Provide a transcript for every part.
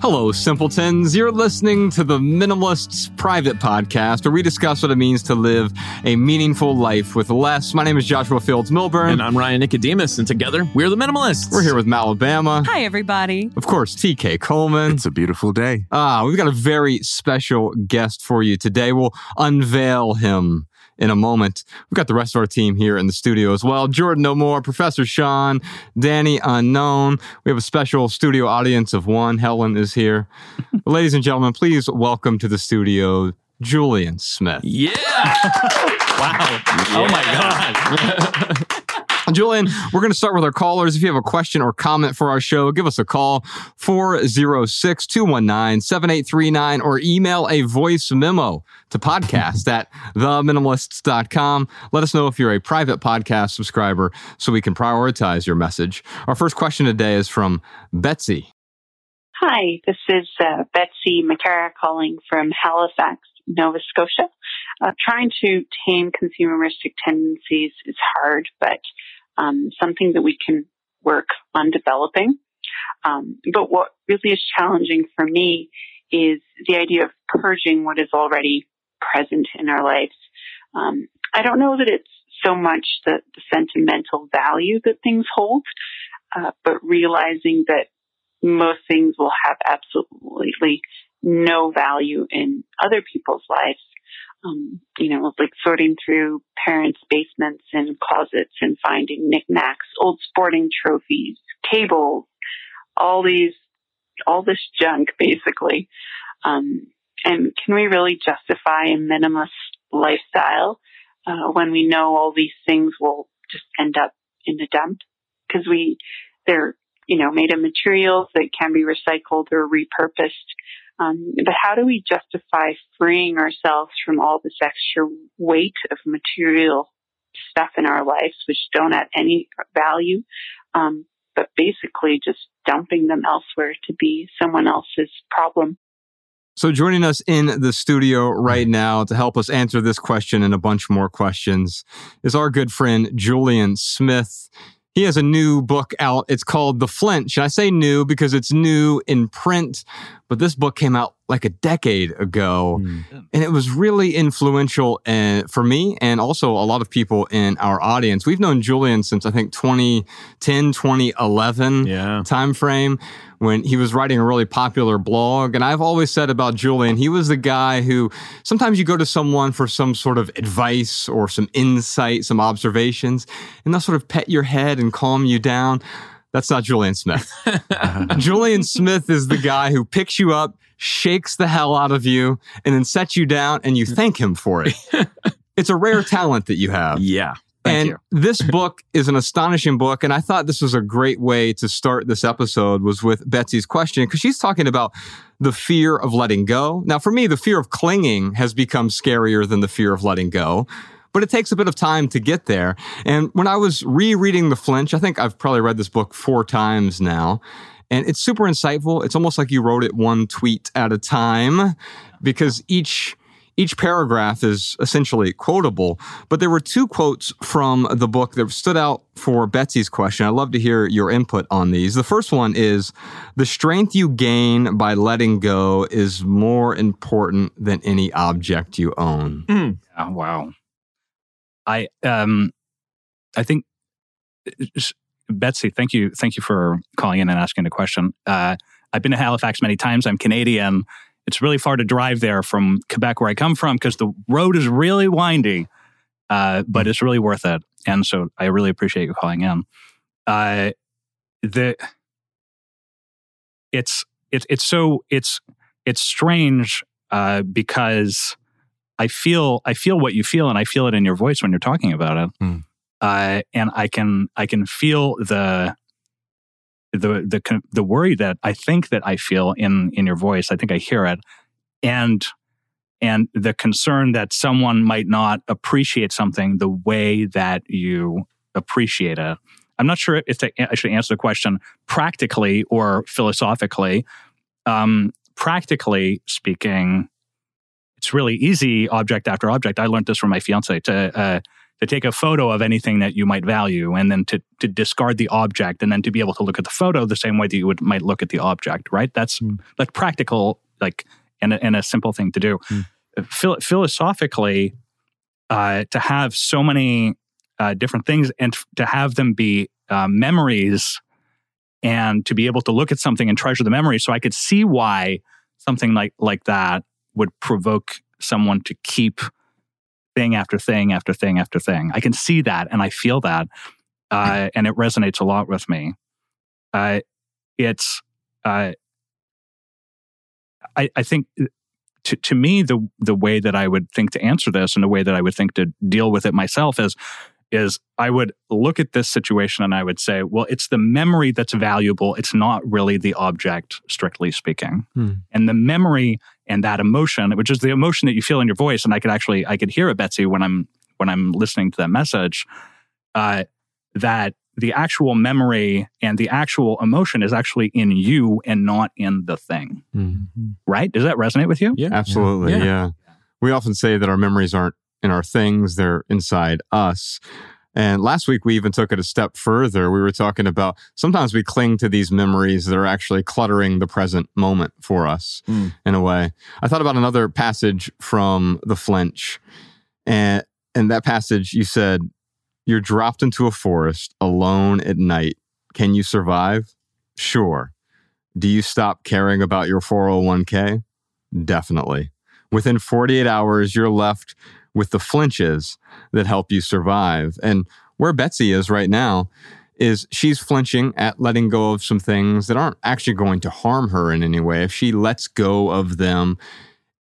Hello, simpletons. You're listening to the Minimalists Private Podcast, where we discuss what it means to live a meaningful life with less. My name is Joshua Fields Millburn. And I'm Ryan Nicodemus, and together we're the Minimalists. We're here with Alabama. Hi, everybody. Of course, TK Coleman. It's a beautiful day. Ah, we've got a very special guest for you today. We'll unveil him in a moment. We've got the rest of our team here in the studio as well. Jordan No More, Professor Sean, Danny Unknown. We have a special studio audience of one. Helen is here. Ladies and gentlemen, please welcome to the studio Julien Smith. Yeah. wow. Oh my God. Julien, we're going to start with our callers. If you have a question or comment for our show, give us a call 406 219 7839 or email a voice memo to podcast at theminimalists.com. Let us know if you're a private podcast subscriber so we can prioritize your message. Our first question today is from Betsy. Hi, this is uh, Betsy McCara calling from Halifax, Nova Scotia. Uh, trying to tame consumeristic tendencies is hard, but um, something that we can work on developing. Um, but what really is challenging for me is the idea of purging what is already present in our lives. Um, I don't know that it's so much the, the sentimental value that things hold, uh, but realizing that most things will have absolutely no value in other people's lives um, you know, like sorting through parents' basements and closets and finding knickknacks, old sporting trophies, cables, all these, all this junk basically. Um, and can we really justify a minimalist lifestyle uh, when we know all these things will just end up in the dump? Because we, they're, you know, made of materials that can be recycled or repurposed. Um, but how do we justify freeing ourselves from all this extra weight of material stuff in our lives, which don't add any value, um, but basically just dumping them elsewhere to be someone else's problem? So, joining us in the studio right now to help us answer this question and a bunch more questions is our good friend Julien Smith. He has a new book out. It's called The Flinch. And I say new because it's new in print, but this book came out like a decade ago. Mm. And it was really influential uh, for me and also a lot of people in our audience. We've known Julien since I think 2010, 2011 yeah. time frame when he was writing a really popular blog. And I've always said about Julien, he was the guy who sometimes you go to someone for some sort of advice or some insight, some observations, and they'll sort of pet your head and calm you down. That's not Julien Smith. Julien Smith is the guy who picks you up, shakes the hell out of you, and then sets you down and you thank him for it. it's a rare talent that you have. Yeah. Thank and this book is an astonishing book. And I thought this was a great way to start this episode was with Betsy's question, because she's talking about the fear of letting go. Now, for me, the fear of clinging has become scarier than the fear of letting go. But it takes a bit of time to get there. And when I was rereading The Flinch, I think I've probably read this book four times now. And it's super insightful. It's almost like you wrote it one tweet at a time because each each paragraph is essentially quotable, but there were two quotes from the book that stood out for Betsy's question. I'd love to hear your input on these. The first one is The strength you gain by letting go is more important than any object you own. Mm. Oh, wow. I, um, I think, Betsy, thank you. Thank you for calling in and asking the question. Uh, I've been to Halifax many times. I'm Canadian. It's really far to drive there from Quebec, where I come from, because the road is really windy, uh, but it's really worth it. And so I really appreciate you calling in. Uh, the it's it's it's so it's it's strange uh, because I feel I feel what you feel, and I feel it in your voice when you're talking about it. Mm. Uh, and I can I can feel the the the the worry that I think that I feel in in your voice. I think I hear it, and and the concern that someone might not appreciate something the way that you appreciate it. I'm not sure if to, I should answer the question practically or philosophically. Um, practically speaking, it's really easy, object after object. I learned this from my fiance to uh, to take a photo of anything that you might value, and then to to discard the object, and then to be able to look at the photo the same way that you would might look at the object. Right? That's Mm. like practical, like and a, and a simple thing to do. Mm. Phil- philosophically, uh, to have so many uh, different things and f- to have them be uh, memories and to be able to look at something and treasure the memory so i could see why something like like that would provoke someone to keep thing after thing after thing after thing i can see that and i feel that uh, and it resonates a lot with me uh, it's uh, I, I think to, to me the the way that I would think to answer this and the way that I would think to deal with it myself is is I would look at this situation and I would say, well, it's the memory that's valuable. It's not really the object, strictly speaking. Hmm. And the memory and that emotion, which is the emotion that you feel in your voice, and I could actually I could hear it, Betsy, when I'm when I'm listening to that message, uh, that the actual memory and the actual emotion is actually in you and not in the thing. Mm. Right? Does that resonate with you? Yeah. Absolutely. Yeah. Yeah. We often say that our memories aren't in our things, they're inside us. And last week, we even took it a step further. We were talking about sometimes we cling to these memories that are actually cluttering the present moment for us Mm. in a way. I thought about another passage from The Flinch. And in that passage, you said, You're dropped into a forest alone at night. Can you survive? Sure. Do you stop caring about your 401k? Definitely. Within 48 hours, you're left with the flinches that help you survive. And where Betsy is right now is she's flinching at letting go of some things that aren't actually going to harm her in any way if she lets go of them.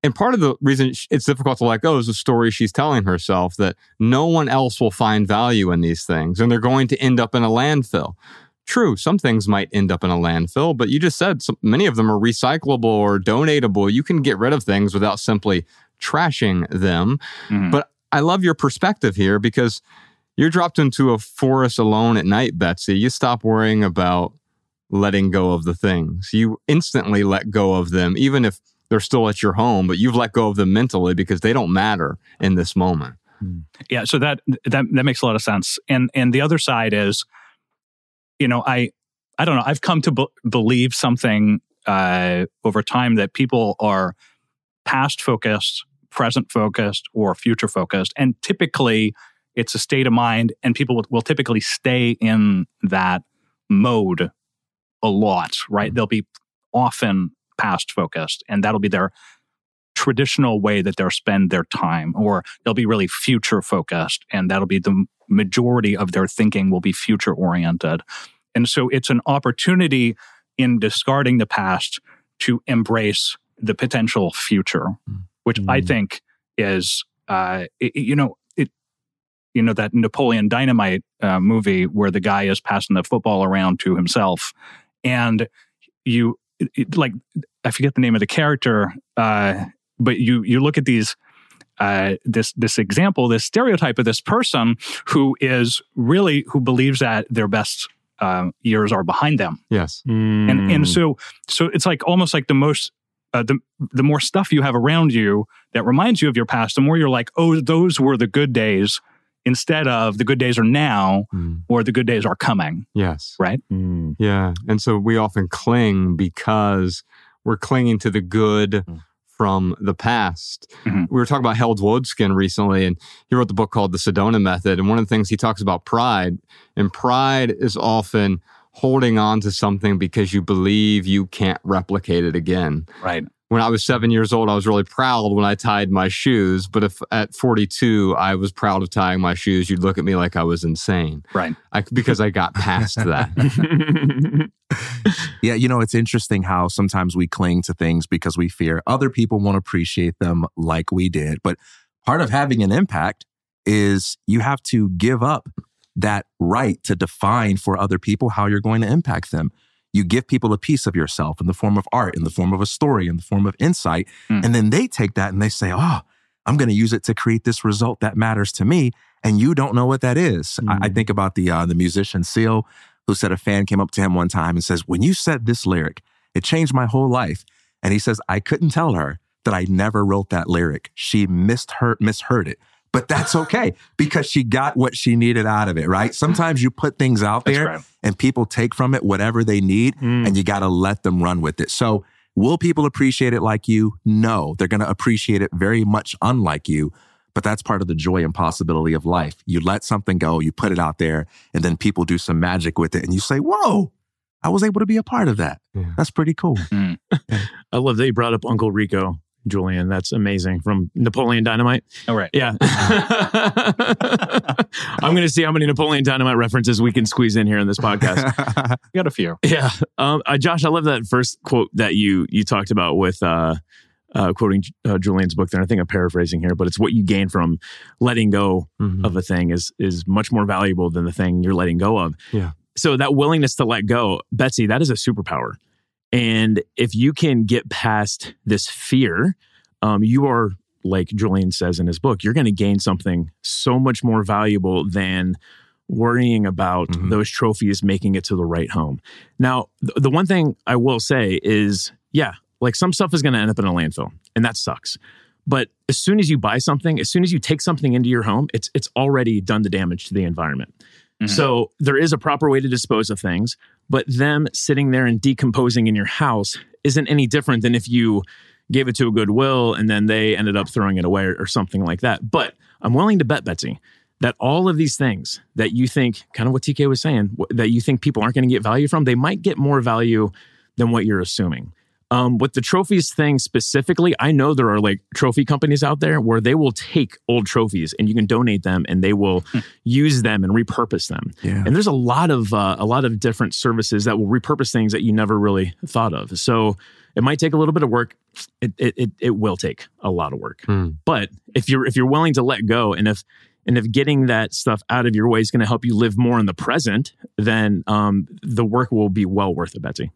And part of the reason it's difficult to let go is the story she's telling herself that no one else will find value in these things and they're going to end up in a landfill. True, some things might end up in a landfill, but you just said some, many of them are recyclable or donatable. You can get rid of things without simply trashing them. Mhm. But I love your perspective here because you're dropped into a forest alone at night, Betsy. You stop worrying about letting go of the things. You instantly let go of them, even if they're still at your home, but you've let go of them mentally because they don't matter in this moment. Yeah, so that that that makes a lot of sense. And and the other side is, you know, I I don't know. I've come to be- believe something uh, over time that people are past focused, present focused, or future focused, and typically it's a state of mind, and people will, typically stay in that mode a lot. Right? They'll be often past focused, and that'll be their traditional way that they'll spend their time, or they'll be really future focused, and that'll be the majority of their thinking will be future oriented. And so it's an opportunity in discarding the past to embrace the potential future, hmm. Which I Mm. think is, uh, it- it- you know, it, you know, that Napoleon Dynamite uh, movie where the guy is passing the football around to himself, and you it- it- like, I forget the name of the character, uh, but you you look at these uh, this this example, this stereotype of this person who is really who believes that their best uh, years are behind them, Yes. and Mm. and so so it's like almost like the most uh, the the more stuff you have around you that reminds you of your past, the more you're like, oh, those were the good days, instead of the good days are now Mm. or the good days are coming. Yes. Right? Mm. Yeah. And so we often cling because we're clinging to the good Mm. from the past. Mhm. We were talking about Hale Dwoskin recently, and he wrote the book called The Sedona Method. And one of the things he talks about pride, and pride is often holding on to something because you believe you can't replicate it again. Right. When I was seven years old, I was really proud when I tied my shoes. But if at 42, I was proud of tying my shoes, you'd look at me like I was insane. Right. I, because I got past that. yeah, you know, it's interesting how sometimes we cling to things because we fear other people won't appreciate them like we did. But part of having an impact is you have to give up that right to define for other people how you're going to impact them. You give people a piece of yourself in the form of art, in the form of a story, in the form of insight. Mm. And then they take that and they say, oh, I'm going to use it to create this result that matters to me. and you don't know what that is. I, I Mm. think about the uh, the musician Seal, who said a fan came up to him one time and says, "When you said this lyric, it changed my whole life." And he says, "I couldn't tell her that I never wrote that lyric. She misheard misheard it." But that's okay because she got what she needed out of it, right? Sometimes you put things out there right. and people take from it whatever they need Mm. and you got to let them run with it. So, will people appreciate it like you? No, they're going to appreciate it very much unlike you. But that's part of the joy and possibility of life. You let something go, you put it out there, and then people do some magic with it, and you say, Whoa, I was able to be a part of that. Yeah. That's pretty cool. I love that you brought up Uncle Rico, Julien. That's amazing from Napoleon Dynamite. All right. Yeah. I'm going to see how many Napoleon Dynamite references we can squeeze in here in this podcast. We got a few. Yeah, um, uh, Josh, I love that first quote that you you talked about with uh, uh, quoting uh, Julien's book. There, I think I'm paraphrasing here, but it's what you gain from letting go Mhm. of a thing is is much more valuable than the thing you're letting go of. Yeah. So that willingness to let go, Betsy, that is a superpower. And if you can get past this fear, um, you are like Julien says in his book, you're going to gain something so much more valuable than worrying about Mhm. those trophies making it to the right home. Now, th- the one thing I will say is, yeah, like some stuff is going to end up in a landfill, and that sucks. But as soon as you buy something, as soon as you take something into your home, it's it's already done the damage to the environment. Mhm. So there is a proper way to dispose of things, but them sitting there and decomposing in your house isn't any different than if you gave it to a Goodwill and then they ended up throwing it away or, or something like that. But I'm willing to bet, Betsy, that all of these things that you think, kind of what TK was saying, that you think people aren't going to get value from, they might get more value than what you're assuming. Um, with the trophies thing specifically, I know there are like trophy companies out there where they will take old trophies and you can donate them and they will use them and repurpose them. Yeah. And there's a lot of uh, a lot of different services that will repurpose things that you never really thought of. So it might take a little bit of work. It it it, it will take a lot of work. Hmm. But if you're if you're willing to let go and if and if getting that stuff out of your way is going to help you live more in the present, then um, the work will be well worth it, Betsy.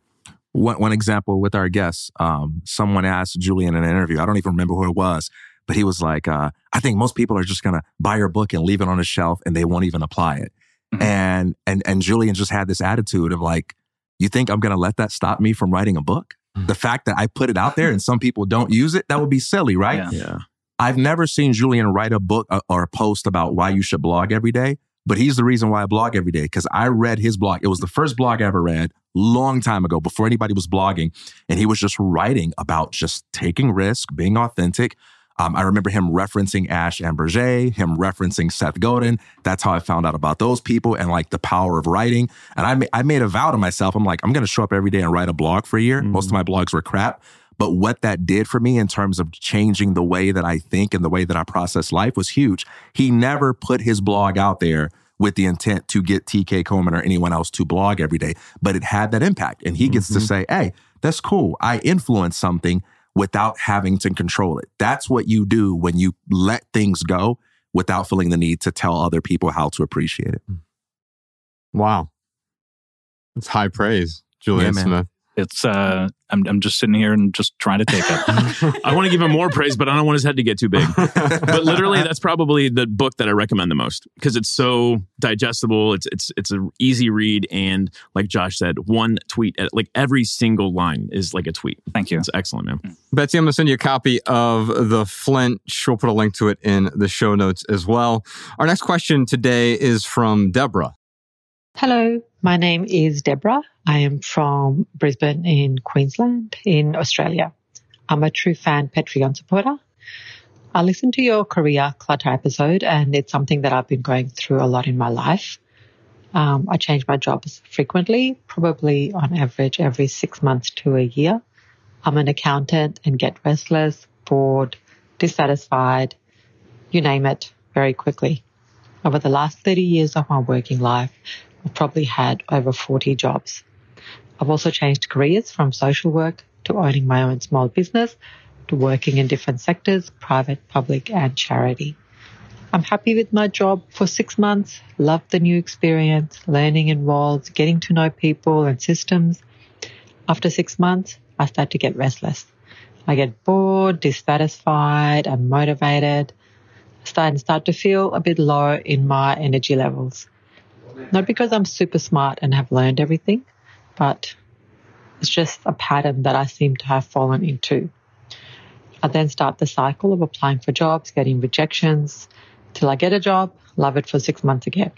One, one example with our guests, um, someone asked Julien in an interview, I don't even remember who it was, but he was like, uh, I think most people are just going to buy your book and leave it on a shelf and they won't even apply it. Mhm. And, and, and Julien just had this attitude of like, you think I'm going to let that stop me from writing a book? Mhm. The fact that I put it out there and some people don't use it, that would be silly, right? Yeah. Yeah. I've never seen Julien write a book uh, or a post about why you should blog every day, but he's the reason why I blog every day because I read his blog. It was the first blog I ever read long time ago before anybody was blogging. And he was just writing about just taking risk, being authentic. Um, I remember him referencing Ash Ambirge, him referencing Seth Godin. That's how I found out about those people and like the power of writing. And I, ma- I made a vow to myself. I'm like, I'm going to show up every day and write a blog for a year. Most of my blogs were crap. But what that did for me in terms of changing the way that I think and the way that I process life was huge. He never put his blog out there with the intent to get TK Coleman or anyone else to blog every day, but it had that impact. And he gets to mm-hmm. say, hey, that's cool. I influence something without having to control it. That's what you do when you let things go without feeling the need to tell other people how to appreciate it. Wow. That's high praise, Julien Yeah. Smith. It's uh, I'm I'm just sitting here and just trying to take it. I want to give him more praise, but I don't want his head to get too big. but literally that's probably the book that I recommend the most because it's so digestible. It's it's it's an easy read and like Josh said, one tweet at like every single line is like a tweet. Thank you. It's excellent, man. Betsy, I'm going to send you a copy of the Flinch. She'll put a link to it in the show notes as well. Our next question today is from Deborah. Hello, my name is Deborah. I am from Brisbane in Queensland in Australia. I'm a true fan Patreon supporter. I listened to your career clutter episode and it's something that I've been going through a lot in my life. Um, I change my jobs frequently, probably on average every six months to a year. I'm an accountant and get restless, bored, dissatisfied, you name it, very quickly. Over the last 30 years of my working life, I've probably had over 40 jobs. I've also changed careers from social work to owning my own small business to working in different sectors, private, public, and charity. I'm happy with my job for six months, loved the new experience, learning in roles, getting to know people and systems. After six months, I start to get restless. I get bored, dissatisfied, unmotivated. starting start to feel a bit low in my energy levels. Not because I'm super smart and have learned everything, but it's just a pattern that I seem to have fallen into. I then start the cycle of applying for jobs, getting rejections, till I get a job, love it for six months again.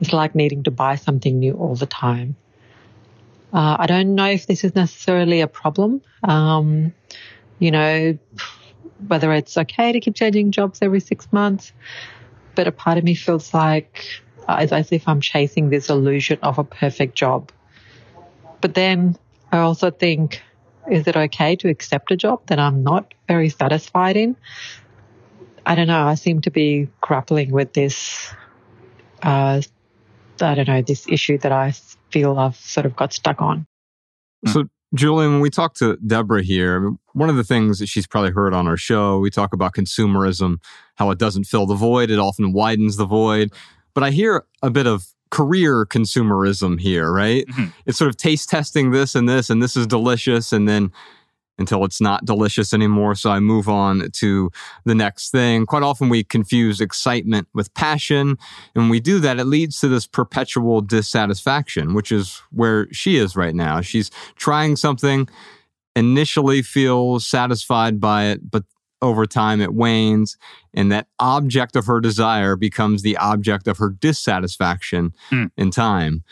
It's like needing to buy something new all the time. Uh, I don't know if this is necessarily a problem. Um, you know, whether it's okay to keep changing jobs every six months, but a part of me feels like as, as if I'm chasing this illusion of a perfect job. But then I also think, is it okay to accept a job that I'm not very satisfied in? I don't know. I seem to be grappling with this, uh, I don't know, this issue that I feel I've sort of got stuck on. So, Julien, when we talk to Deborah here, one of the things that she's probably heard on our show, we talk about consumerism, how it doesn't fill the void, it often widens the void. But I hear a bit of career consumerism here, right? Mm-hmm. It's sort of taste testing this and this, and this is delicious. And then until it's not delicious anymore. So I move on to the next thing. Quite often we confuse excitement with passion. And when we do that, it leads to this perpetual dissatisfaction, which is where she is right now. She's trying something, initially feels satisfied by it, but over time it wanes and that object of her desire becomes the object of her dissatisfaction Mm. in time.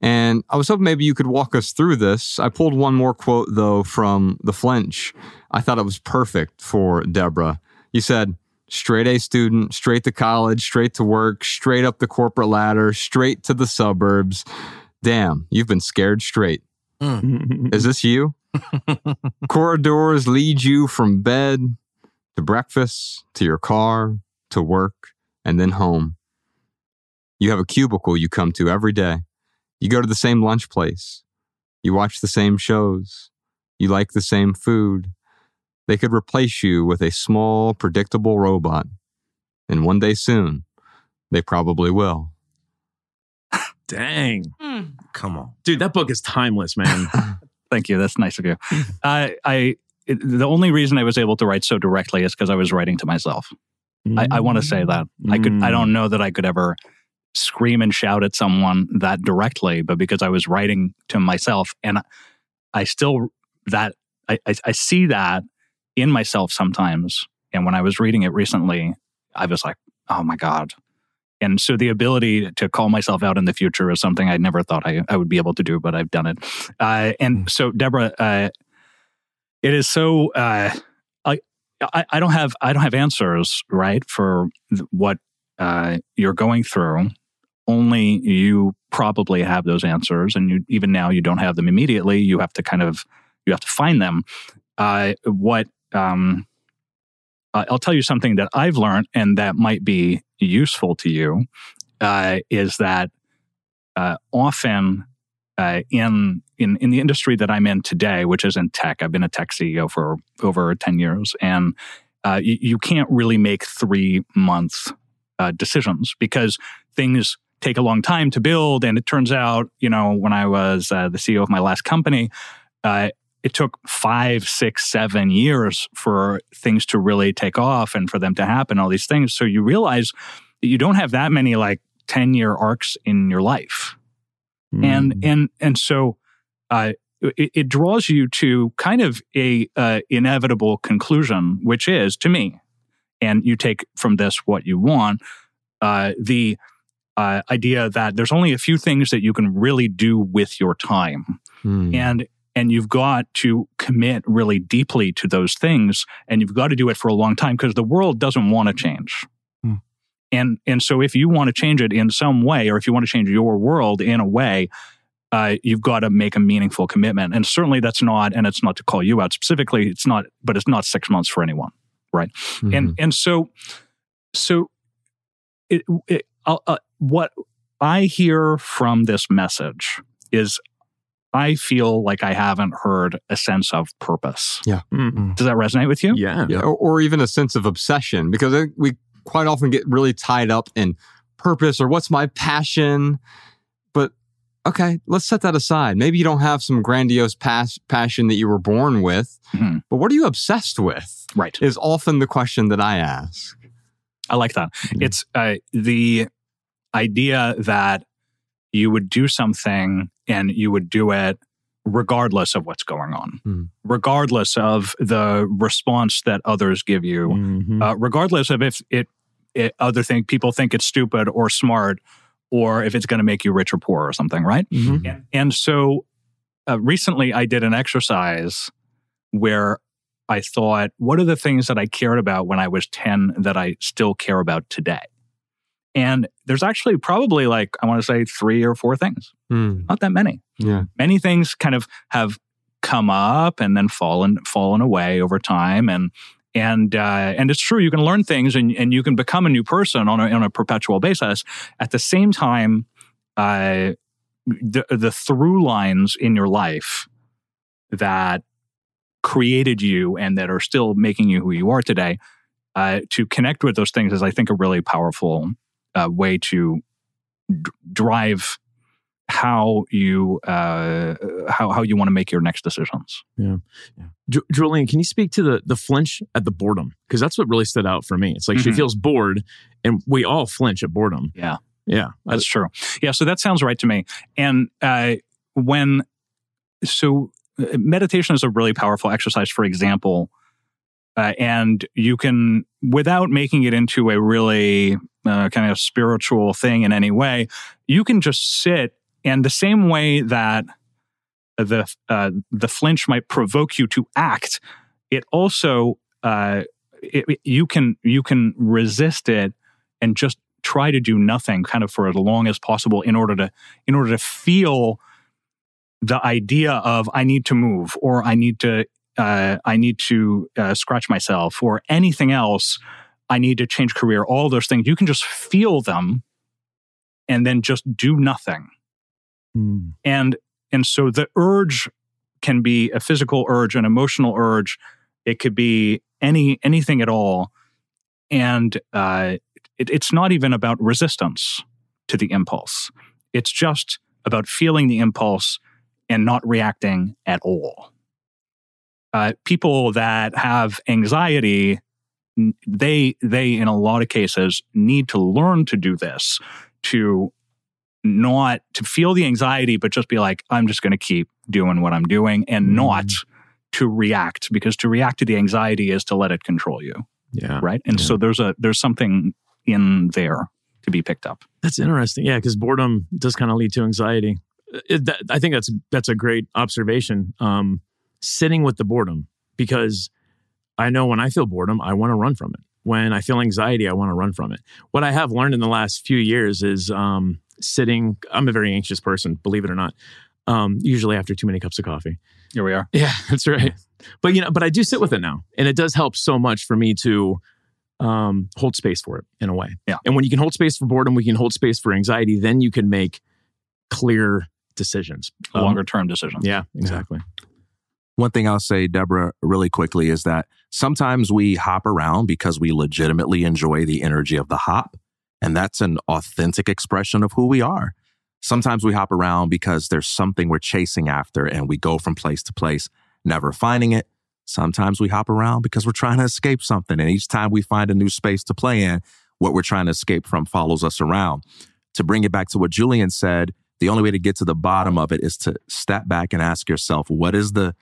And i was hoping maybe you could walk us through this. I pulled one more quote though from the flinch. I thought it was perfect for deborah. You said straight a student straight to college straight to work straight up the corporate ladder straight to the suburbs. Damn you've been scared straight. Is this you? Corridors lead you from bed to breakfast, to your car, to work, and then home. You have a cubicle you come to every day. You go to the same lunch place. You watch the same shows. You like the same food. They could replace you with a small, predictable robot. And one day soon, they probably will. Dang. Hmm. Come on. Dude, that book is timeless, man. Thank you. That's nice of you. I, I, it, the only reason I was able to write so directly is because I was writing to myself. I, I want to say that I could. I don't know that I could ever scream and shout at someone that directly, but because I was writing to myself, and I still that I, I, I see that in myself sometimes. And when I was reading it recently, I was like, "Oh my god!" And so the ability to call myself out in the future is something I never thought I, I would be able to do, but I've done it. Uh, and so, Deborah, uh, it is so. Uh, I, I don't have I don't have answers right for what uh, you're going through. Only you probably have those answers, and you even now you don't have them immediately. You have to kind of you have to find them. Uh, what um, I'll tell you something that I've learned, and that might be useful to you, uh, is that uh, often uh, in in in the industry that I'm in today, which is in tech, I've been a tech CEO for over ten years, and uh, you, you can't really make three month uh, decisions because things take a long time to build. And it turns out, you know, when I was uh, the CEO of my last company, uh, it took five, six, seven years for things to really take off and for them to happen. All these things, so you realize that you don't have that many like ten year arcs in your life and and and so uh, it, it draws you to kind of a uh, inevitable conclusion, which is to me, and you take from this what you want. Uh, the uh, idea that there's only a few things that you can really do with your time, Hmm. and and you've got to commit really deeply to those things, and you've got to do it for a long time because the world doesn't want to change. Hmm. And and so if you want to change it in some way, or if you want to change your world in a way, uh, you've got to make a meaningful commitment. And certainly that's not, and it's not to call you out specifically. It's not, but it's not six months for anyone, right? Mhm. And and so so it, it I'll, uh, what I hear from this message is I feel like I haven't heard a sense of purpose. Mm. Does that resonate with you? Yeah. Yeah, or, or even a sense of obsession because we quite often get really tied up in purpose or what's my passion but okay let's set that aside maybe you don't have some grandiose pas- passion that you were born with Mhm. but what are you obsessed with Right. is often the question that i ask I like that. Mm-hmm. It's uh, the idea that you would do something and you would do it regardless of what's going on, mm-hmm. regardless of the response that others give you, mm-hmm. uh, regardless of if it, it other think people think it's stupid or smart, or if it's going to make you rich or poor or something, right? Mm-hmm. And, and, so uh, recently I did an exercise where I thought, what are the things that I cared about when I was 10 that I still care about today? And there's actually probably like, I want to say three or four things, mm. not that many. Yeah. Many things kind of have come up and then fallen, fallen away over time. And, and, uh, and it's true, you can learn things and, and you can become a new person on a, on a perpetual basis. At the same time, uh, the, the through lines in your life that created you and that are still making you who you are today, uh, to connect with those things is, I think, a really powerful uh, way to d- drive how you uh, how how you want to make your next decisions. Yeah, yeah. J- Julien, can you speak to the the flinch at the boredom? Because that's what really stood out for me. It's like mm-hmm. she feels bored, and we all flinch at boredom. Yeah, yeah, that's true. Yeah, so that sounds right to me. And uh, when so meditation is a really powerful exercise, for example. Uh, and you can, without making it into a really uh, kind of spiritual thing in any way, you can just sit. And the same way that the uh, the flinch might provoke you to act, it also uh, it, you can you can resist it and just try to do nothing, kind of for as long as possible, in order to in order to feel the idea of I need to move or I need to uh, I need to uh, scratch myself or anything else. I need to change career. All those things you can just feel them, and then just do nothing. Mm. And and so the urge can be a physical urge, an emotional urge. It could be any anything at all, and uh, it, it's not even about resistance to the impulse. It's just about feeling the impulse and not reacting at all. Uh, people that have anxiety, they they in a lot of cases need to learn to do this to not to feel the anxiety, but just be like, I'm just going to keep doing what I'm doing and mm. not to react because to react to the anxiety is to let it control you. Yeah. Right. And yeah. so there's a there's something in there to be picked up. That's interesting. Yeah, because boredom does kind of lead to anxiety it, that, I think that's that's a great observation. Um, sitting with the boredom because I know when I feel boredom, I want to run from it. When I feel anxiety, I want to run from it. What I have learned in the last few years is um, sitting. I'm a very anxious person, believe it or not. Um, usually after too many cups of coffee. Here we are. Yeah, that's right. But you know, but I do sit with it now, and it does help so much for me to um, hold space for it in a way. Yeah. And when you can hold space for boredom, we can hold space for anxiety. Then you can make clear decisions, um, longer term decisions. Yeah, exactly. One thing I'll say, Deborah, really quickly is that sometimes we hop around because we legitimately enjoy the energy of the hop. And that's an authentic expression of who we are. Sometimes we hop around because there's something we're chasing after and we go from place to place, never finding it. Sometimes we hop around because we're trying to escape something. And each time we find a new space to play in, what we're trying to escape from follows us around. To bring it back to what Julien said, the only way to get to the bottom of it is to step back and ask yourself, what is the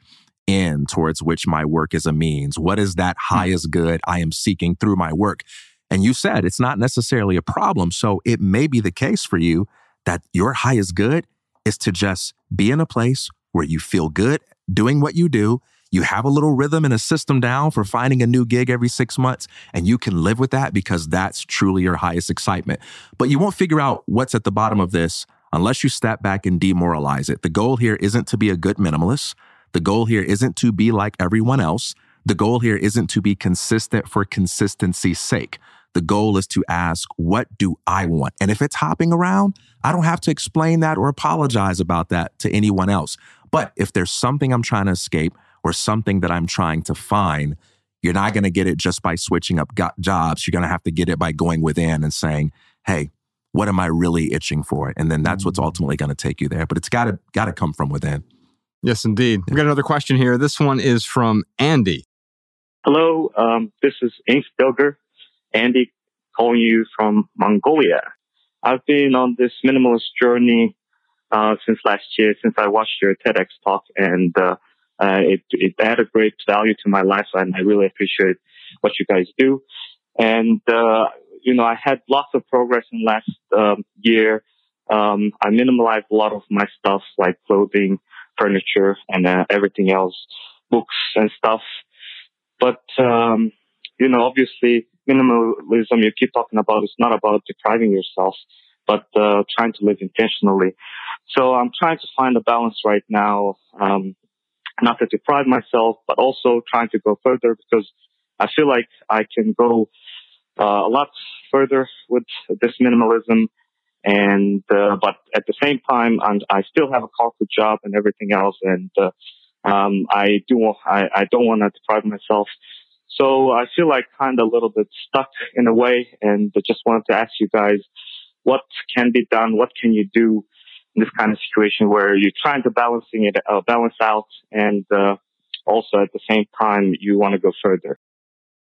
end towards which my work is a means? What is that hmm. highest good I am seeking through my work? And you said it's not necessarily a problem. So it may be the case for you that your highest good is to just be in a place where you feel good doing what you do. You have a little rhythm and a system down for finding a new gig every six months, and you can live with that because that's truly your highest excitement. But you won't figure out what's at the bottom of this unless you step back and demoralize it. The goal here isn't to be a good minimalist. The goal here isn't to be like everyone else. The goal here isn't to be consistent for consistency's sake. The goal is to ask, what do I want? And if it's hopping around, I don't have to explain that or apologize about that to anyone else. But if there's something I'm trying to escape or something that I'm trying to find, you're not going to get it just by switching up jobs. You're going to have to get it by going within and saying, hey, what am I really itching for? And then that's what's mm. ultimately going to take you there. But it's got to got to come from within. Yes, indeed. We've got another question here. This one is from Andy. Hello, um, this is Ink Bilger, Andy calling you from Mongolia. I've been on this minimalist journey uh, since last year, since I watched your TEDx talk, and uh, uh, it, it added great value to my life, and I really appreciate what you guys do. And uh, you know, I had lots of progress in last um, year. Um, I minimalized a lot of my stuff, like clothing, furniture, and uh, everything else, books and stuff. But um, you know, obviously, minimalism you keep talking about is not about depriving yourself, but uh, trying to live intentionally. So I'm trying to find a balance right now, um, not to deprive myself, but also trying to go further because I feel like I can go uh, a lot further with this minimalism. And, uh, but at the same time, I'm, i still have a corporate job and everything else. And, uh, um, I do, I, I don't want to deprive myself. So I feel like kind of a little bit stuck in a way and I just wanted to ask you guys, what can be done? What can you do in this kind of situation where you're trying to balancing it, uh, balance out and, uh, also at the same time you want to go further?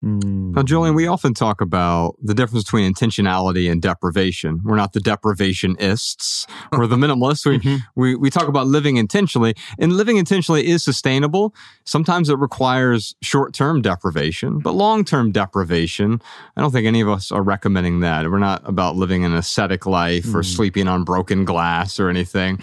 Mm. Now, Julien, we often talk about the difference between intentionality and deprivation. We're not the deprivationists. We're the minimalists. We, mm-hmm. we, we talk about living intentionally, and living intentionally is sustainable. Sometimes it requires short term deprivation, but long term deprivation, I don't think any of us are recommending that. We're not about living an ascetic life mm. or sleeping on broken glass or anything.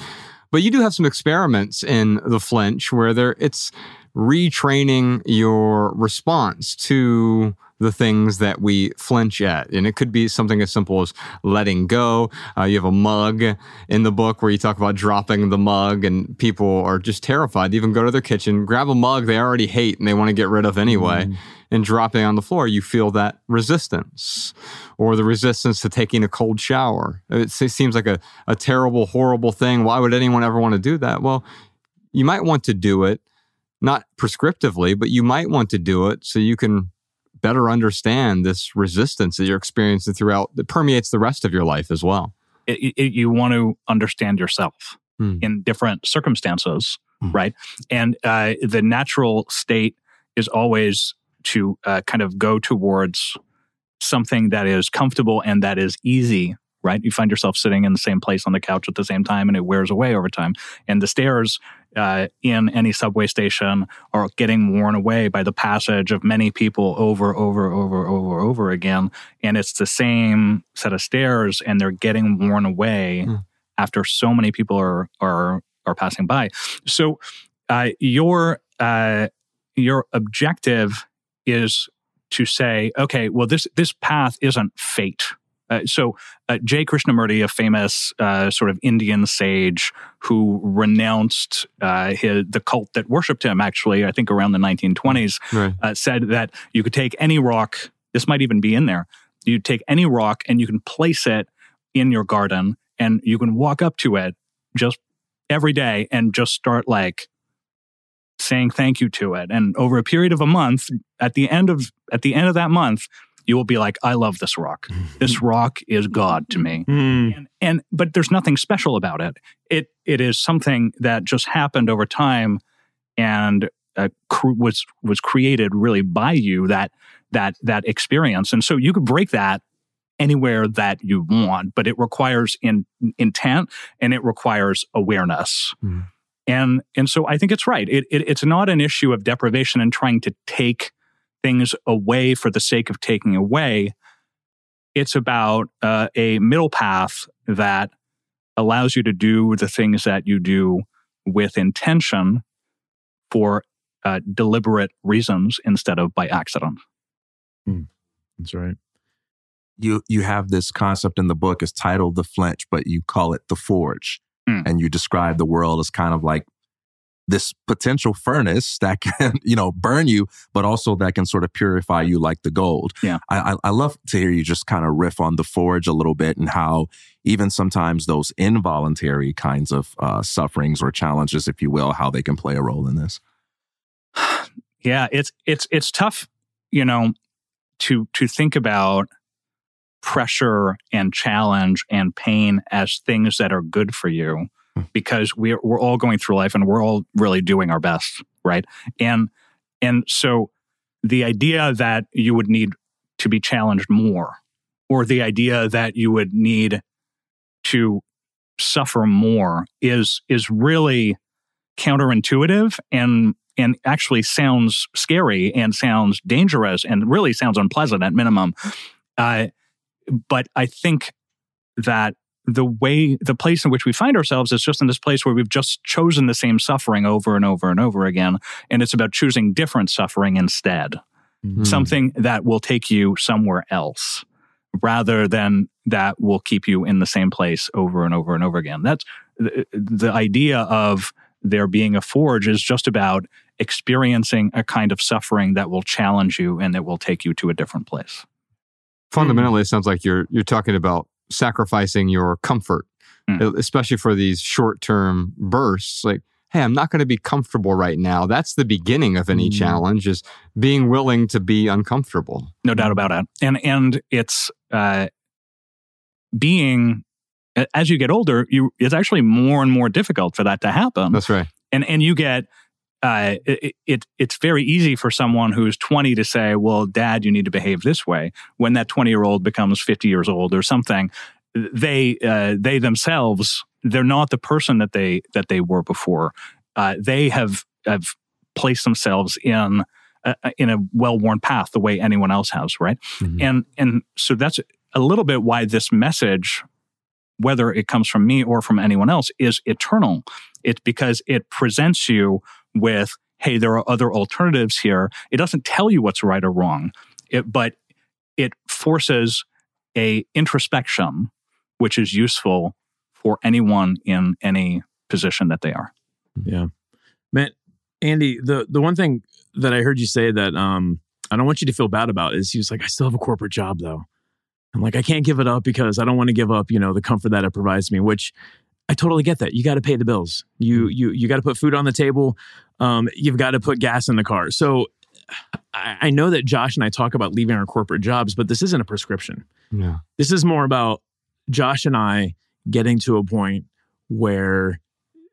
But you do have some experiments in the flinch where there it's retraining your response to the things that we flinch at. And it could be something as simple as letting go. Uh, you have a mug in the book where you talk about dropping the mug, and people are just terrified to even go to their kitchen, grab a mug they already hate and they want to get rid of anyway, mm. and dropping on the floor. You feel that resistance or the resistance to taking a cold shower. It seems like a, a terrible, horrible thing. Why would anyone ever want to do that? Well, you might want to do it not prescriptively, but you might want to do it so you can better understand this resistance that you're experiencing throughout that permeates the rest of your life as well. It, it, you want to understand yourself hmm. in different circumstances, hmm. right? And uh, the natural state is always to uh, kind of go towards something that is comfortable and that is easy right? You find yourself sitting in the same place on the couch at the same time and it wears away over time. And the stairs uh, in any subway station are getting worn away by the passage of many people over, over, over, over, over again. And it's the same set of stairs and they're getting worn away mm. after so many people are, are, are passing by. So uh, your, uh, your objective is to say, okay, well, this, this path isn't fate uh, so, uh, J. Krishnamurti, a famous uh, sort of Indian sage who renounced uh, his, the cult that worshipped him, actually, I think around the 1920s, right. Uh, said that you could take any rock, this might even be in there, you take any rock and you can place it in your garden and you can walk up to it just every day and just start like saying thank you to it and over a period of a month at the end of at the end of that month you will be like, I love this rock. this rock is God to me. Mm. And, and, but there's nothing special about it. It it is something that just happened over time and uh, cr- was was created really by you that that that experience. And so you could break that anywhere that you want, but it requires in, intent and it requires awareness. Mm. And and so I think it's right. It, it, it's not an issue of deprivation and trying to take things away for the sake of taking away. It's about uh, a middle path that allows you to do the things that you do with intention for uh, deliberate reasons instead of by accident. Hmm. That's right. You you have this concept in the book. It's titled the flinch, but you call it the forge, mm. and you describe the world as kind of like this potential furnace that can, you know, burn you, but also that can sort of purify you like the gold. Yeah. I, I love to hear you just kind of riff on the forge a little bit and how even sometimes those involuntary kinds of uh, sufferings or challenges, if you will, how they can play a role in this. Yeah, it's it's it's tough, you know, to to think about pressure and challenge and pain as things that are good for you because we're we're all going through life and we're all really doing our best, right? And and so the idea that you would need to be challenged more or the idea that you would need to suffer more is is really counterintuitive and and actually sounds scary and sounds dangerous and really sounds unpleasant at minimum. Uh, but I think that the way the place in which we find ourselves is just in this place where we've just chosen the same suffering over and over and over again and it's about choosing different suffering instead. Mm-hmm. something that will take you somewhere else rather than that will keep you in the same place over and over and over again. That's the, the idea of there being a forge is just about experiencing a kind of suffering that will challenge you and that will take you to a different place. Fundamentally it sounds like you're you're talking about sacrificing your comfort, mm. especially for these short term bursts. Like, hey, I'm not going to be comfortable right now. That's the beginning of any mm. challenge is being willing to be uncomfortable. No doubt about it. And and it's uh, being as you get older, you it's actually more and more difficult for that to happen. That's right. And and you get uh, it, it, it's very easy for someone who's 20 to say, well, dad, you need to behave this way. When that 20 year old becomes 50 years old or something, they, uh, they themselves, they're not the person that they, that they were before. Uh, they have, have placed themselves in, a, in a well-worn path the way anyone else has. Right. Mm-hmm. And, and so that's a little bit why this message, whether it comes from me or from anyone else is eternal. It's because it presents you with, hey, there are other alternatives here. It doesn't tell you what's right or wrong, it, but it forces a introspection, which is useful for anyone in any position that they are. Yeah. Man, Andy, the the one thing that I heard you say that um I don't want you to feel bad about is he was like, I still have a corporate job though. I'm like, I can't give it up because I don't want to give up, you know, the comfort that it provides me, which I totally get that. You got to pay the bills. You mm. you you got to put food on the table. Um, you've got to put gas in the car. So I, I, know that Josh and I talk about leaving our corporate jobs, but this isn't a prescription. Yeah. This is more about Josh and I getting to a point where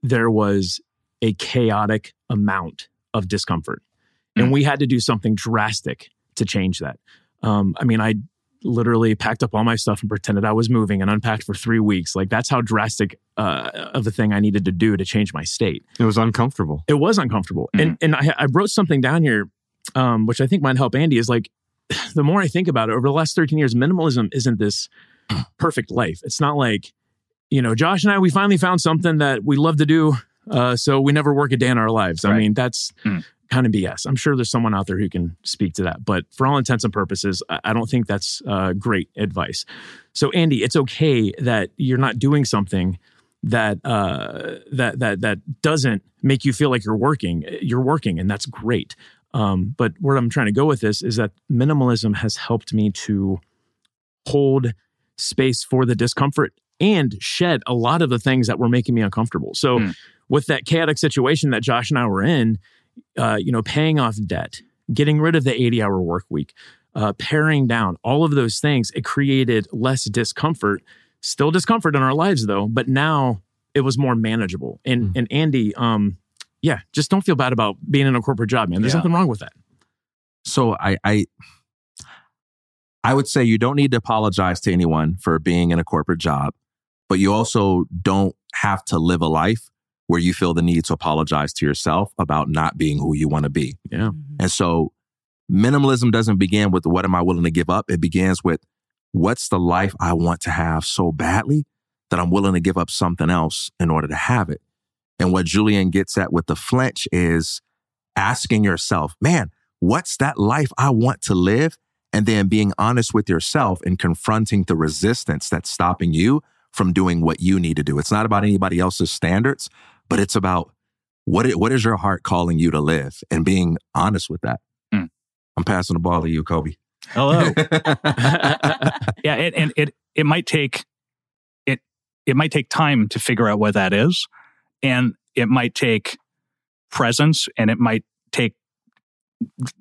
there was a chaotic amount of discomfort, mm. and we had to do something drastic to change that. Um, I mean, I literally packed up all my stuff and pretended I was moving and unpacked for three weeks. Like that's how drastic uh, of a thing I needed to do to change my state. It was uncomfortable. It was uncomfortable. Mm-hmm. And and I, I, wrote something down here, um, which I think might help Andy. Is like the more I think about it, over the last thirteen years, minimalism isn't this perfect life. It's not like you know, Josh and I we finally found something that we love to do. Uh, so we never work a day in our lives. Right. I mean, that's mm kind of BS. I'm sure there's someone out there who can speak to that, but for all intents and purposes, I don't think that's uh, great advice. So, Andy, it's okay that you're not doing something that uh, that that that doesn't make you feel like you're working. You're working, and that's great. Um, but where I'm trying to go with this is that minimalism has helped me to hold space for the discomfort and shed a lot of the things that were making me uncomfortable. So, mm. with that chaotic situation that Josh and I were in, uh, you know, paying off debt, getting rid of the 80 hour work week, uh, paring down, all of those things, it created less discomfort, still discomfort in our lives though, but now it was more manageable. And, mm. and Andy, um, yeah, just don't feel bad about being in a corporate job, man. There's yeah. nothing wrong with that. So I, I, I would say you don't need to apologize to anyone for being in a corporate job, but you also don't have to live a life where you feel the need to apologize to yourself about not being who you want to be. Yeah. Mm-hmm. And so minimalism doesn't begin with what am I willing to give up? It begins with what's the life I want to have so badly that I'm willing to give up something else in order to have it. And what Julien gets at with the flinch is asking yourself, man, what's that life I want to live? And then being honest with yourself and confronting the resistance that's stopping you from doing what you need to do. It's not about anybody else's standards but it's about what it, what is your heart calling you to live and being honest with that. Mm. I'm passing the ball to you, Kobe. Hello. yeah, it, and it it might take it it might take time to figure out what that is, and it might take presence, and it might take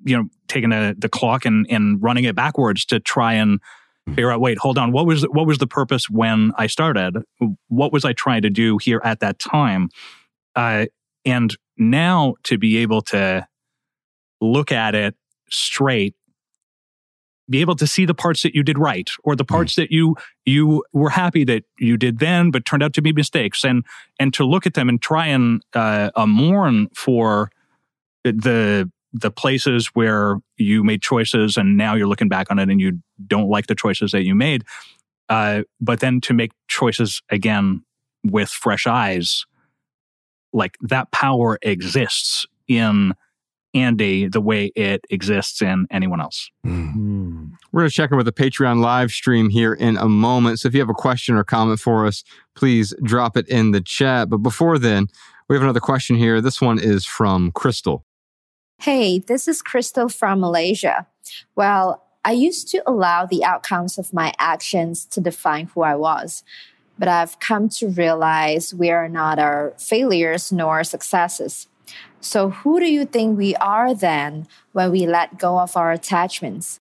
you know taking a, the clock and and running it backwards to try and. Figure out wait hold on. What was what was the purpose when i started? What was i trying to do here at that time? Uh, and now to be able to look at it straight be able to see the parts that you did right or the parts that you you were happy that you did then but turned out to be mistakes. And and to look at them and try and uh, uh, mourn for the the places where you made choices and now you're looking back on it and you don't like the choices that you made uh, but then to make choices again with fresh eyes like that power exists in Andy the way it exists in anyone else. Mm. We're going to check in with the Patreon live stream here in a moment. So if you have a question or comment for us, please drop it in the chat. But before then, we have another question here. This one is from Crystal. Hey, this is Crystal from Malaysia. Well, I used to allow the outcomes of my actions to define who I was. But I've come to realize we are not our failures nor successes. So, who do you think we are then when we let go of our attachments?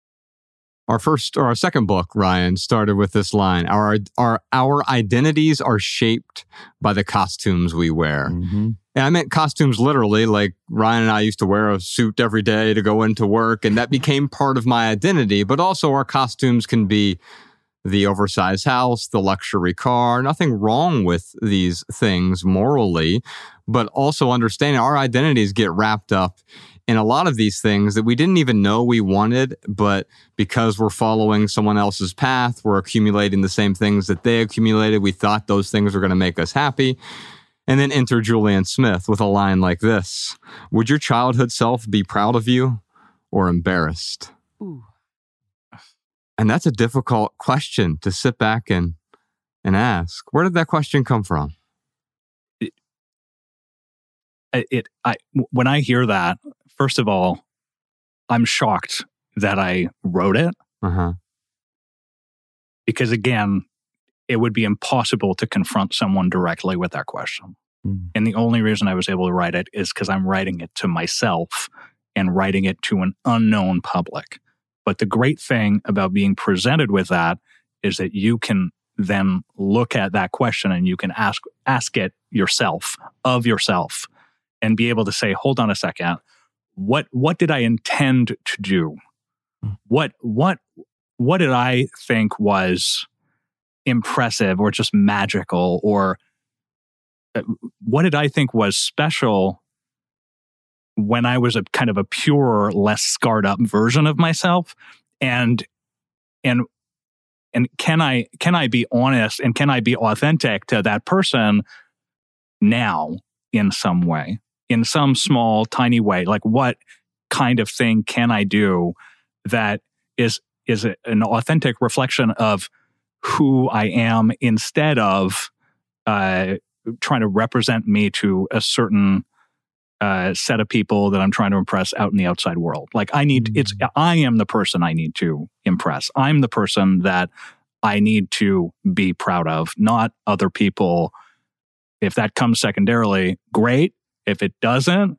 Our first or our second book, Ryan, started with this line: "Our our our identities are shaped by the costumes we wear." Mm-hmm. And I meant costumes literally, like Ryan and I used to wear a suit every day to go into work, and that became part of my identity. But also, our costumes can be the oversized house, the luxury car. Nothing wrong with these things morally, but also understanding our identities get wrapped up in a lot of these things that we didn't even know we wanted, but because we're following someone else's path, we're accumulating the same things that they accumulated. We thought those things were going to make us happy. And then enter Julien Smith with a line like this Would your childhood self be proud of you or embarrassed? Ooh. And that's a difficult question to sit back and and ask. Where did that question come from? It, I when I hear that, first of all, I'm shocked that I wrote it. Uh-huh. Because again, it would be impossible to confront someone directly with that question. Mm. And the only reason I was able to write it is because I'm writing it to myself and writing it to an unknown public. But the great thing about being presented with that is that you can then look at that question and you can ask ask it yourself of yourself and be able to say hold on a second. What what did i intend to do? What what what did i think was impressive or just magical or uh, what did i think was special when I was a kind of a pure, less scarred up version of myself. And, and, and can I, can I be honest and can I be authentic to that person now in some way, in some small, tiny way? Like what kind of thing can I do that is, is an authentic reflection of who I am instead of, uh, trying to represent me to a certain uh, set of people that I'm trying to impress out in the outside world. Like I need, it's, mm. I am the person I need to impress. I'm the person that I need to be proud of, not other people. If that comes secondarily, great. If it doesn't,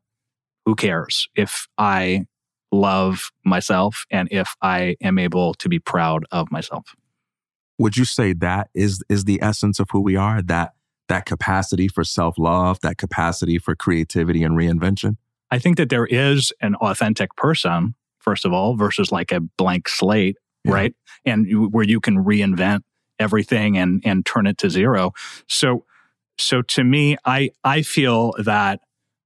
who cares? If I love myself and if I am able to be proud of myself. Would you say that is is the essence of who we are? That that capacity for self love, that capacity for creativity and reinvention? I think that there is an authentic person, first of all, versus like a blank slate, yeah. right? And where you can reinvent everything and and turn it to zero. So so to me, I I feel that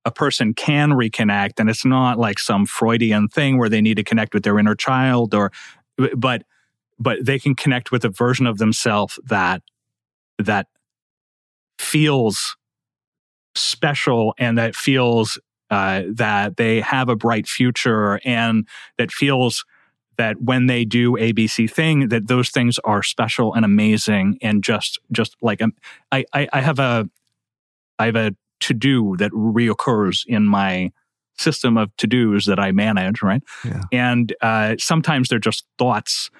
a person can reconnect and it's not like some Freudian thing where they need to connect with their inner child or but but they can connect with a version of themselves that that feels special and that feels uh, that they have a bright future and that feels that when they do ABC thing, that those things are special and amazing and just just like um, I, I I have a I have a to do that reoccurs in my system of to dos that I manage, right? Yeah. And uh, sometimes they're just thoughts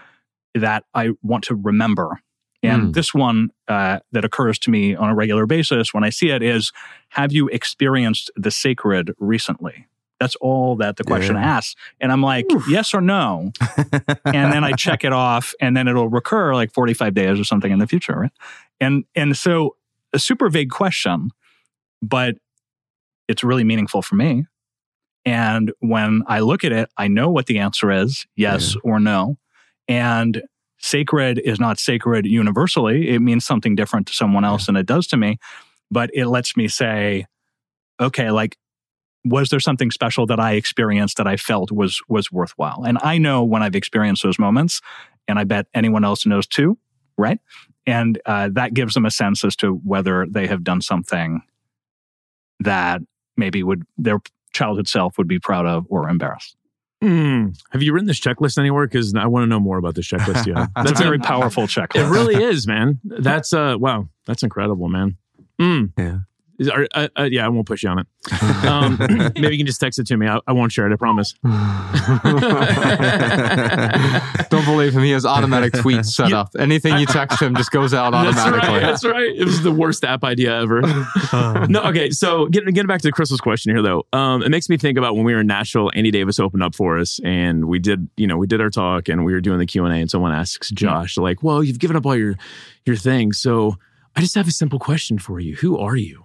that I want to remember and mm. this one uh, that occurs to me on a regular basis when I see it is Have you experienced the sacred recently? That's all that the question yeah. asks. And I'm like, Oof. yes or no. and then I check it off and then it'll recur like 45 days or something in the future. Right. And, and so a super vague question, but it's really meaningful for me. And when I look at it, I know what the answer is yes yeah. or no. And sacred is not sacred universally. It means something different to someone else than it does to me. But it lets me say, okay, like, was there something special that I experienced that I felt was was worthwhile? And I know when I've experienced those moments, and I bet anyone else knows too, right? And uh, that gives them a sense as to whether they have done something that maybe would their childhood self would be proud of or embarrassed. Hmm. Have you written this checklist anywhere? Because I want to know more about this checklist. Yeah, That's a very powerful checklist. It really is, man. That's uh, wow, that's incredible, man. Mm. Yeah. Is, are, uh, uh, yeah, I won't push you on it. Um, maybe you can just text it to me. I, I won't share it. I promise. Don't believe him. He has automatic tweets set up. Anything you text him just goes out That's automatically. right. That's right. It was the worst app idea ever. no, okay. So getting getting back to Crystal's question here, though, um, it makes me think about when we were in Nashville. Andy Davis opened up for us, and we did, you know, we did our talk, and we were doing the Q and A, and someone asks Josh, like, "Well, you've given up all your your things, so I just have a simple question for you. Who are you?"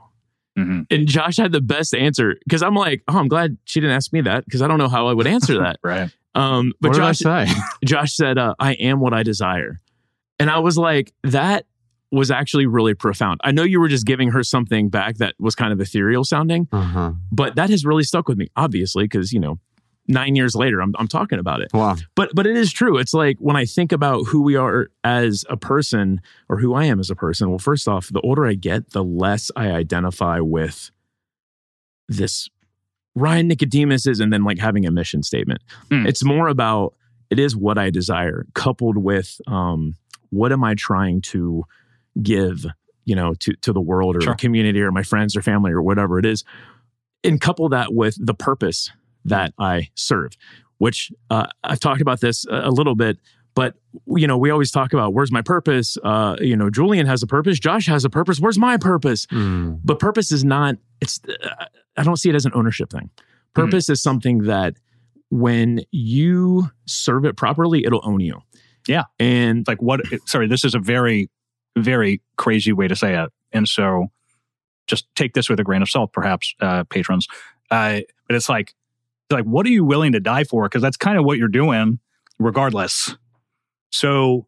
Mhm. And Josh had the best answer because I'm like, "Oh, I'm glad she didn't ask me that because I don't know how I would answer that." Right. Um, but what Josh, did I say? Josh said, uh, I am what I desire. And I was like, that was actually really profound. I know you were just giving her something back that was kind of ethereal sounding, Uh-huh. but that has really stuck with me, obviously, because, you know, nine years later, I'm, I'm talking about it. Wow. But but it is true. It's like when I think about who we are as a person or who I am as a person, well, first off, the older I get, the less I identify with this Ryan Nicodemus is and then like having a mission statement. Hmm. It's more about it is what I desire, coupled with um, what am I trying to give, you know, to to the world or Sure. community or my friends or family or whatever it is, and couple that with the purpose that I serve. Which uh, I've talked about this a, little bit, but you know, we always talk about where's my purpose. Uh, you know, Julien has a purpose, Josh has a purpose. Where's my purpose? Mm. but purpose is not it's uh, i don't see it as an ownership thing purpose is something that when you serve it properly it'll own you Yeah. and like what? Sorry, this is a very, very crazy way to say it, and so just take this with a grain of salt, perhaps, uh, patrons. Uh, but it's like, like, what are you willing to die for? Because that's kind of what you're doing, regardless. So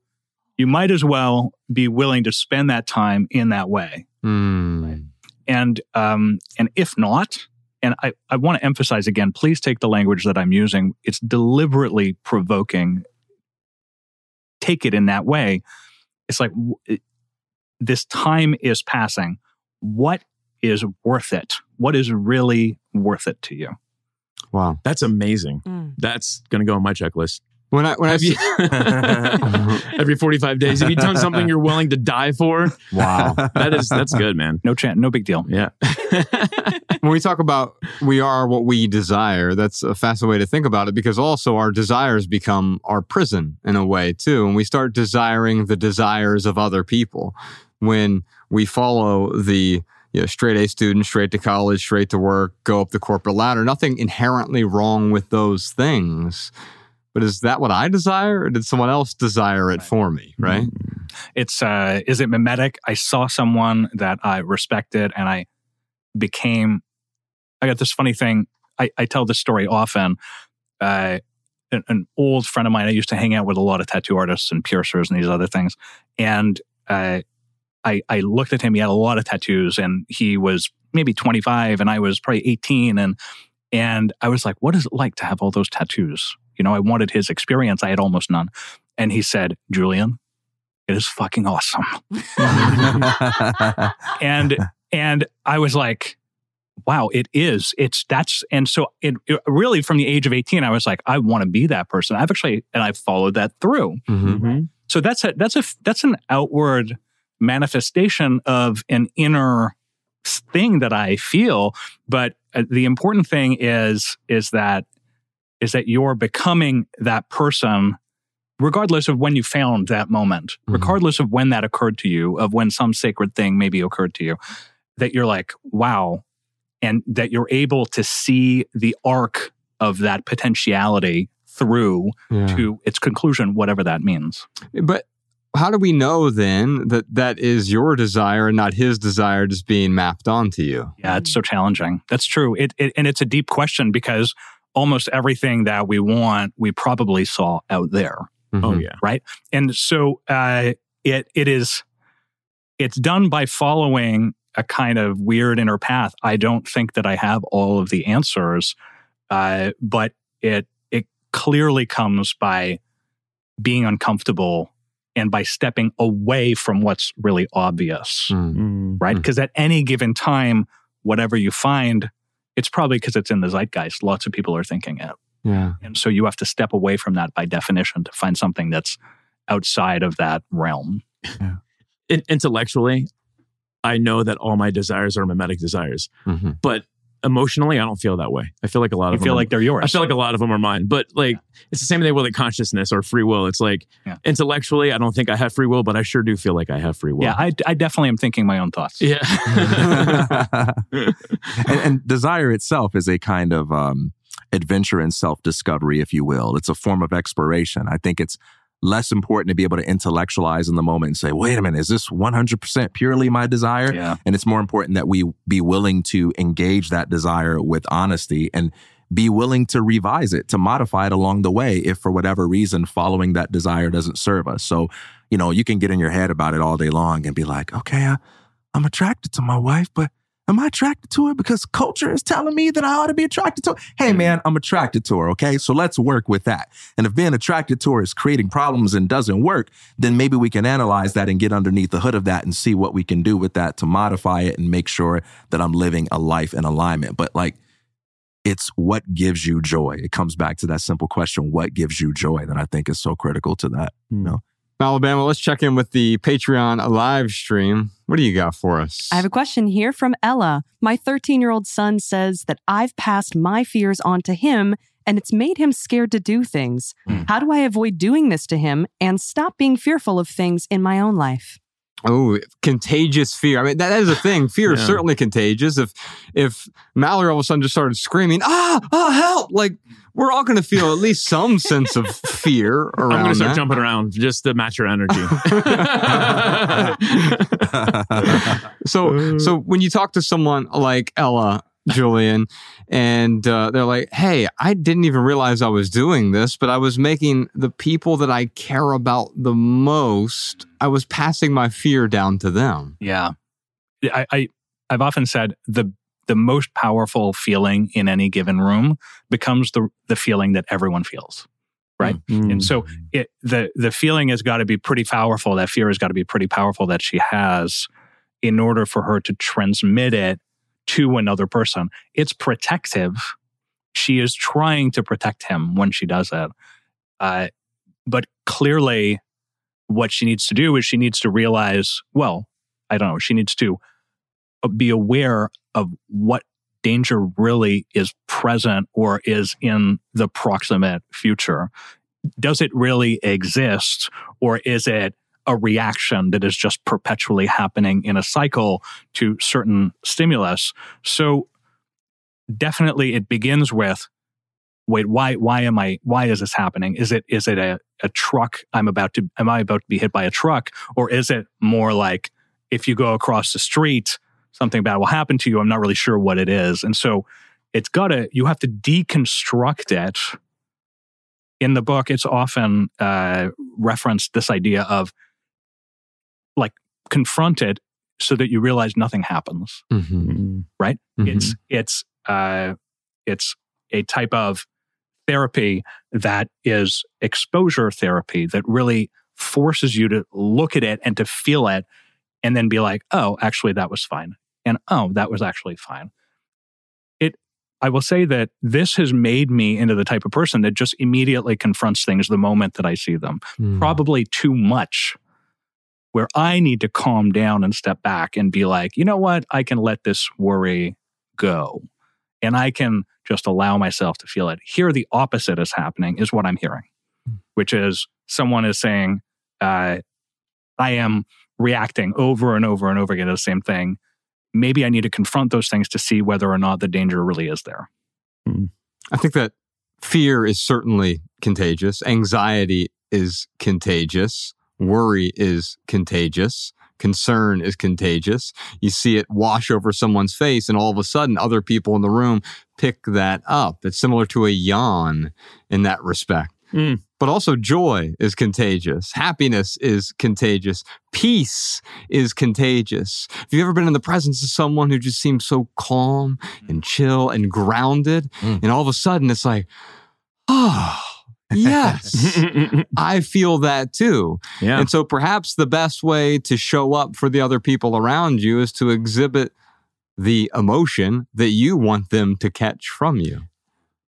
you might as well be willing to spend that time in that way. Mm. and um, and if not and I, I want to emphasize again please take the language that i'm using it's deliberately provoking take it in that way it's like it- this time is passing what is worth it what is really worth it to you Wow. that's amazing Mm. that's gonna go on my checklist When I when I you- every 45 days have you done something you're willing to die for wow. that is that's good man no chance no big deal yeah when we talk about we are what we desire, that's a fascinating way to think about it because also our desires become our prison in a way too. And we start desiring the desires of other people when we follow the you know, straight A student, straight to college, straight to work, go up the corporate ladder. Nothing inherently wrong with those things. But is that what I desire or did someone else desire it for me? Right? it's uh is it mimetic i saw someone that i respected and i became i got this funny thing i, I tell this story often uh an, an old friend of mine i used to hang out with a lot of tattoo artists and piercers and these other things and uh I, I looked at him he had a lot of tattoos and he was maybe 25 and i was probably 18 and and i was like what is it like to have all those tattoos you know i wanted his experience i had almost none and he said julien it is fucking awesome. and and I was like, wow, it is. It's that's and so it, it really from the age of 18, I was like, I want to be that person. I've actually and I've followed that through. Mhm. Mhm. So that's a that's a that's an outward manifestation of an inner thing that I feel. But uh, the important thing is is that is that you're becoming that person regardless of when you found that moment, Mhm. regardless of when that occurred to you, of when some sacred thing maybe occurred to you, that you're like, wow, and that you're able to see the arc of that potentiality through Yeah. to its conclusion, whatever that means. But how do we know then that that is your desire and not his desire just being mapped onto you? Yeah, it's so challenging. That's true. It, it and it's a deep question because almost everything that we want, we probably saw out there. Oh Mhm. yeah. right? And so uh, it it is it's done by following a kind of weird inner path. I don't think that I have all of the answers, uh, but it it clearly comes by being uncomfortable and by stepping away from what's really obvious, Mm. Mm. right? Mm. Because at any given time, whatever you find, it's probably because it's in the zeitgeist. Lots of people are thinking it. Yeah. And so you have to step away from that by definition to find something that's outside of that realm. In- intellectually, I know that all my desires are mimetic desires, Mhm. but emotionally, I don't feel that way. I feel like a lot You of them feel are- like they're yours. I feel like a lot of them are mine, but like it's the same thing with like consciousness or free will. It's like Yeah. intellectually, I don't think I have free will, but I sure do feel like I have free will. yeah, I, I definitely am thinking my own thoughts. yeah. and, and desire itself is a kind of um, adventure and self discovery, if you will. It's a form of exploration. I think it's less important to be able to intellectualize in the moment and say, wait a minute, is this 100% purely my desire? Yeah. And it's more important that we be willing to engage that desire with honesty and be willing to revise it, to modify it along the way if for whatever reason following that desire doesn't serve us. So, you know, you can get in your head about it all day long and be like, okay, I, I'm attracted to my wife, but am I attracted to her because culture is telling me that I ought to be attracted to her? Hey, mm-hmm. man, I'm attracted to her. Okay. So let's work with that. And if being attracted to her is creating problems and doesn't work, then maybe we can analyze that and get underneath the hood of that and see what we can do with that to modify it and make sure that I'm living a life in alignment. But like, it's what gives you joy. It comes back to that simple question, what gives you joy? That I think is so critical to that. Mm. Alabama, let's check in with the Patreon live stream. What do you got for us? I have a question here from Ella. My 13 year old son says that I've passed my fears on to him and it's made him scared to do things. Hmm. How do I avoid doing this to him and stop being fearful of things in my own life? Oh, contagious fear. I mean, that, that is a thing. Fear is certainly contagious. If if Mallory all of a sudden just started screaming, ah, ah, help! Like we're all going to feel at least some sense of fear around I'm gonna start that. jumping around just to match your energy. so so when you talk to someone like Ella Julien and uh, they're like hey I didn't even realize I was doing this but I was making the people that I care about the most I was passing my fear down to them Yeah. I, I I've often said the the most powerful feeling in any given room becomes the the feeling that everyone feels. Right. Mm. And so it the the feeling has got to be pretty powerful. That fear has got to be pretty powerful that she has in order for her to transmit it to another person. It's protective. She is trying to protect him when she does it. Uh, but clearly, what she needs to do is she needs to realize, well, I don't know, she needs to uh, be aware of what danger really is present or is in the proximate future. Does it really exist or is it a reaction that is just perpetually happening in a cycle to certain stimulus? So definitely it begins with wait why why am i why is this happening is it is it a, a truck i'm about to am i about to be hit by a truck or is it more like if you go across the street something bad will happen to you i'm not really sure what it is and so it's got to you have to deconstruct it in the book it's often uh, referenced this idea of like confront it so that you realize nothing happens mm-hmm. Mm. right Mhm. it's it's uh it's a type of therapy that is exposure therapy that really forces you to look at it and to feel it and then be like oh actually that was fine and oh that was actually fine it i will say that this has made me into the type of person that just immediately confronts things the moment that i see them Mm. probably too much where I need to calm down and step back and be like, you know what? I can let this worry go. And I can just allow myself to feel it. Here, the opposite is happening, is what I'm hearing, which is someone is saying, uh, I am reacting over and over and over again to the same thing. Maybe I need to confront those things to see whether or not the danger really is there. I think that fear is certainly contagious. Anxiety is contagious. Worry is contagious. Concern is contagious. You see it wash over someone's face, and all of a sudden, other people in the room pick that up. It's similar to a yawn in that respect. Mm. but also joy is contagious. Happiness is contagious. Peace is contagious. Have you ever been in the presence of someone who just seems so calm and chill and grounded? Mm. And all of a sudden it's like, oh, yes, I feel that too. Yeah. And so perhaps the best way to show up for the other people around you is to exhibit the emotion that you want them to catch from you.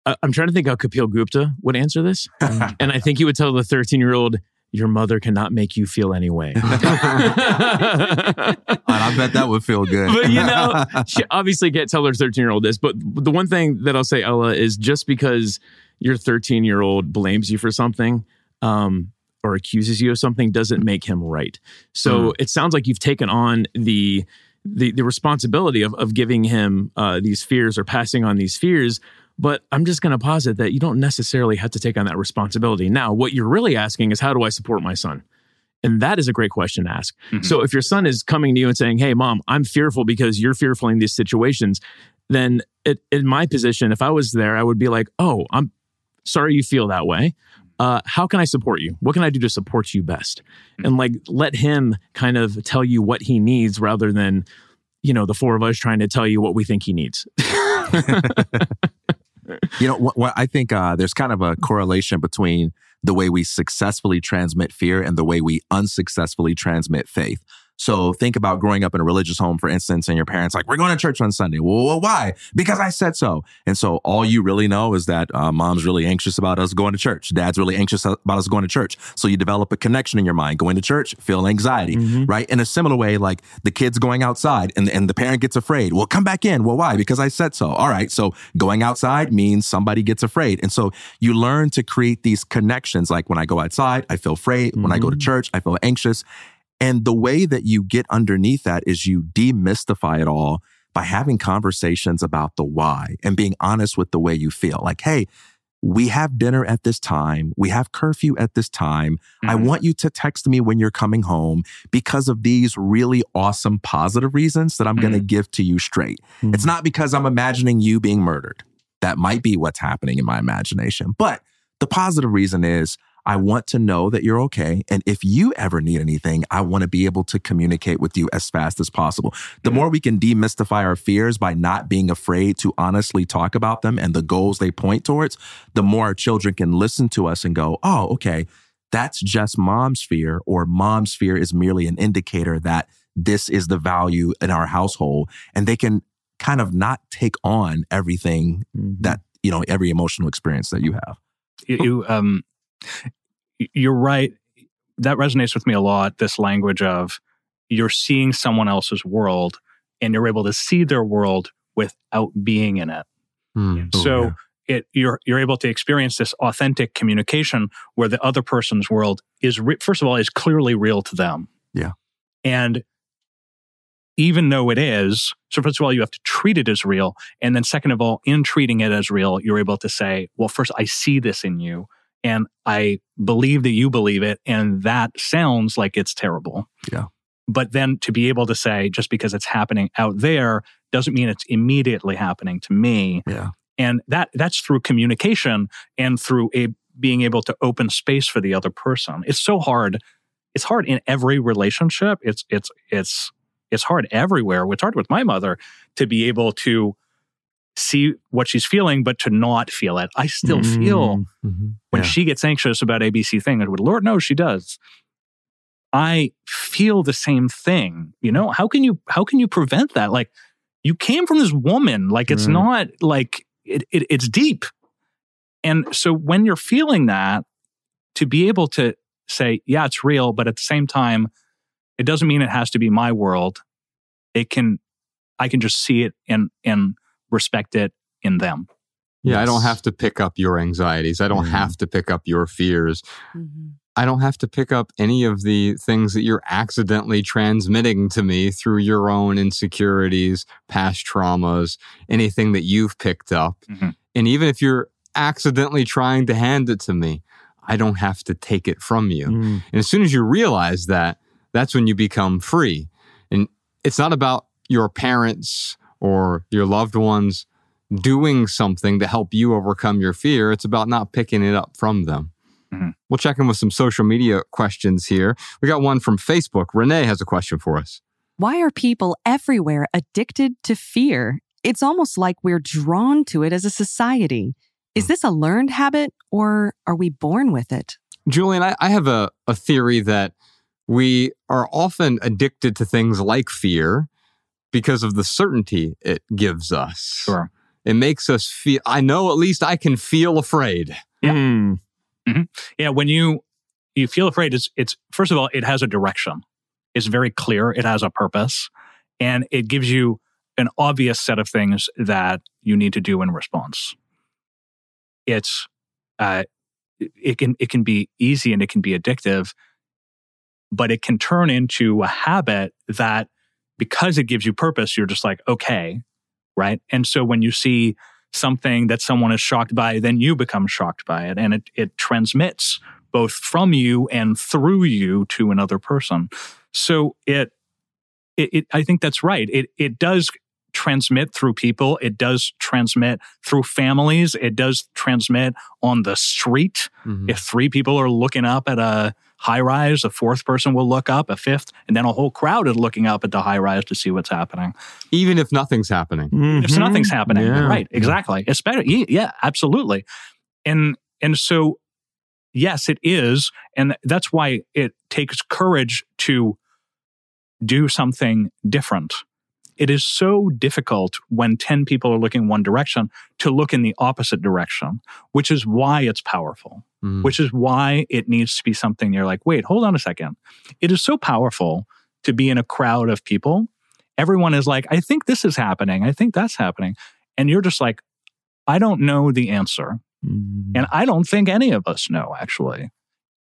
I- I'm trying to think how Kapil Gupta would answer this. and I think he would tell the 13 year old, Your mother cannot make you feel any way. I bet that would feel good. but you know, she obviously can't tell her 13 year old this. But the one thing that I'll say, Ella, is just because your 13 year old blames you for something um, or accuses you of something doesn't make him right. So it sounds like you've taken on the the, the responsibility of, of giving him uh, these fears or passing on these fears. But I'm just going to posit that you don't necessarily have to take on that responsibility. Now, what you're really asking is, how do I support my son? And that is a great question to ask. Mhm. So if your son is coming to you and saying, Hey, mom, I'm fearful because you're fearful in these situations, then it, in my position, if I was there, I would be like, Oh, I'm sorry you feel that way. Uh, how can I support you? What can I do to support you best? And like, let him kind of tell you what he needs rather than, you know, the four of us trying to tell you what we think he needs. You know, what, what I think uh, there's kind of a correlation between the way we successfully transmit fear and the way we unsuccessfully transmit faith. So think about growing up in a religious home, for instance, and your parents like, "We're going to church on Sunday." Well, well why? Because I said so. And so all you really know is that uh, mom's really anxious about us going to church. Dad's really anxious about us going to church. So you develop a connection in your mind. Going to church, feel anxiety, right? In a similar way, like the kids going outside, and and the parent gets afraid. Well, come back in. Well, why? Because I said so. All right. So going outside means somebody gets afraid, and so you learn to create these connections. Like when I go outside, I feel afraid. When I go to church, I feel anxious. And the way that you get underneath that is you demystify it all by having conversations about the why and being honest with the way you feel. Like, hey, we have dinner at this time. We have curfew at this time. I Mhm. want you to text me when you're coming home because of these really awesome positive reasons that I'm going to give to you straight. It's not because I'm imagining you being murdered. That might be what's happening in my imagination. But the positive reason is I want to know that you're okay. And if you ever need anything, I want to be able to communicate with you as fast as possible. The more we can demystify our fears by not being afraid to honestly talk about them and the goals they point towards, the more our children can listen to us and go, oh, okay, that's just mom's fear, or mom's fear is merely an indicator that this is the value in our household. And they can kind of not take on everything that, you know, every emotional experience that you have. you, you um you're right that resonates with me a lot this language of you're seeing someone else's world and you're able to see their world without being in it Hmm. so yeah. it you're you're able to experience this authentic communication where the other person's world is re- first of all is clearly real to them Yeah. and even though it is so first of all you have to treat it as real and then second of all in treating it as real you're able to say well first i see this in you and i believe that you believe it and that sounds like it's terrible. Yeah. but then to be able to say just because it's happening out there doesn't mean it's immediately happening to me. Yeah. and that that's through communication and through a being able to open space for the other person. It's so hard. It's hard in every relationship. It's it's it's it's hard everywhere. It's hard with my mother to be able to see what she's feeling but to not feel it. I still feel Mhm. when Yeah. she gets anxious about abc thing and lord knows she does. I feel the same thing you know? How can you how can you prevent that? Like you came from this woman. Like it's Right. not like it, it it's deep. And so when you're feeling that to be able to say yeah it's real but at the same time it doesn't mean it has to be my world. It can i can just see it and and respect it in them Yeah, I don't have to pick up your anxieties. I don't Mhm. have to pick up your fears. I don't have to pick up any of the things that you're accidentally transmitting to me through your own insecurities, past traumas, anything that you've picked up. Mhm. And even if you're accidentally trying to hand it to me, I don't have to take it from you. Mm. And as soon as you realize that, that's when you become free. And it's not about your parents or your loved ones doing something to help you overcome your fear. It's about not picking it up from them. Mhm. We'll check in with some social media questions here. We got one from Facebook. Renee has a question for us. Why are people everywhere addicted to fear? It's almost like we're drawn to it as a society. Is this a learned habit or are we born with it? Julien, I, I have a, a theory that we are often addicted to things like fear because of the certainty it gives us. Sure. It makes us feel, I know at least I can feel afraid. Yeah. Mm. Yeah, when you you feel afraid, it's it's first of all, it has a direction. It's very clear. It has a purpose, and it gives you an obvious set of things that you need to do in response. It's uh, it can it can be easy and it can be addictive, but it can turn into a habit that because it gives you purpose, you're just like okay, right? And so when you see something that someone is shocked by, then you become shocked by it. And it, it transmits both from you and through you to another person. So it, it, it I think that's right. It, it does transmit through people. It does transmit through families. It does transmit on the street. Mhm. If three people are looking up at a high rise, a fourth person will look up, a fifth, and then a whole crowd is looking up at the high rise to see what's happening Even if nothing's happening. if Mhm. nothing's happening Yeah. right exactly it's better yeah absolutely and and so yes it is and that's why it takes courage to do something different it is so difficult when 10 people are looking one direction to look in the opposite direction which is why it's powerful Mhm. which is why it needs to be something you're like wait hold on a second. It is so powerful to be in a crowd of people. Everyone is like i think this is happening. I think that's happening and you're just like i don't know the answer Mm. and i don't think any of us know actually.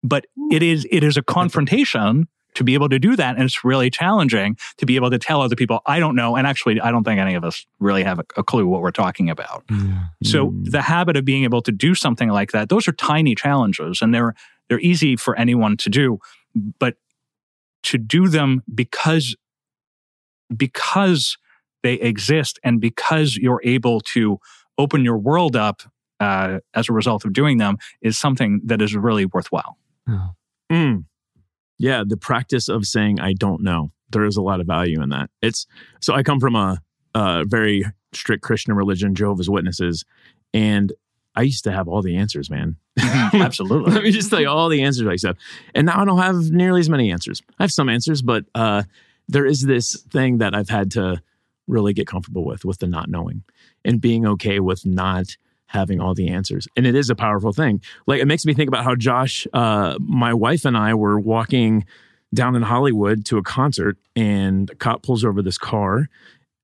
But it is it is a confrontation to be able to do that and it's really challenging to be able to tell other people i don't know and actually i don't think any of us really have a, a clue what we're talking about so Mm. the habit of being able to do something like that, those are tiny challenges and they're they're easy for anyone to do, but to do them because because they exist and because you're able to open your world up uh, as a result of doing them is something that is really worthwhile. Mm. Yeah, the practice of saying I don't know. There is a lot of value in that. It's so I come from a, a very strict Christian religion, Jehovah's Witnesses, and I used to have all the answers, man. Absolutely. Let me just tell you all the answers I said. And now I don't have nearly as many answers. I have some answers, but uh, there is this thing that I've had to really get comfortable with, with the not knowing and being okay with not having all the answers. And it is a powerful thing. Like it makes me think about how Josh, uh, my wife and I were walking down in Hollywood to a concert and a cop pulls over this car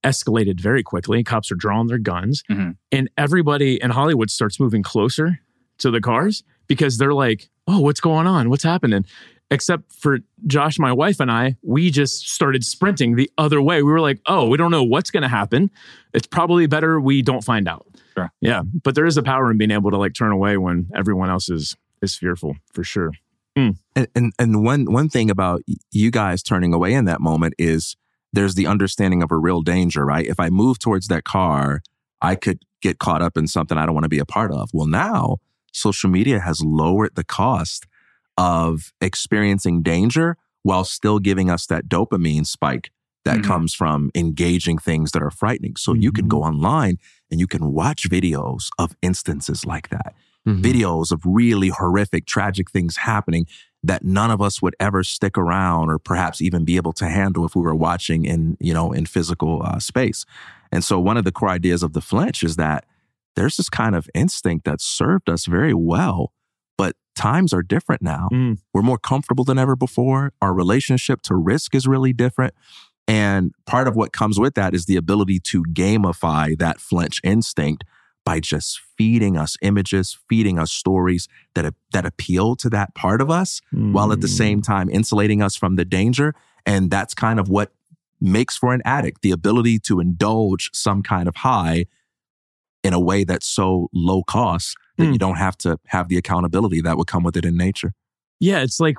escalated very quickly. Cops are drawing their guns, Mhm. and everybody in Hollywood starts moving closer to the cars because they're like, "Oh, what's going on? What's happening?" Except for Josh, my wife, and I, we just started sprinting the other way. We were like, "Oh, we don't know what's going to happen. It's probably better we don't find out." Sure. Yeah, but there is a power in being able to like turn away when everyone else is is fearful, for sure. Hmm. And, and and one one thing about you guys turning away in that moment is there's the understanding of a real danger, right? If I move towards that car, I could get caught up in something I don't want to be a part of. Well, now social media has lowered the cost of experiencing danger while still giving us that dopamine spike that Mhm. comes from engaging things that are frightening. So you can go online and you can watch videos of instances like that Mhm. videos of really horrific, tragic things happening that none of us would ever stick around or perhaps even be able to handle if we were watching in, you know, in physical uh, space. And so one of the core ideas of the flinch is that there's this kind of instinct that served us very well, but times are different now. Mm. We're more comfortable than ever before. Our relationship to risk is really different. And part of what comes with that is the ability to gamify that flinch instinct by just feeding us images, feeding us stories that that appeal to that part of us, while at the Mm. same time insulating us from the danger. And that's kind of what makes for an addict the ability to indulge some kind of high in a way that's so low cost that Mm. you don't have to have the accountability that would come with it in nature. Yeah, it's like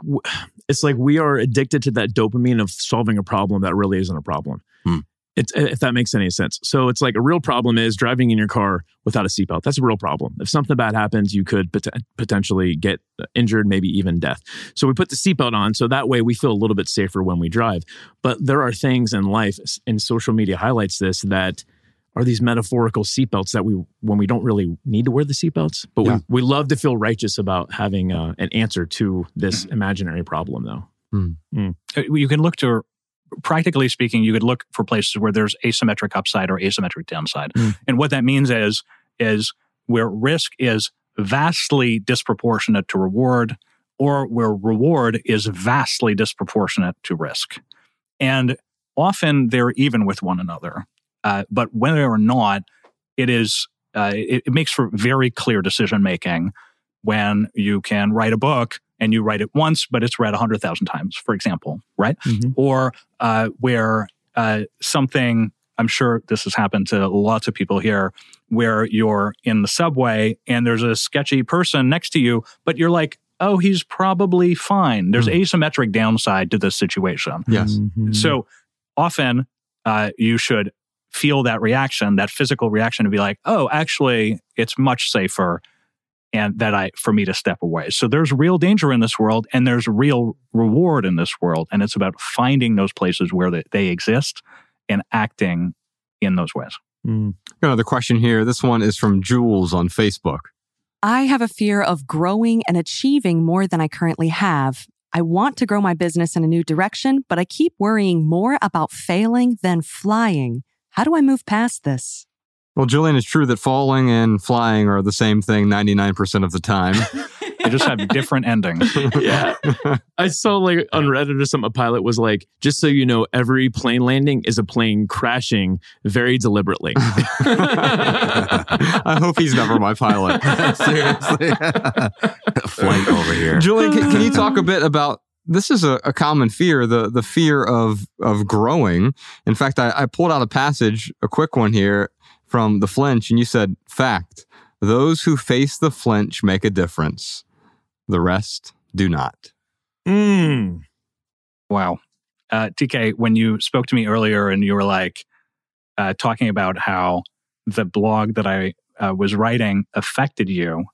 it's like we are addicted to that dopamine of solving a problem that really isn't a problem. Hmm. It's, if that makes any sense. So it's like a real problem is driving in your car without a seatbelt. That's a real problem. If something bad happens, you could pot- potentially get injured, maybe even death. So we put the seatbelt on so that way we feel a little bit safer when we drive. But there are things in life, and social media highlights this, that are these metaphorical seatbelts that we, when we don't really need to wear the seatbelts, but Yeah. we, we love to feel righteous about having uh, an answer to this imaginary problem, though. Uh, You can look to, practically speaking, you could look for places where there's asymmetric upside or asymmetric downside. Mm. And what that means is, is where risk is vastly disproportionate to reward or where reward is vastly disproportionate to risk. And often they're even with one another. Uh, but whether or not, it is, uh, it, it makes for very clear decision making when you can write a book and you write it once, but it's read 100,000 times, for example, right? Mhm. Or uh, where uh, something, I'm sure this has happened to lots of people here, where you're in the subway and there's a sketchy person next to you, but you're like, oh, he's probably fine. There's asymmetric downside to this situation. Yes. Mhm. So often uh, you should feel that reaction, that physical reaction to be like, oh, actually, it's much safer and that I for me to step away. So there's real danger in this world and there's real reward in this world. And it's about finding those places where they, they exist and acting in those ways. Mm. Another question here. This one is from Jules on Facebook. I have a fear of growing and achieving more than I currently have. I want to grow my business in a new direction, but I keep worrying more about failing than flying. How do I move past this? Well, Julien, it's true that falling and flying are the same thing 99% of the time. They just have different endings. yeah. I saw like on Reddit or something, a pilot was like, just so you know, every plane landing is a plane crashing very deliberately. I hope he's never my pilot. Seriously. Flight over here. Julien, can, can you talk a bit about this is a, a common fear, the the fear of of growing. In fact, I, I pulled out a passage, a quick one here from the flinch, and you said, fact, those who face the flinch make a difference. The rest do not. Mm. Wow. Uh, TK, when you spoke to me earlier and you were like uh, talking about how the blog that I uh, was writing affected you,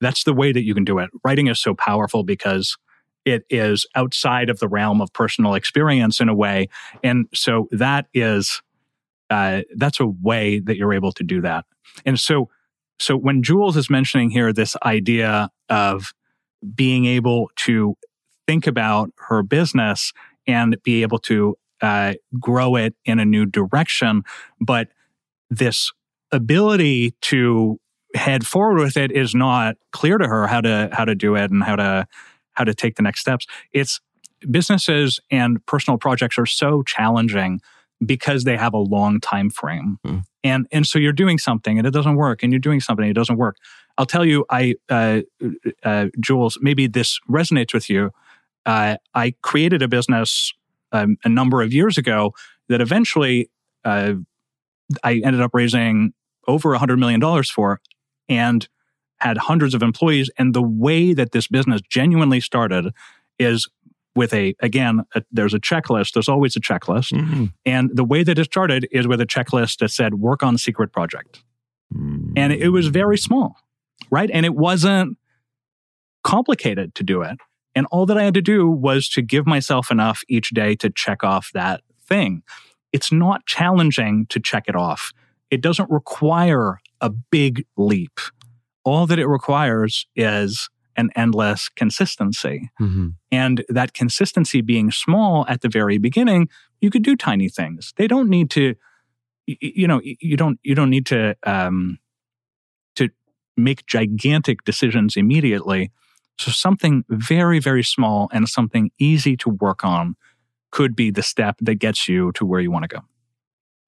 that's the way that you can do it. Writing is so powerful because it is outside of the realm of personal experience in a way. And so that is, uh, that's a way that you're able to do that. And so, so when Jules is mentioning here this idea of being able to think about her business and be able to uh, grow it in a new direction. But this ability to head forward with it is not clear to her how to how to do it and how to how to take the next steps. It's businesses and personal projects are so challenging because they have a long time frame. Hmm. And and so you're doing something and it doesn't work and you're doing something and it doesn't work. I'll tell you I uh, uh, Jules maybe this resonates with you. Uh, I created a business um, a number of years ago that eventually uh, I ended up raising over a hundred million dollars for, and had hundreds of employees. And the way that this business genuinely started is with a again, a, there's a checklist. There's always a checklist, Mhm. and the way that it started is with a checklist that said work on secret project, and it was very small, right? And it wasn't complicated to do it. And all that I had to do was to give myself enough each day to check off that thing. It's not challenging to check it off. It doesn't require a big leap. All that it requires is an endless consistency. Mm-hmm. And that consistency being small at the very beginning, you could do tiny things. They don't need to, you know, you don't you don't need to um, to make gigantic decisions immediately. So something very very small and something easy to work on could be the step that gets you to where you want to go.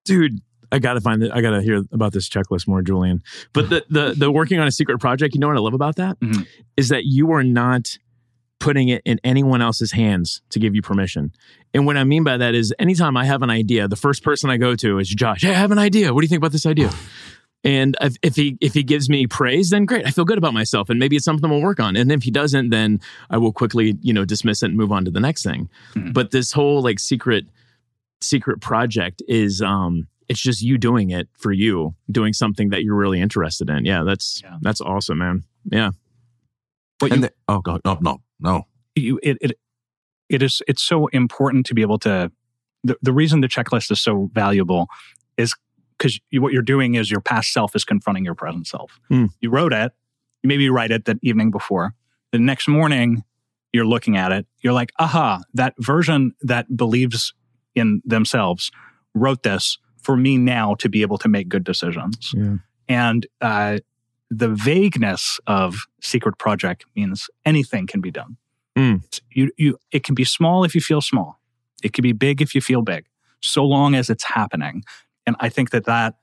dude i gotta find it. I gotta hear about this checklist more julien. But the the, the working on a secret project you know what i love about that? Is Mhm. that you are not putting it in anyone else's hands to give you permission. And what i mean by that is anytime i have an idea the first person i go to is josh hey i have an idea. What do you think about this idea? And if, if he if he gives me praise then great. I feel good about myself and maybe it's something we'll work on. And if he doesn't then i will quickly you know dismiss it and move on to the next thing. Mhm. but this whole like secret secret project is um it's just you doing it for you, doing something that you're really interested in. Yeah, that's Yeah. that's awesome, man. Yeah. But and you, the, oh god, no, no, no. you it, it it is it's so important to be able to the, the reason the checklist is so valuable is because you, what you're doing is your past self is confronting your present self. Hmm. You wrote it, maybe you write it the evening before. The next morning, you're looking at it. You're like, aha, that version that believes in themselves wrote this for me now to be able to make good decisions. Yeah. And uh, the vagueness of secret project means anything can be done. Mm. You, you, it can be small if you feel small. It can be big if you feel big, so long as it's happening. And I think that that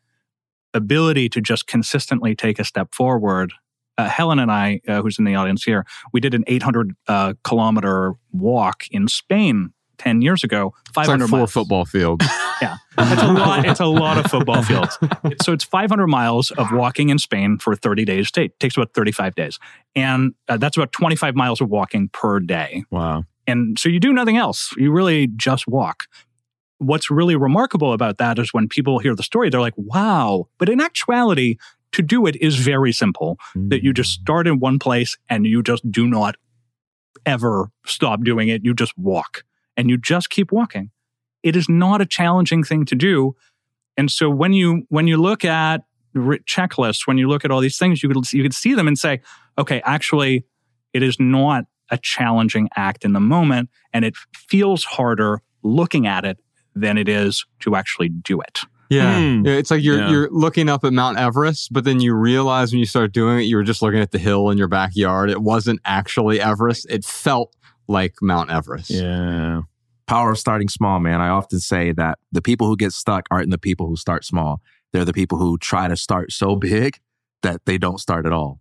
ability to just consistently take a step forward. Uh, Helen and I, uh, who's in the audience here, we did an 800 uh, kilometer walk in Spain 10 years ago. It's 500 like four miles. football fields. Yeah, it's a lot. It's a lot of football fields. So it's 500 miles of walking in Spain for 30 days. It takes about 35 days, and uh, that's about 25 miles of walking per day. Wow. And so you do nothing else. You really just walk. What's really remarkable about that is when people hear the story, they're like, "Wow!" But in actuality, to do it is very simple. That you just start in one place and you just do not ever stop doing it. You just walk and you just keep walking. It is not a challenging thing to do. And so when you when you look at checklists, when you look at all these things, you could you could see them and say, okay, actually, it is not a challenging act in the moment, and it feels harder looking at it than it is to actually do it. Yeah. Hmm. Yeah, It's like you're Yeah. you're looking up at Mount Everest, but then you realize when you start doing it, you were just looking at the hill in your backyard. It wasn't actually Everest. It felt like Mount Everest. Yeah. Power of starting small, man. I often say that the people who get stuck aren't the people who start small. They're the people who try to start so big that they don't start at all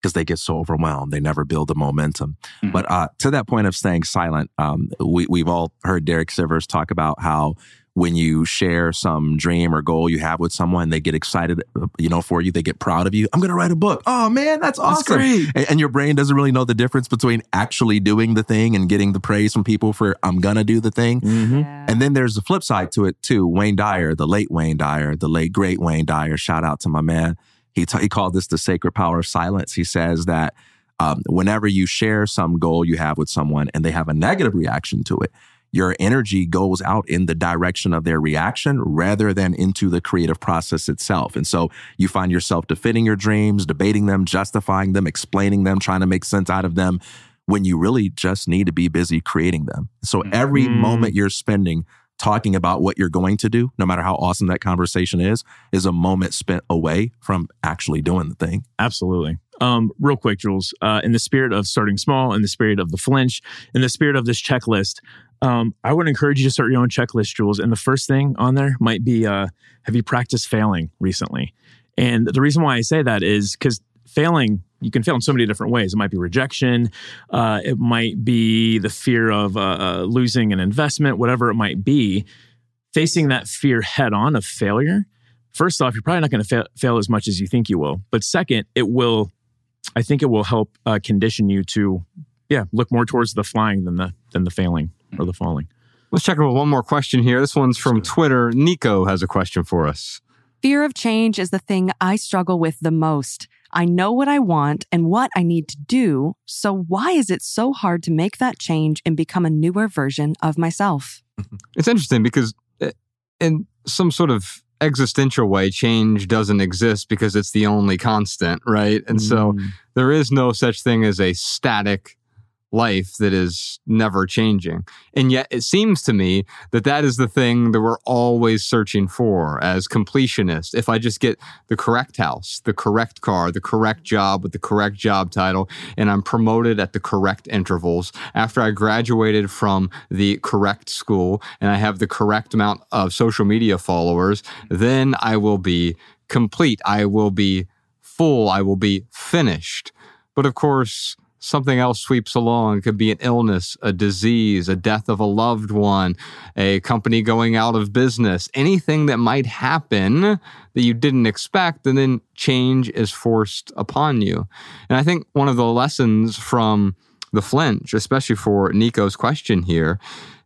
because they get so overwhelmed. They never build the momentum. Mhm. But uh, to that point of staying silent, um, we, we've all heard Derek Sivers talk about how when you share some dream or goal you have with someone, they get excited, you know, for you. They get proud of you. I'm going to write a book. Oh man, that's awesome. great. And, and your brain doesn't really know the difference between actually doing the thing and getting the praise from people for I'm going to do the thing. Mm-hmm. And then there's the flip side to it too. Wayne Dyer, the late Wayne Dyer, the late great Wayne Dyer. Shout out to my man. He t- he called this the sacred power of silence. He says that um, whenever you share some goal you have with someone and they have a negative reaction to it, your energy goes out in the direction of their reaction rather than into the creative process itself. And so you find yourself defending your dreams, debating them, justifying them, explaining them, trying to make sense out of them when you really just need to be busy creating them. So every Mm. moment you're spending talking about what you're going to do, no matter how awesome that conversation is, is a moment spent away from actually doing the thing. Absolutely. Um, real quick, Jules, uh, in the spirit of starting small, in the spirit of the flinch, in the spirit of this checklist, um, I would encourage you to start your own checklist, Jules. And the first thing on there might be uh, Have you practiced failing recently? And the reason why I say that is because failing, you can fail in so many different ways. It might be rejection, uh, it might be the fear of uh, uh, losing an investment, whatever it might be. Facing that fear head on of failure, first off, you're probably not going to fail, fail as much as you think you will. But second, it will, I think it will help uh, condition you to, yeah, look more towards the flying than the than the failing or the falling. Let's check out one more question here. This one's from Twitter. Nico has a question for us. Fear of change is the thing I struggle with the most. I know what I want and what I need to do. So why is it so hard to make that change and become a newer version of myself? It's interesting because uh, in some sort of existential way, change doesn't exist because it's the only constant, right? And so Mm. there is no such thing as a static life that is never changing. And yet it seems to me that that is the thing that we're always searching for as completionists. If I just get the correct house, the correct car, the correct job with the correct job title, and I'm promoted at the correct intervals after I graduated from the correct school and I have the correct amount of social media followers, then I will be complete. I will be full. I will be finished. But of course, something else sweeps along. It could be an illness, a disease, a death of a loved one, a company going out of business, anything that might happen that you didn't expect, and then change is forced upon you. And I think one of the lessons from the flinch, especially for Nico's question here,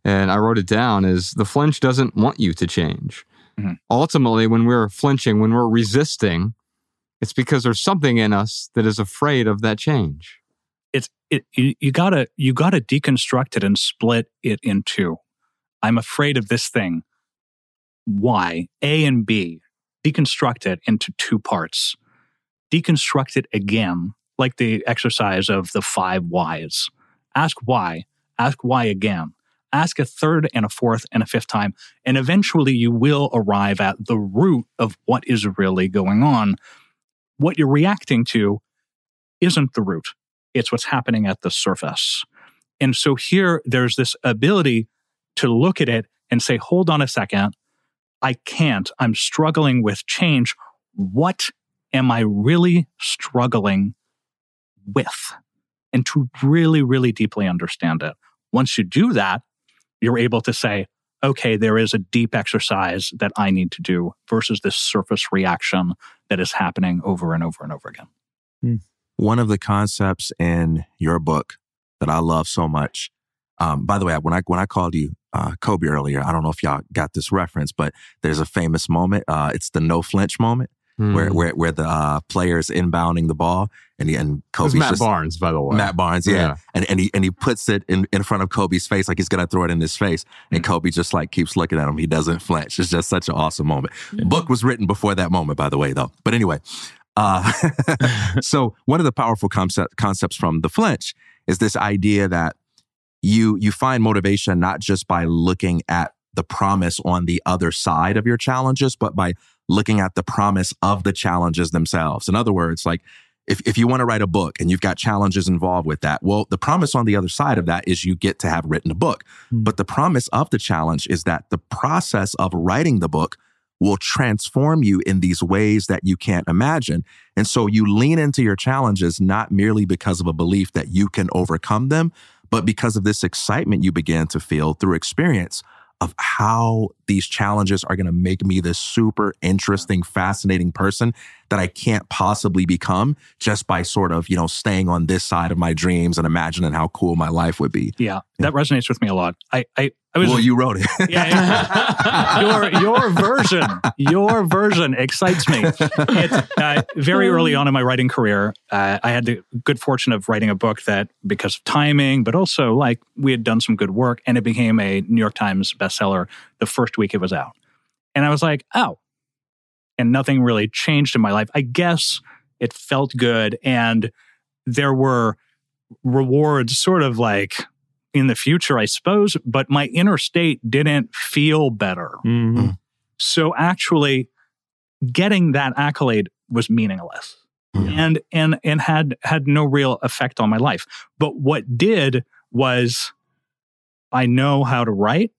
and I wrote it down, is the flinch doesn't want you to change. Mhm. Ultimately, when we're flinching, when we're resisting, it's because there's something in us that is afraid of that change. It you, you gotta you gotta deconstruct it and split it in two. I'm afraid of this thing. Why? A and B. Deconstruct it into two parts. Deconstruct it again, like the exercise of the five whys. Ask why. Ask why again. Ask a third and a fourth and a fifth time. And eventually you will arrive at the root of what is really going on. What you're reacting to isn't the root it's what's happening at the surface. And so here there's this ability to look at it and say, hold on a second. I can't. I'm struggling with change. What am I really struggling with? And to really, really deeply understand it. Once you do that, you're able to say, okay, there is a deep exercise that I need to do versus this surface reaction that is happening over and over and over again. Hmm. One of the concepts in your book that I love so much. Um, by the way, when I when I called you uh, Kobe earlier, I don't know if y'all got this reference, but there's a famous moment. Uh, it's the no flinch moment where Hmm. where where the uh, is inbounding the ball and he, and It was Kobe's Matt just Barnes, by the way. Matt Barnes, yeah. Yeah. And and he and he puts it in, in front of Kobe's face like he's gonna throw it in his face. And Kobe just like keeps looking at him. He doesn't flinch. It's just such an awesome moment. Book was written before that moment, by the way, though. But anyway, uh, so one of the powerful concept, concepts from the flinch is this idea that you you find motivation not just by looking at the promise on the other side of your challenges, but by looking at the promise of the challenges themselves. In other words, like if, if you want to write a book and you've got challenges involved with that, well, the promise on the other side of that is you get to have written a book. But the promise of the challenge is that the process of writing the book will transform you in these ways that you can't imagine. And so you lean into your challenges not merely because of a belief that you can overcome them, but because of this excitement you begin to feel through experience of how these challenges are going to make me this super interesting, fascinating person that I can't possibly become just by sort of, you know, staying on this side of my dreams and imagining how cool my life would be. Yeah, that resonates with me a lot. I, I, I was well, you wrote it. yeah, yeah. your your version, your version excites me. It's, uh, very early on in my writing career, uh, I had the good fortune of writing a book that, because of timing, but also like we had done some good work, and it became a New York Times bestseller the first week it was out. And I was like, oh, and nothing really changed in my life. I guess it felt good, and there were rewards, sort of like in the future, I suppose, but my inner state didn't feel better. Mhm. So actually getting that accolade was meaningless and and and had had no real effect on my life. But what did was I know how to write.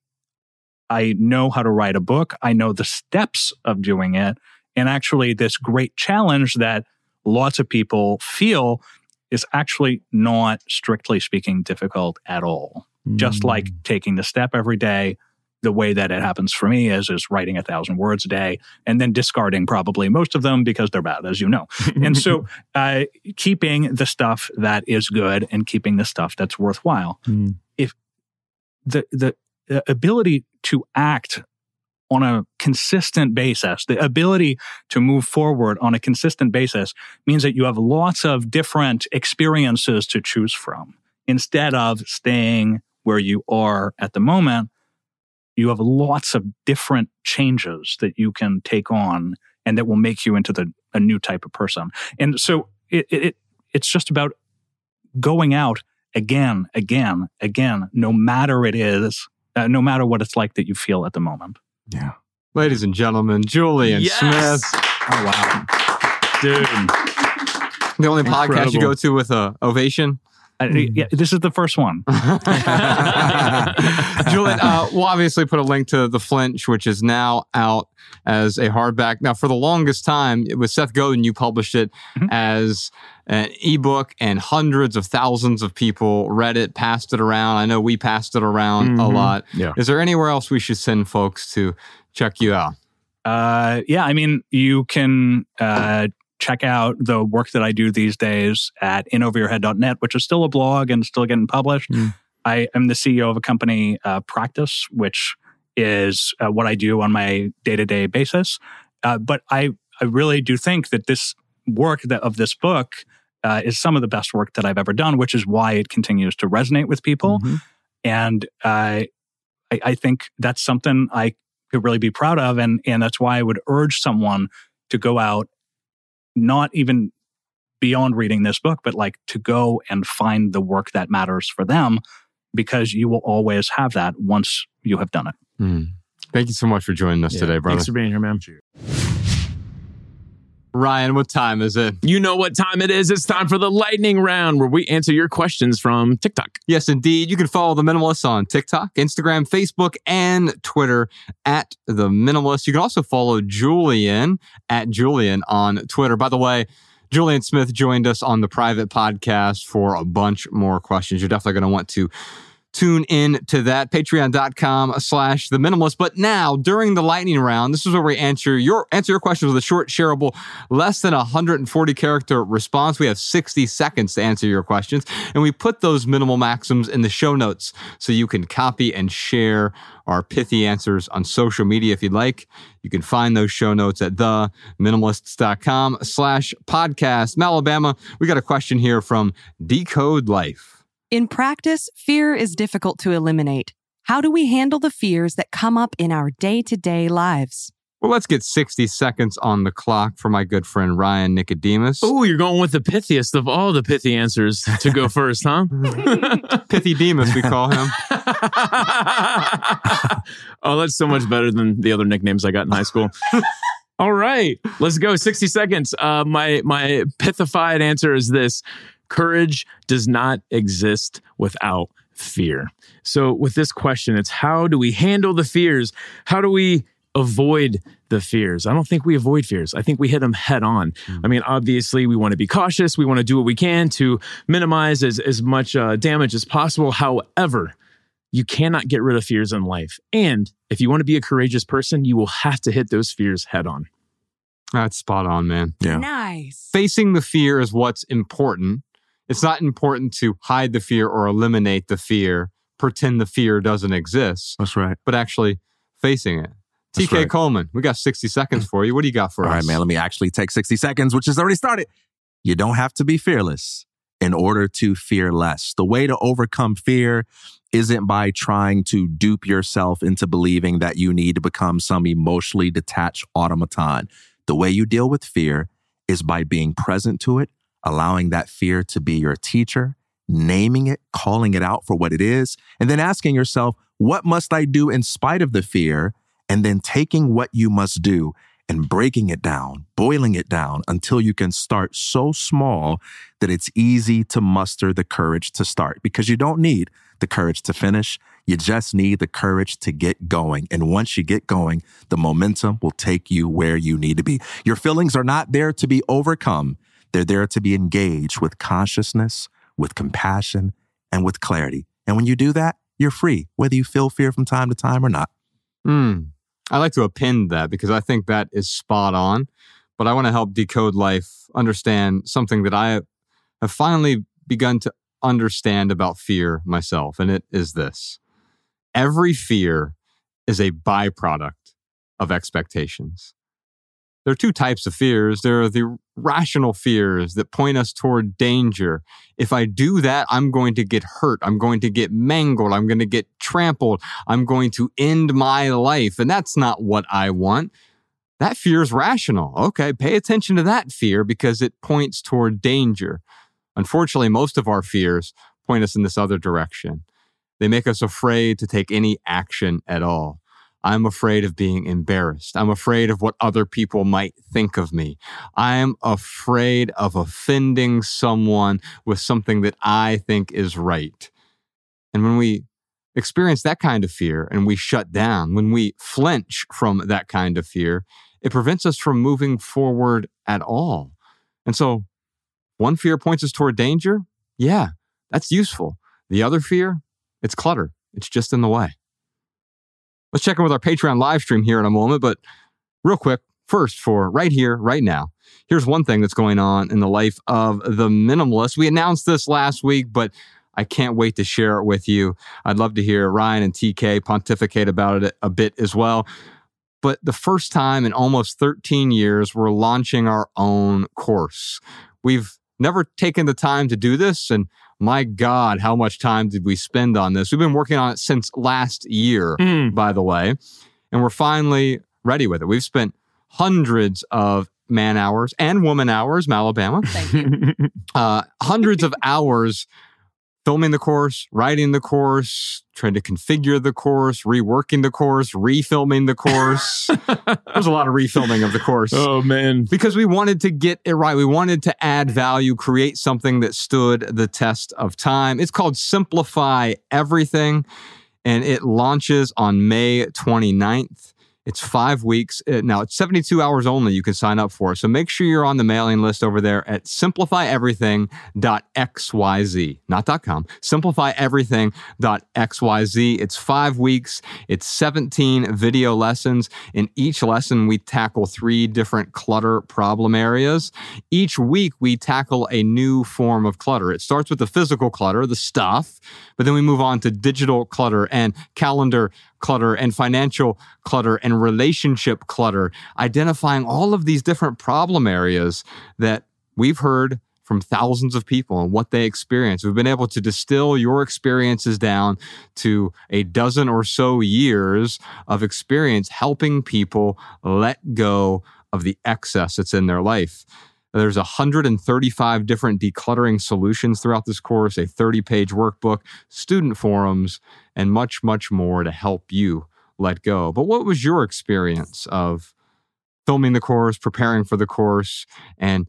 I know how to write a book. I know the steps of doing it. And actually this great challenge that lots of people feel is actually not strictly speaking difficult at all. Just like taking the step every day the way that it happens for me is is writing a thousand words a day and then discarding probably most of them because they're bad as you know. And so uh, keeping the stuff that is good and keeping the stuff that's worthwhile. Mm. if the the ability to act on a consistent basis the ability to move forward on a consistent basis means that you have lots of different experiences to choose from instead of staying where you are at the moment, you have lots of different changes that you can take on and that will make you into the a new type of person. And so it, it it's just about going out again, again, again, no matter it is, uh, no matter what it's like that you feel at the moment. Yeah. Ladies and gentlemen, Julien Yes! Smith, Oh wow, Dude. the only podcast you go to with a ovation. I, yeah, this is the first one. Julien, uh, we'll obviously put a link to The Flinch, which is now out as a hardback. Now, for the longest time, with Seth Godin, you published it Mhm. as an ebook, and hundreds of thousands of people read it, passed it around. I know we passed it around a Mhm. lot. Yeah. Is there anywhere else we should send folks to check you out? Uh, yeah, I mean, you can uh, check out the work that I do these days at inoveryourhead.net, which is still a blog and still getting published. Mm. I am the CEO of a company, uh, Practice, which is uh, what I do on my day to day basis. Uh, but I, I really do think that this work that, of this book uh, is some of the best work that I've ever done, which is why it continues to resonate with people. Mhm. And uh, I, I think that's something I could really be proud of. And, and that's why I would urge someone to go out, not even beyond reading this book, but like to go and find the work that matters for them because you will always have that once you have done it. Hmm. Thank you so much for joining us Yeah. today, brother. Thanks for being here, man. Ryan, what time is it? You know what time it is. It's time for the lightning round where we answer your questions from TikTok. Yes, indeed. You can follow The Minimalist on TikTok, Instagram, Facebook, and Twitter at The Minimalist. You can also follow Julien at Julien on Twitter. By the way, Julien Smith joined us on the private podcast for a bunch more questions. You're definitely going to want to tune in to that patreon.com slash the minimalist. But now during the lightning round this is where we answer your answer your questions with a short shareable less than 140 character response. We have 60 seconds to answer your questions and we put those minimal maxims in the show notes so you can copy and share our pithy answers on social media if you'd like. You can find those show notes at theminimalists.com slash podcast. Malabama we got a question here from decode life In practice, fear is difficult to eliminate. How do we handle the fears that come up in our day to day lives? Well, let's get 60 seconds on the clock for my good friend Ryan Nicodemus. Oh, you're going with the pithiest of all the pithy answers to go first, huh? Pithy Demus, we call him. oh, that's so much better than the other nicknames I got in high school. All right, let's go. 60 seconds. Uh, my my pithified answer is this: courage does not exist without fear. So, with this question, it's how do we handle the fears? How do we avoid the fears? I don't think we avoid fears. I think we hit them head on. I mean, obviously, we want to be cautious. We want to do what we can to minimize as, as much uh, damage as possible. However, you cannot get rid of fears in life. And if you want to be a courageous person, you will have to hit those fears head on. That's spot on, man. Yeah. Nice. Facing the fear is what's important. It's not important to hide the fear or eliminate the fear, pretend the fear doesn't exist, That's right. but actually facing it. That's TK right. Coleman, we got 60 seconds for you. What do you got for All us? right, man. Let me actually take 60 seconds, which has already started. You don't have to be fearless in order to fear less. The way to overcome fear isn't by trying to dupe yourself into believing that you need to become some emotionally detached automaton. The way you deal with fear is by being present to it, allowing that fear to be your teacher, naming it, calling it out for what it is, and then asking yourself, what must I do in spite of the fear? And then taking what you must do and breaking it down, boiling it down until you can start so small that it's easy to muster the courage to start because you don't need the courage to finish. You just need the courage to get going. And once you get going, the momentum will take you where you need to be. Your feelings are not there to be overcome. They're there to be engaged with consciousness, with compassion, and with clarity. And when you do that, you're free, whether you feel fear from time to time or not. Hmm. I like to append that because I think that is spot on. But I want to help Decode Life understand something that I have finally begun to understand about fear myself. And it is this every fear is a byproduct of expectations. There are two types of fears. There are the rational fears that point us toward danger. If I do that, I'm going to get hurt. I'm going to get mangled. I'm going to get trampled. I'm going to end my life. And that's not what I want. That fear is rational. Okay, pay attention to that fear because it points toward danger. Unfortunately, most of our fears point us in this other direction. They make us afraid to take any action at all. I'm afraid of being embarrassed. I'm afraid of what other people might think of me. I'm afraid of offending someone with something that I think is right. And when we experience that kind of fear and we shut down, when we flinch from that kind of fear, it prevents us from moving forward at all. And so, one fear points us toward danger. Yeah, that's useful. The other fear, it's clutter. It's just in the way. Let's check in with our Patreon live stream here in a moment, but real quick, First, for right here, right now, here's one thing that's going on in the life of the minimalist. We announced this last week, but I can't wait to share it with you. I'd love to hear Ryan and TK pontificate about it a bit as well. But the first time in almost 13 years, we're launching our own course. We've never taken the time to do this. And my God, how much time did we spend on this? We've been working on it since last year, Mm. by the way. And we're finally ready with it. We've spent hundreds of man hours and woman hours, Malabama, uh, hundreds of hours filming the course, writing the course, trying to configure the course, reworking the course, refilming the course. There's a lot of refilming of the course oh man. because we wanted to get it right. We wanted to add value, create something that stood the test of time. It's called Simplify Everything, and it launches on May 29th. It's five weeks. Uh, Now, it's 72 hours only you can sign up for. So make sure you're on the mailing list over there at simplifyeverything.xyz, not .com, simplifyeverything.xyz. It's five weeks. It's 17 video lessons. In each lesson, we tackle three different clutter problem areas. Each week, we tackle a new form of clutter. It starts with the physical clutter, the stuff, but then we move on to digital clutter and calendar clutter and financial clutter and relationship clutter, identifying all of these different problem areas that we've heard from thousands of people and what they experience. We've been able to distill your experiences down to a dozen or so years of experience helping people let go of the excess that's in their life. There's 135 different decluttering solutions throughout this course, a 30 page workbook, student forums, and much, much more to help you let go. But what was your experience of filming the course, preparing for the course, and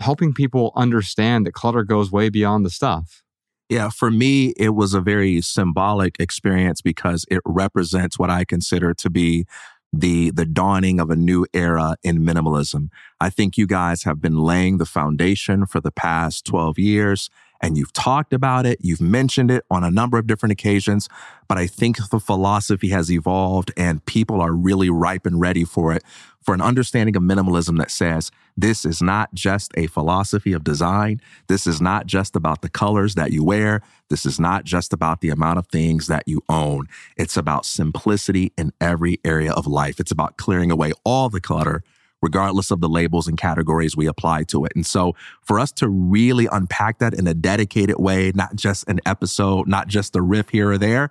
helping people understand that clutter goes way beyond the stuff? Yeah, for me, it was a very symbolic experience because it represents what I consider to be the the dawning of a new era in minimalism. I think you guys have been laying the foundation for the past 12 years and you've talked about it, you've mentioned it on a number of different occasions, but I think the philosophy has evolved and people are really ripe and ready for it for an understanding of minimalism that says this is not just a philosophy of design. This is not just about the colors that you wear. This is not just about the amount of things that you own. It's about simplicity in every area of life. It's about clearing away all the clutter, regardless of the labels and categories we apply to it. And so for us to really unpack that in a dedicated way, not just an episode, not just a riff here or there,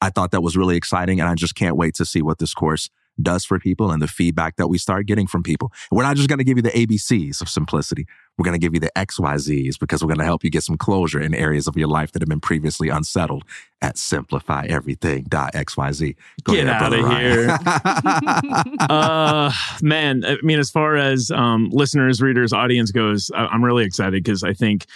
I thought that was really exciting. And I just can't wait to see what this course does for people and the feedback that we start getting from people. We're not just going to give you the ABCs of simplicity. We're going to give you the XYZs because we're going to help you get some closure in areas of your life that have been previously unsettled at simplifyeverything.xyz. Go Get ahead, outta Brother Ryan. uh man i mean as far as um listeners readers audience goes I- i'm really excited because i think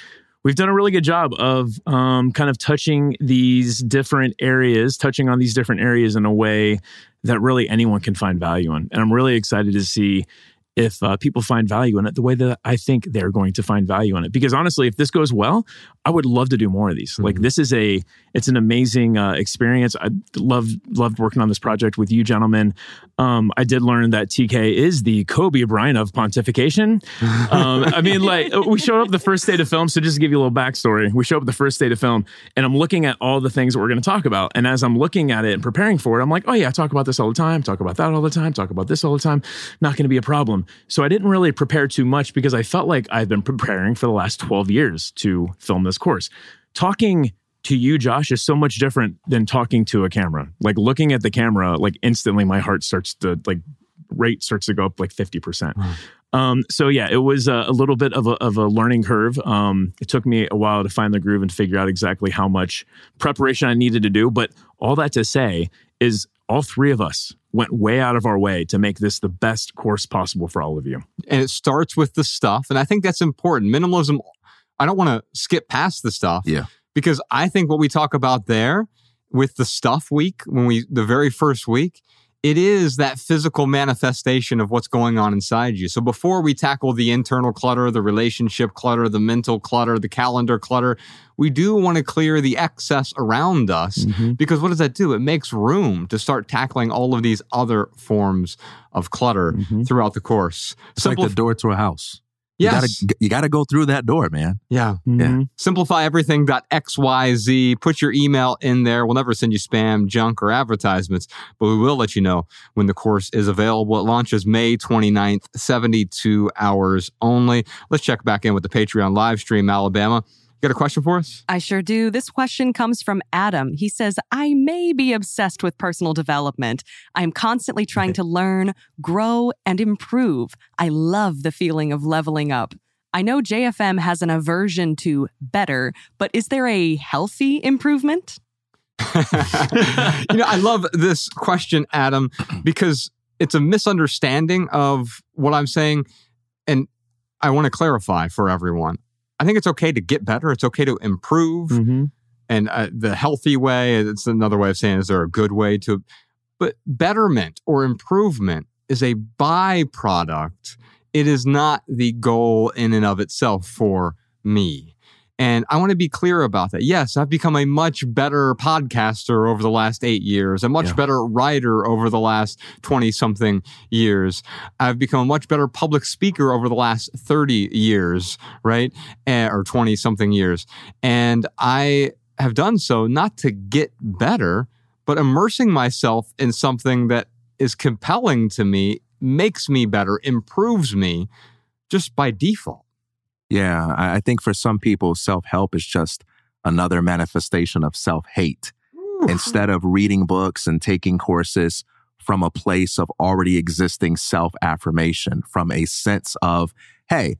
we've done a really good job of um, kind of touching these different areas touching on these different areas in a way that really anyone can find value in. And i'm really excited to see if uh, people find value in it the way that I think they're going to find value in it. Because honestly, if this goes well, I would love to do more of these. Like this is a, it's an amazing uh, experience. I love loved working on this project with you gentlemen. Um, I did learn that TK is the Kobe Bryant of pontification. Um, I mean, like we showed up the first day to film. So just to give you a little backstory, we show up the first day to film, and I'm looking at all the things that we're going to talk about. And as I'm looking at it and preparing for it, I'm like, oh yeah, I talk about this all the time. Talk about that all the time. Talk about this all the time. Not going to be a problem. So I didn't really prepare too much because I felt like I've been preparing for the last 12 years to film this course. Talking to you, Josh, is so much different than talking to a camera. Like looking at the camera, like instantly my heart starts to like rate starts to go up like 50%. Um, so yeah, it was a, a little bit of a, of a learning curve. Um, it took me a while to find the groove and figure out exactly how much preparation I needed to do. But all that to say is all three of us went way out of our way to make this the best course possible for all of you. and it starts with the stuff. And I think that's important. Minimalism, I don't want to skip past the stuff. Yeah. Because I think what we talk about there with the stuff week, when we, the very first week, it is that physical manifestation of what's going on inside you. So before we tackle the internal clutter, the relationship clutter, the mental clutter, the calendar clutter, we do want to clear the excess around us Mhm. because what does that do? It makes room to start tackling all of these other forms of clutter Mhm. throughout the course. It's like the door to a house. You gotta you gotta go through that door, man. yeah. Mhm. Simplify everything. XYZ. Put your email in there. We'll never send you spam, junk, or advertisements, but we will let you know when the course is available. It launches May 29th, 72 hours only. Let's check back in with the Patreon live stream, Alabama. You got a question for us? I sure do. This question comes from Adam. He says, I may be obsessed with personal development. I'm constantly trying to learn, grow, and improve. I love the feeling of leveling up. I know JFM has an aversion to better, but is there a healthy improvement? you know, I love this question, Adam, because it's a misunderstanding of what I'm saying. And I want to clarify for everyone. I think it's okay to get better. It's okay to improve. Mhm. And uh, the healthy way, it's another way of saying, is there a good way to? But betterment or improvement is a byproduct. It is not the goal in and of itself for me. And I want to be clear about that. Yes, I've become a much better podcaster over the last eight years, a much Yeah. better writer over the last 20 something years. I've become a much better public speaker over the last 30 years, right? Eh, or 20 something years. And I have done so not to get better, but immersing myself in something that is compelling to me, makes me better, improves me just by default. Yeah, I think for some people, self help is just another manifestation of self hate. Instead of reading books and taking courses from a place of already existing self affirmation, from a sense of, hey,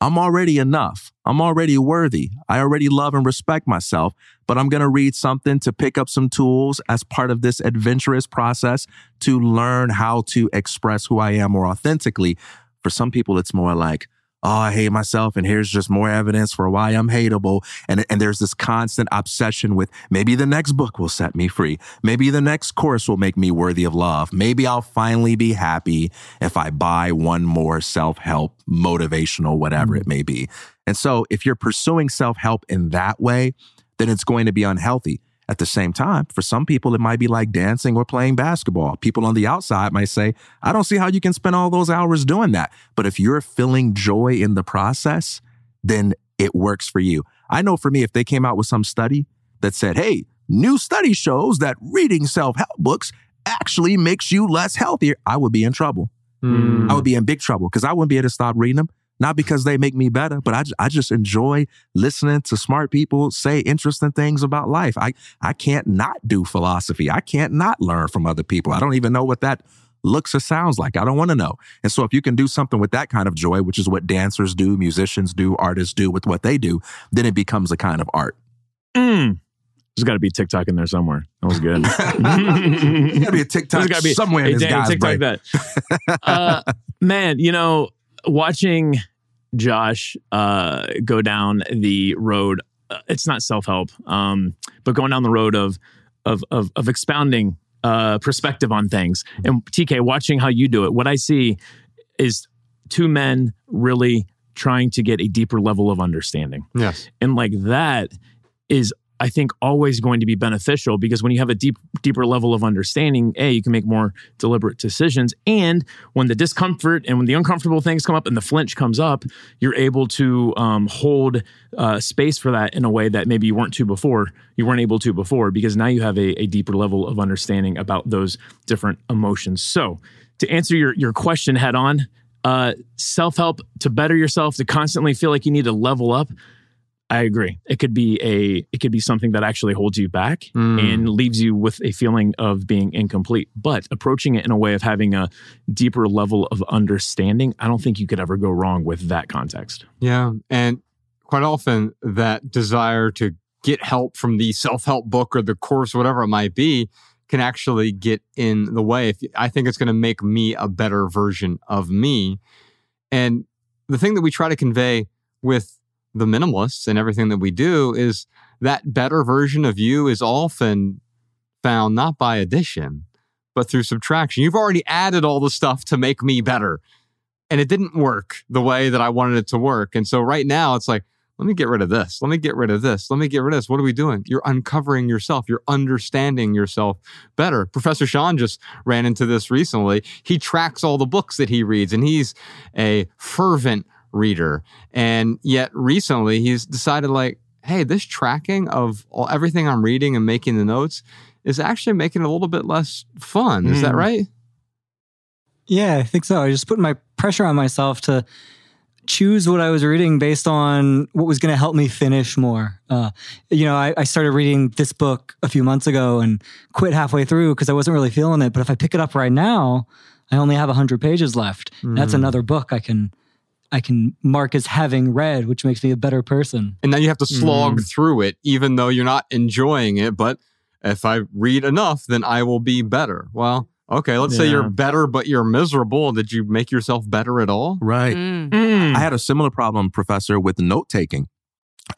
I'm already enough. I'm already worthy. I already love and respect myself, but I'm going to read something to pick up some tools as part of this adventurous process to learn how to express who I am more authentically. For some people, it's more like, oh, I hate myself, and here's just more evidence for why I'm hateable. And, and there's this constant obsession with maybe the next book will set me free. Maybe the next course will make me worthy of love. Maybe I'll finally be happy if I buy one more self help, motivational, whatever it mm. may be. And so if you're pursuing self help in that way, then it's going to be unhealthy. At the same time, for some people, it might be like dancing or playing basketball. People on the outside might say, I don't see how you can spend all those hours doing that. But if you're feeling joy in the process, then it works for you. I know for me, if they came out with some study that said, hey, new study shows that reading self help books actually makes you less healthier, I would be in trouble. Hmm. I would be in big trouble because I wouldn't be able to stop reading them. Not because they make me better, but I, I just enjoy listening to smart people say interesting things about life. I, I can't not do philosophy. I can't not learn from other people. I don't even know what that looks or sounds like. I don't want to know. And so if you can do something with that kind of joy, which is what dancers do, musicians do, artists do with what they do, then it becomes a kind of art. Mm. There's got to be TikTok in there somewhere. That was good. There's got to be a TikTok There's gotta be somewhere hey, in this guy's TikTok brain. that. Uh, man, you know, watching Josh uh, go down the road, uh, it's not self help, um, but going down the road of of of, of expounding uh, perspective on things. And TK, watching how you do it, what I see is two men really trying to get a deeper level of understanding. Yes. And like that is I think always going to be beneficial because when you have a deep deeper level of understanding, A, you can make more deliberate decisions. And when the discomfort and when the uncomfortable things come up and the flinch comes up, you're able to um, hold uh, space for that in a way that maybe you weren't to before. You weren't able to before because now you have a, a deeper level of understanding about those different emotions. So to answer your your question head on, uh, self help to better yourself, to constantly feel like you need to level up. I agree. It could be a it could be something that actually holds you back Mm. and leaves you with a feeling of being incomplete. But approaching it in a way of having a deeper level of understanding, I don't think you could ever go wrong with that context. Yeah. And quite often, that desire to get help from the self help book or the course, whatever it might be, can actually get in the way. If I think it's going to make me a better version of me. And the thing that we try to convey with the minimalists and everything that we do is that better version of you is often found not by addition, but through subtraction. You've already added all the stuff to make me better. And it didn't work the way that I wanted it to work. And so right now it's like, let me get rid of this. Let me get rid of this. Let me get rid of this. What are we doing? You're uncovering yourself. You're understanding yourself better. Professor Sean just ran into this recently. He tracks all the books that he reads, and he's a fervent reader. And yet recently he's decided, like, hey, this tracking of all, everything I'm reading and making the notes is actually making it a little bit less fun. Is that Mm. right? Yeah, I think so. I just put my pressure on myself to choose what I was reading based on what was going to help me finish more. Uh, you know, I, I started reading this book a few months ago and quit halfway through because I wasn't really feeling it. But if I pick it up right now, I only have 100 pages left. That's Mm. another book I can I can mark as having read, which makes me a better person. And now you have to slog Mm. through it, even though you're not enjoying it. But if I read enough, then I will be better. Well, okay, let's say you're better, but you're miserable. Did you make yourself better at all? Right. Mm. I had a similar problem, Professor, with note taking.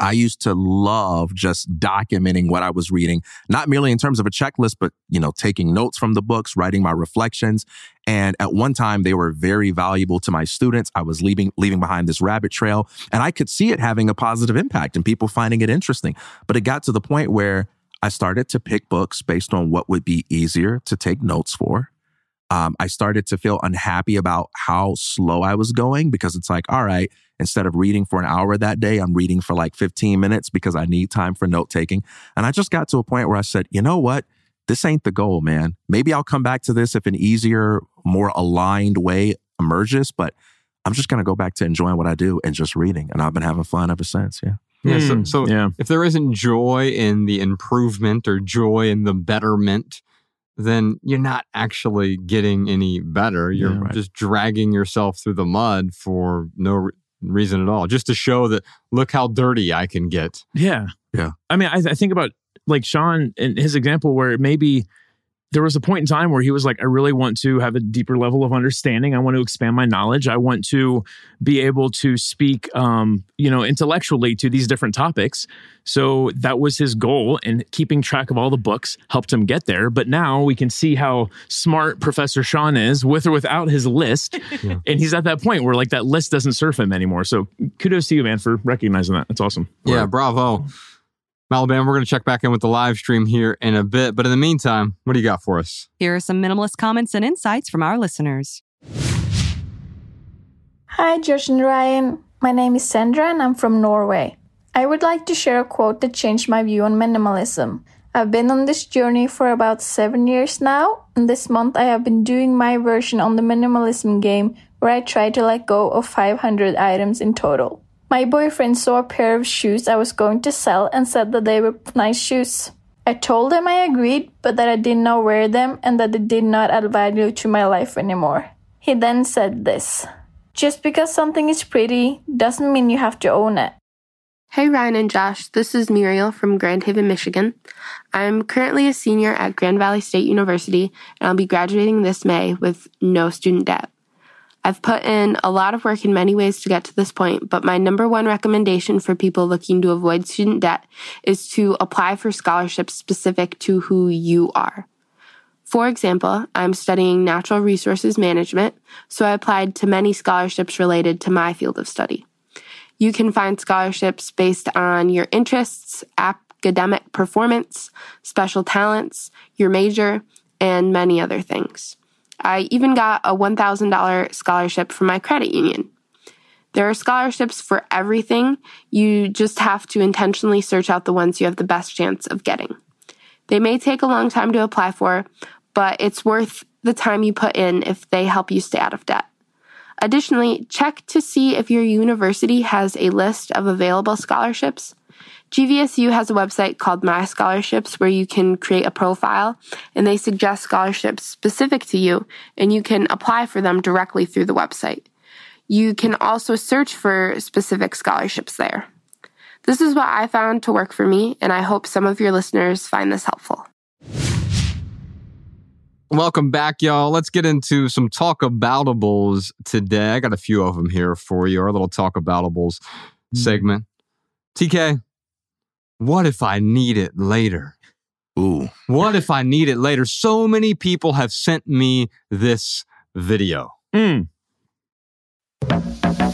I used to love just documenting what I was reading, not merely in terms of a checklist, but, you know, taking notes from the books, writing my reflections. And at one time, they were very valuable to my students. I was leaving, leaving behind this rabbit trail and I could see it having a positive impact and people finding it interesting. But it got to the point where I started to pick books based on what would be easier to take notes for. Um, I started to feel unhappy about how slow I was going because it's like, all right, instead of reading for an hour that day, I'm reading for like 15 minutes because I need time for note taking. And I just got to a point where I said, you know what? This ain't the goal, man. Maybe I'll come back to this if an easier, more aligned way emerges, but I'm just going to go back to enjoying what I do and just reading. And I've been having fun ever since. Yeah. Yeah. So, Mm. so yeah. if there isn't joy in the improvement or joy in the betterment, then you're not actually getting any better. You're Yeah. Right. just dragging yourself through the mud for no re- reason at all, just to show that look how dirty I can get. Yeah. Yeah. I mean, I, I think about like Sean and his example where maybe there was a point in time where he was like, I really want to have a deeper level of understanding. I want to expand my knowledge. I want to be able to speak, um, you know, intellectually to these different topics. So that was his goal, and keeping track of all the books helped him get there. But now we can see how smart Professor Sean is with or without his list. Yeah. And he's at that point where like that list doesn't serve him anymore. So kudos to you, man, for recognizing that. That's awesome. Yeah, bravo. Alabama, we're going to check back in with the live stream here in a bit. But in the meantime, what do you got for us? Here are some minimalist comments and insights from our listeners. Hi, Josh and Ryan. My name is Sandra and I'm from Norway. I would like to share a quote that changed my view on minimalism. I've been on this journey for about seven years now, and this month I have been doing my version on the minimalism game where I try to let go of 500 items in total. My boyfriend saw a pair of shoes I was going to sell and said that they were nice shoes. I told him I agreed, but that I did not wear them and that they did not add value to my life anymore. He then said this Just because something is pretty doesn't mean you have to own it. Hey Ryan and Josh, this is Muriel from Grand Haven, Michigan. I'm currently a senior at Grand Valley State University and I'll be graduating this May with no student debt. I've put in a lot of work in many ways to get to this point, but my number one recommendation for people looking to avoid student debt is to apply for scholarships specific to who you are. For example, I'm studying natural resources management, so I applied to many scholarships related to my field of study. You can find scholarships based on your interests, academic performance, special talents, your major, and many other things. I even got a $1,000 scholarship from my credit union. There are scholarships for everything. You just have to intentionally search out the ones you have the best chance of getting. They may take a long time to apply for, but it's worth the time you put in if they help you stay out of debt. Additionally, check to see if your university has a list of available scholarships. GVSU has a website called My Scholarships where you can create a profile and they suggest scholarships specific to you and you can apply for them directly through the website. You can also search for specific scholarships there. This is what I found to work for me, and I hope some of your listeners find this helpful. Welcome back, y'all. Let's get into some talk aboutables today. I got a few of them here for you. Our little talk aboutables segment. TK, what if I need it later? Ooh. What if I need it later? So many people have sent me this video. Mm.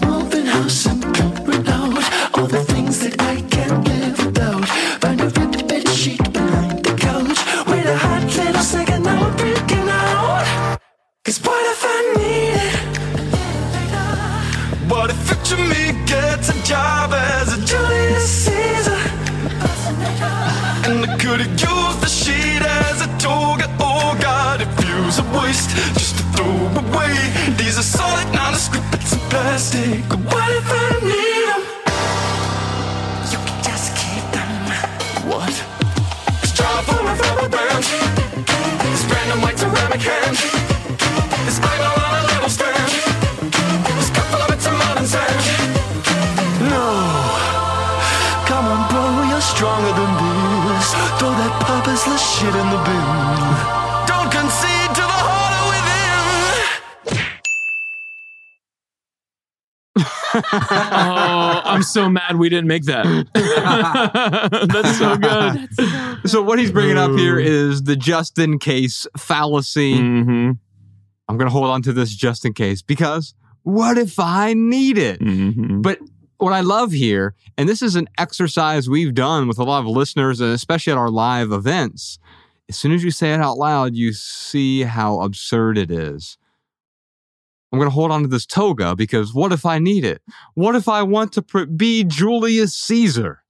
Moving house and covering out all the things that I can't live without. Find a Cause what if I need it? What if future me gets a job as a Julius Caesar? And I could've used the sheet as a toga. Oh God, it feels a waste just to throw away. These are solid, nondescript bits of plastic. What if I need oh, I'm so mad we didn't make that. That's so good. So what he's bringing up here is the just in case fallacy. Mm-hmm. I'm going to hold on to this just in case because what if I need it? Mm-hmm. But what I love here, and this is an exercise we've done with a lot of listeners, and especially at our live events, as soon as you say it out loud, you see how absurd it is. I'm going to hold on to this toga because what if I need it? What if I want to pr- be Julius Caesar?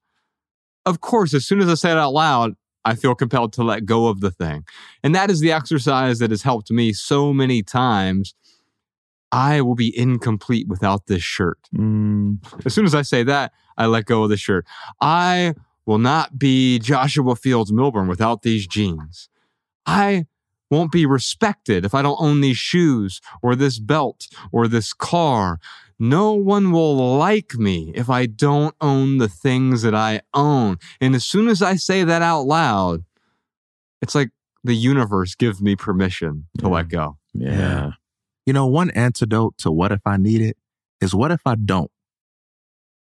Of course, as soon as I say it out loud, I feel compelled to let go of the thing. And that is the exercise that has helped me so many times. I will be incomplete without this shirt. Mm. As soon as I say that, I let go of the shirt. I will not be Joshua Fields Millburn without these jeans. I won't be respected if I don't own these shoes or this belt or this car. No one will like me if I don't own the things that I own. And as soon as I say that out loud, it's like the universe gives me permission to let go. Yeah. You know, one antidote to what if I need it is what if I don't?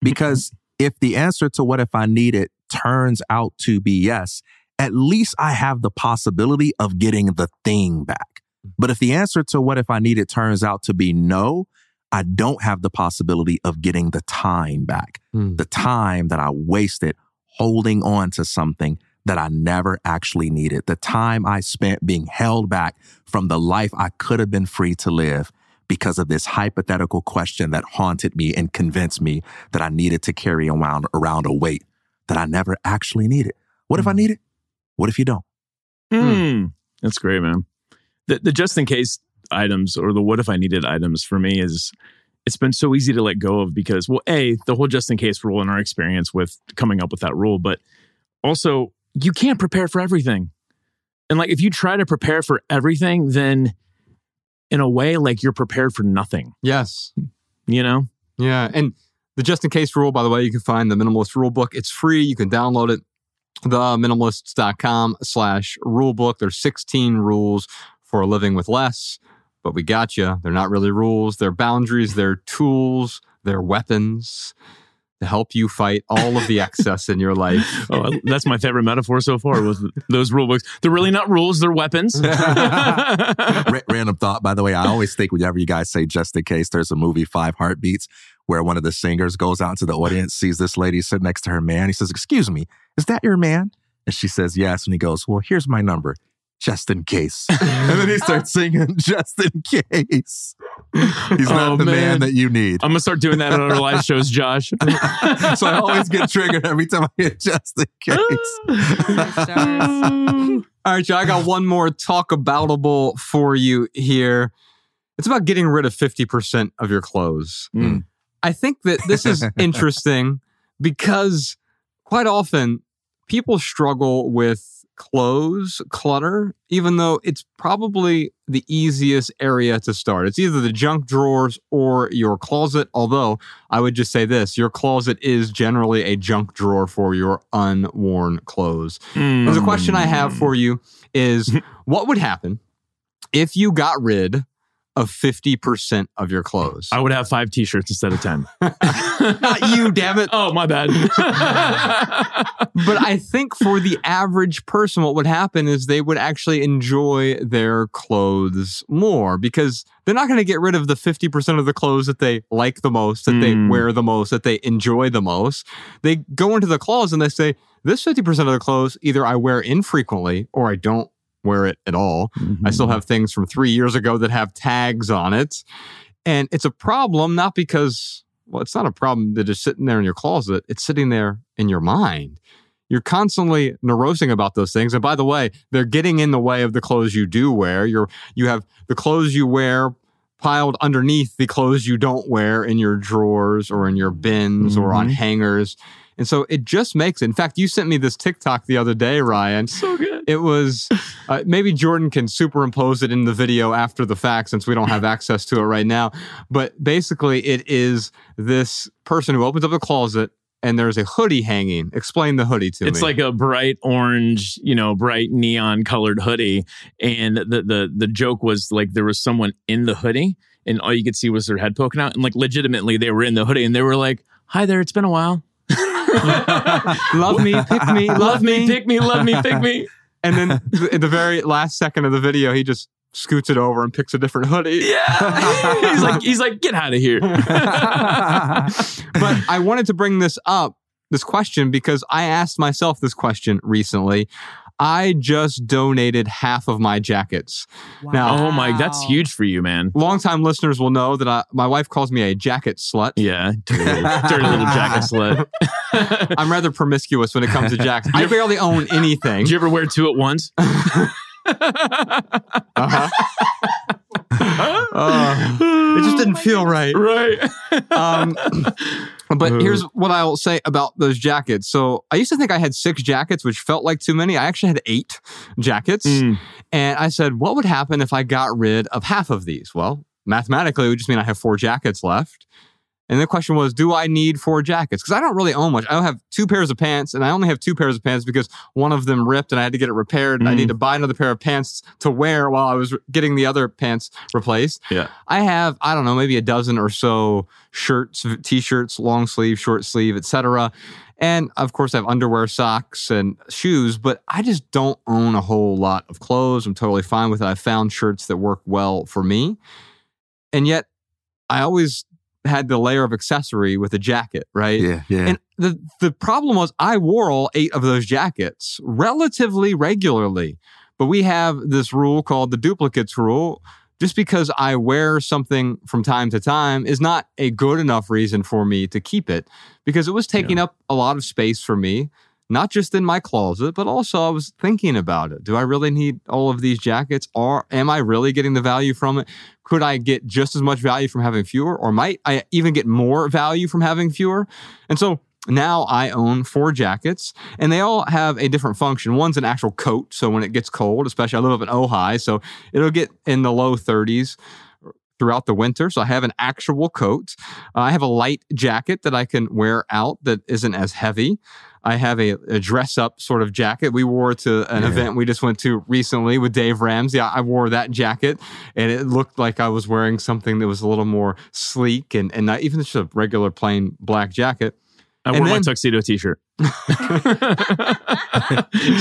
Because if the answer to what if I need it turns out to be yes, at least I have the possibility of getting the thing back. But if the answer to what if I need it turns out to be no, I don't have the possibility of getting the time back. Hmm. The time that I wasted holding on to something that I never actually needed. The time I spent being held back from the life I could have been free to live because of this hypothetical question that haunted me and convinced me that I needed to carry around, around a weight that I never actually needed. What if I need it? What if you don't? Mm. That's great, man. The, the just in case items or the what if I needed items for me is it's been so easy to let go of because, well, A, the whole just in case rule in our experience with coming up with that rule, but also you can't prepare for everything. And like if you try to prepare for everything, then in a way, like you're prepared for nothing, Yes. you know? Yeah. And the just in case rule, by the way, you can find the minimalist rule book. It's free. You can download it. Theminimalists.com slash rule book. There's 16 rules for living with less, but we got you. They're not really rules. They're boundaries. They're tools. They're weapons to help you fight all of the excess in your life. Oh, that's my favorite metaphor so far was those rule books. They're really not rules, they're weapons. Ra- random thought, by the way, I always think whenever you guys say just in case, there's a movie, Five Heartbeats, where one of the singers goes out to the audience, sees this lady sitting next to her man. He says, Excuse me, is that your man? And she says, Yes. And he goes, Well, here's my number, just in case. and then he starts singing, Just in case. He's not Oh, the man. man. that you need. I'm gonna start doing that on our live shows, Josh. so I always get triggered every time I hear just in case. All right, Joe, I got one more talk aboutable for you here. It's about getting rid of 50% of your clothes. Mm. I think that this is interesting because quite often people struggle with clothes clutter, even though it's probably the easiest area to start. It's either the junk drawers or your closet. Although I would just say this your closet is generally a junk drawer for your unworn clothes. And the question I have hmm. for you is what would happen if you got rid of 50% of your clothes? I would have five t-shirts instead of 10. Not you, damn it. Oh, my bad. but I think for the average person, what would happen is they would actually enjoy their clothes more because they're not going to get rid of the 50% of the clothes that they like the most, that they Mm. wear the most, that they enjoy the most. They go into the closet and they say, this 50% of the clothes, either I wear infrequently or I don't wear it at all. I still have things from three years ago that have tags on it. And it's a problem, not because, well, it's not a problem that is sitting there in your closet, it's sitting there in your mind. You're constantly neurosing about those things. And by the way, they're getting in the way of the clothes you do wear. You're, you have the clothes you wear piled underneath the clothes you don't wear in your drawers or in your bins or on Mhm. hangers. And so it just makes it. In fact, you sent me this TikTok the other day, Ryan. So good. It was uh, maybe Jordan can superimpose it in the video after the fact since we don't have access to it right now. But basically, it is this person who opens up the closet and there's a hoodie hanging. Explain the hoodie to it's me. It's like a bright orange, you know, bright neon colored hoodie. And the, the, the joke was like there was someone in the hoodie and all you could see was their head poking out. And like legitimately they were in the hoodie and they were like, hi there, it's been a while. love me, pick me, love, me. pick me, love me, pick me. And then th- at the very last second of the video, he just scoots it over and picks a different hoodie. Yeah. he's like, he's like, get out of here. but I wanted to bring this up, this question, because I asked myself this question recently. I just donated half of my jackets. Now, oh my, that's huge for you, man. longtime listeners will know that I, my wife calls me a jacket slut. Yeah. Dirty, dirty little jacket slut. I'm rather promiscuous when it comes to jackets. I barely own anything. Did you ever wear two at once? Uh-huh. Uh, it just didn't feel right. Right. Um, but here's what I'll say about those jackets. So I used to think I had six jackets, which felt like too many. I actually had eight jackets. Mm. And I said, what would happen if I got rid of half of these? Well, mathematically, it would just mean I have four jackets left. And the question was, do I need four jackets? Because I don't really own much. I have two pairs of pants, and I only have two pairs of pants because one of them ripped and I had to get it repaired. And I Mm. need to buy another pair of pants to wear while I was getting the other pants replaced. Yeah. I have, I don't know, maybe a dozen or so shirts, t-shirts, long sleeve, short sleeve, etc. And of course, I have underwear, socks, and shoes, but I just don't own a whole lot of clothes. I'm totally fine with it. I found shirts that work well for me. And yet, I always had the layer of accessory with a jacket, right? Yeah, yeah. And the the problem was I wore all eight of those jackets relatively regularly. But we have this rule called the duplicates rule. Just because I wear something from time to time is not a good enough reason for me to keep it because it was taking up a lot of space for me, not just in my closet, but also I was thinking about it. Do I really need all of these jackets or am I really getting the value from it? Could I get just as much value from having fewer or might I even get more value from having fewer? And so now I own four jackets and they all have a different function. One's an actual coat. So when it gets cold, especially I live up in Ojai, so it'll get in the low 30s throughout the winter. So I have an actual coat. Uh, I have a light jacket that I can wear out that isn't as heavy. I have a, a dress up sort of jacket. We wore to an Yeah. event we just went to recently with Dave Ramsey. I, I wore that jacket and it looked like I was wearing something that was a little more sleek and, and not even just a regular plain black jacket. I And wore my tuxedo t-shirt.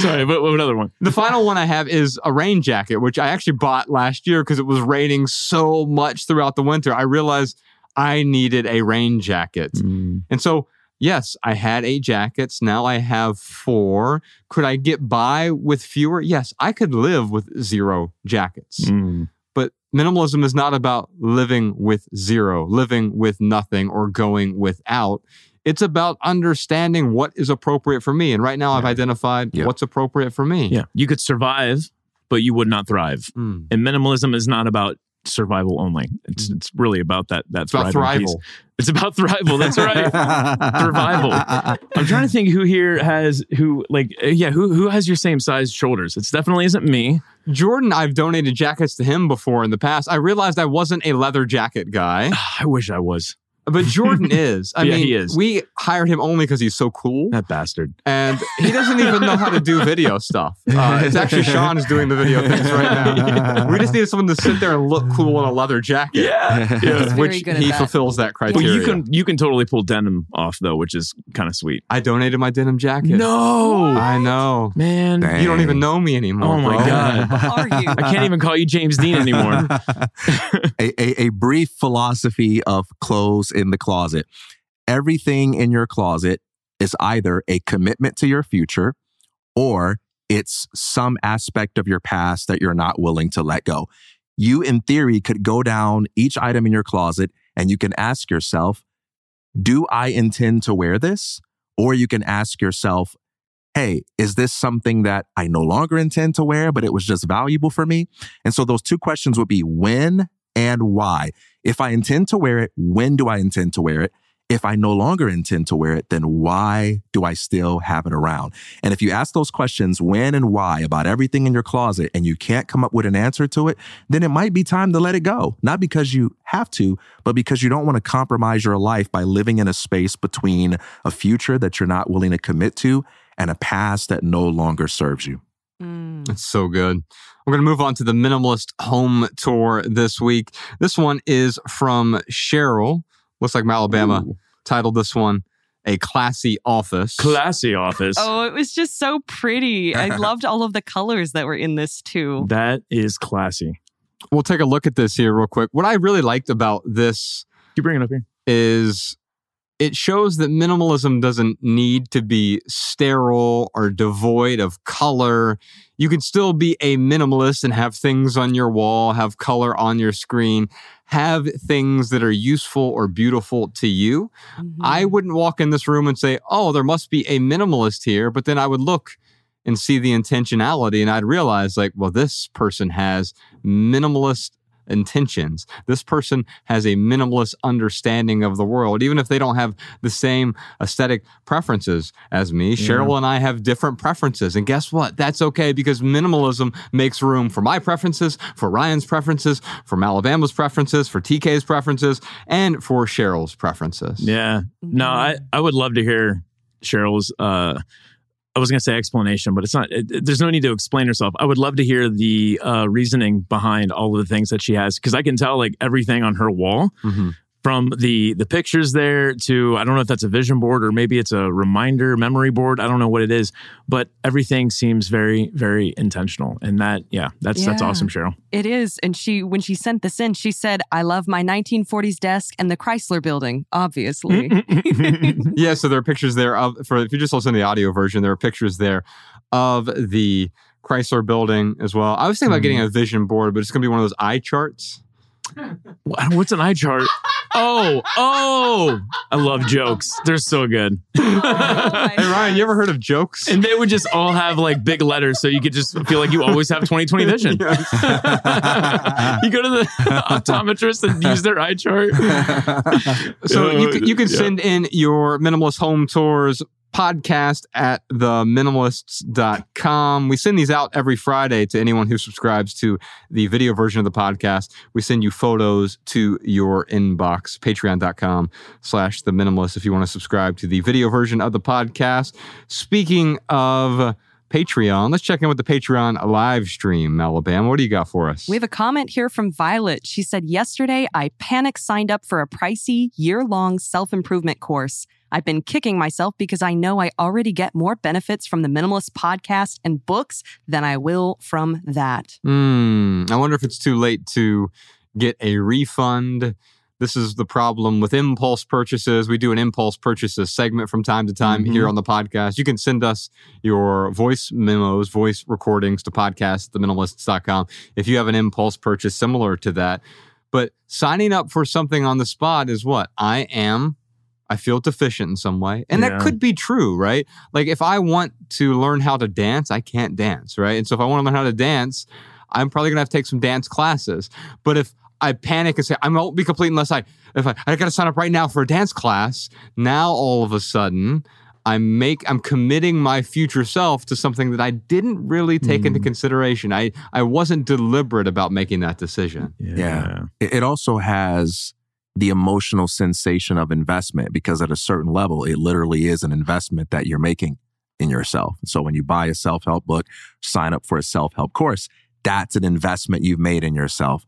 Sorry, but what another one? The final one I have is a rain jacket, which I actually bought last year because it was raining so much throughout the winter. I realized I needed a rain jacket. Mm. And so, yes, I had eight jackets. Now I have four. Could I get by with fewer? Yes, I could live with zero jackets. Mm. But minimalism is not about living with zero, living with nothing, or going without. It's about understanding what is appropriate for me. And right now, I've identified Yeah. what's appropriate for me. Yeah, you could survive, but you would not thrive. Mm. And minimalism is not about survival only. It's it's really about that that It's about thriving piece. thrival. It's about thrival. That's right. Survival. I'm trying to think who here has who like uh, yeah who who has your same size shoulders. It's definitely isn't me. Jordan, I've donated jackets to him before in the past. I realized I wasn't a leather jacket guy. I wish I was. But Jordan is. I Yeah, mean, he is. we hired him only because he's so cool. That bastard. And he doesn't even know how to do video stuff. Uh, it's actually Sean is doing the video things right now. We just needed someone to sit there and look cool in a leather jacket. Yeah. very Which he that. fulfills that Well, criteria. you can you can totally pull denim off though, which is kind of sweet. I donated my denim jacket. No, I know. man. Dang. You don't even know me anymore. Oh my bro. God. Are you? I can't even call you James Dean anymore. a, a, a brief philosophy of clothes in the closet. Everything in your closet is either a commitment to your future or it's some aspect of your past that you're not willing to let go. You, in theory, could go down each item in your closet and you can ask yourself, Do I intend to wear this? Or you can ask yourself, Hey, is this something that I no longer intend to wear, but it was just valuable for me? And so those two questions would be when and why. If I intend to wear it, when do I intend to wear it? If I no longer intend to wear it, then why do I still have it around? And if you ask those questions, when and why, about everything in your closet, and you can't come up with an answer to it, then it might be time to let it go. Not because you have to, but because you don't want to compromise your life by living in a space between a future that you're not willing to commit to and a past that no longer serves you. Mm. It's so good. We're going to move on to the minimalist home tour this week. This one is from Cheryl. Looks like Alabama. Titled this one "A Classy Office." Classy office. Oh, it was just so pretty. I loved all of the colors that were in this too. That is classy. We'll take a look at this here real quick. What I really liked about this You bring it up here. is it shows that minimalism doesn't need to be sterile or devoid of color. You can still be a minimalist and have things on your wall, have color on your screen, have things that are useful or beautiful to you. I mm-hmm. wouldn't walk in this room and say, oh, there must be a minimalist here. But then I would look and see the intentionality and I'd realize, like, well, this person has minimalist intentions. This person has a minimalist understanding of the world, even if they don't have the same aesthetic preferences as me. Cheryl and I have different preferences. And guess what? That's okay because minimalism makes room for my preferences, for Ryan's preferences, for Alabama's preferences, for TK's preferences, and for Cheryl's preferences. Yeah. No, I, I would love to hear Cheryl's uh I was going to say explanation, but it's not. It, there's no need to explain herself. I would love to hear the uh, reasoning behind all of the things that she has, because I can tell like everything on her wall, Mhm. From the the pictures there to I don't know if that's a vision board or maybe it's a reminder memory board. I don't know what it is, but everything seems very very intentional, and that yeah, that's that's awesome, Cheryl. It is. And she, when she sent this in, she said, I love my 1940s desk and the Chrysler building, obviously. Mm, mm, mm. yeah, so there are pictures there of for if you just listen to the audio version, there are pictures there of the Chrysler building as well. I was thinking about getting a vision board, but it's gonna be one of those eye charts. What's an eye chart? Oh, oh! I love jokes. They're so good. Hey Ryan, you ever heard of jokes? And they would just all have like big letters, so you could just feel like you always have 20/20 vision. you go to the optometrist and use their eye chart. So you can, you can Yeah. send in your minimalist home tours podcast at theminimalists.com. We send these out every Friday to anyone who subscribes to the video version of the podcast. We send you photos to your inbox, patreon.com slash the minimalist if you want to subscribe to the video version of the podcast. Speaking of Patreon, let's check in with the Patreon live stream, Alabama. What do you got for us? We have a comment here from Violet. She said, Yesterday, I panic signed up for a pricey year long self improvement course. I've been kicking myself because I know I already get more benefits from the Minimalist podcast and books than I will from that. Hmm. I wonder if it's too late to get a refund. This is the problem with impulse purchases. We do an impulse purchases segment from time to time Mhm. here on the podcast. You can send us your voice memos, voice recordings to podcast, theminimalists.com if you have an impulse purchase similar to that. But signing up for something on the spot is what? I am I feel deficient in some way. And Yeah. that could be true, right? Like if I want to learn how to dance, I can't dance, right? And so if I want to learn how to dance, I'm probably gonna have to take some dance classes. But if I panic and say I won't be complete unless I if I, I gotta sign up right now for a dance class, now all of a sudden I make I'm committing my future self to something that I didn't really take into hmm. consideration. I I wasn't deliberate about making that decision. Yeah. It, it also has the emotional sensation of investment because at a certain level, it literally is an investment that you're making in yourself. So when you buy a self help book, sign up for a self help course, that's an investment you've made in yourself.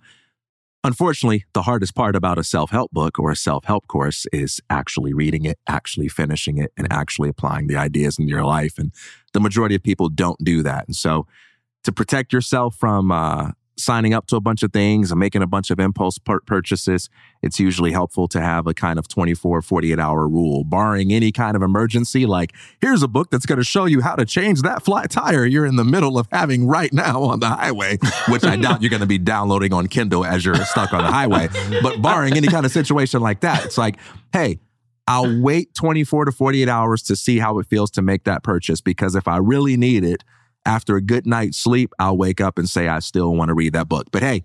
Unfortunately, the hardest part about a self help book or a self help course is actually reading it, actually finishing it, and actually applying the ideas into your life. And the majority of people don't do that. And so to protect yourself from uh, signing up to a bunch of things and making a bunch of impulse pur- purchases, it's usually helpful to have a kind of 24, 48 hour rule, barring any kind of emergency. Like, here's a book that's going to show you how to change that flat tire you're in the middle of having right now on the highway, which I doubt you're going to be downloading on Kindle as you're stuck on the highway. But barring any kind of situation like that, it's like, hey, I'll wait 24 to 48 hours to see how it feels to make that purchase because if I really need it, after a good night's sleep, I'll wake up and say, I still want to read that book. But hey,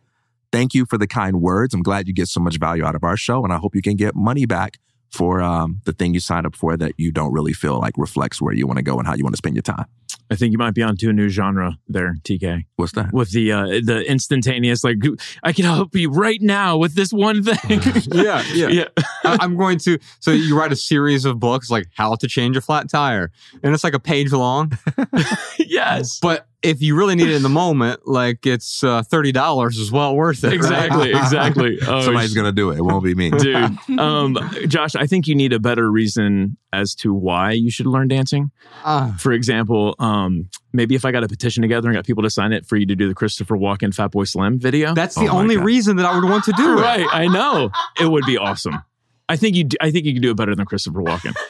thank you for the kind words. I'm glad you get so much value out of our show, and I hope you can get money back for um, the thing you signed up for that you don't really feel like reflects where you want to go and how you want to spend your time. I think you might be onto a new genre there, TK. What's that? With the uh, the instantaneous, like I can help you right now with this one thing. yeah, yeah. yeah. I- I'm going to. So you write a series of books like how to change a flat tire, and it's like a page long. yes. But if you really need it in the moment, like it's uh, thirty dollars is well worth it. right? Exactly, exactly. Oh, Somebody's going to do it. It won't be me. dude. Um, Josh, I think you need a better reason as to why you should learn dancing. Ah. For example, um, maybe if I got a petition together and got people to sign it for you to do the Christopher Walken Fatboy Slim video. That's the only reason that I would want to do it. right. I know it would be awesome. I think you. d- I think you could do it better than Christopher Walken.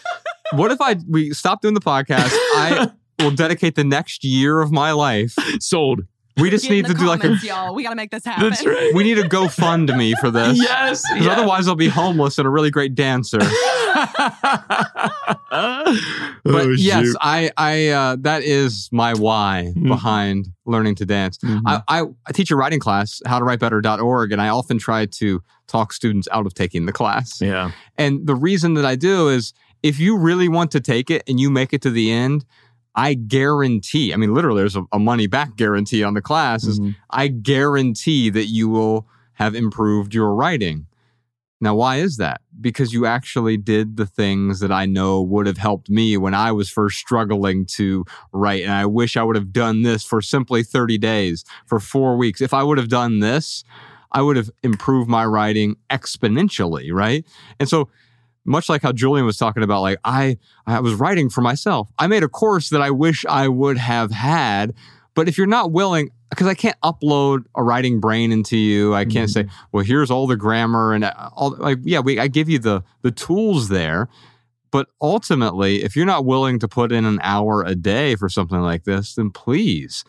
What if I we stop doing the podcast? I will dedicate the next year of my life. Sold. We just Get in need the to do like a. y'all. We got to make this happen. That's right. We need a GoFundMe for this. Yes, 'Cause yes. otherwise I'll be homeless and a really great dancer. But Oh, yes, shoot. I, I, uh, that is my why Mhm. behind learning to dance. Mhm. I, I, I teach a writing class, howtowritebetter.org, and I often try to talk students out of taking the class. Yeah. And the reason that I do is if you really want to take it and you make it to the end, I guarantee, I mean, literally, there's a, a money back guarantee on the class, is Mhm. I guarantee that you will have improved your writing. Now, why is that? Because you actually did the things that I know would have helped me when I was first struggling to write. And I wish I would have done this for simply 30 days, for four weeks. If I would have done this, I would have improved my writing exponentially, right? And so, much like how Julien was talking about, like I, I was writing for myself. I made a course that I wish I would have had. But if you're not willing, because I can't upload a writing brain into you, I can't say, well, here's all the grammar and uh, all. Like, yeah, we, I give you the the tools there. But ultimately, if you're not willing to put in an hour a day for something like this, then please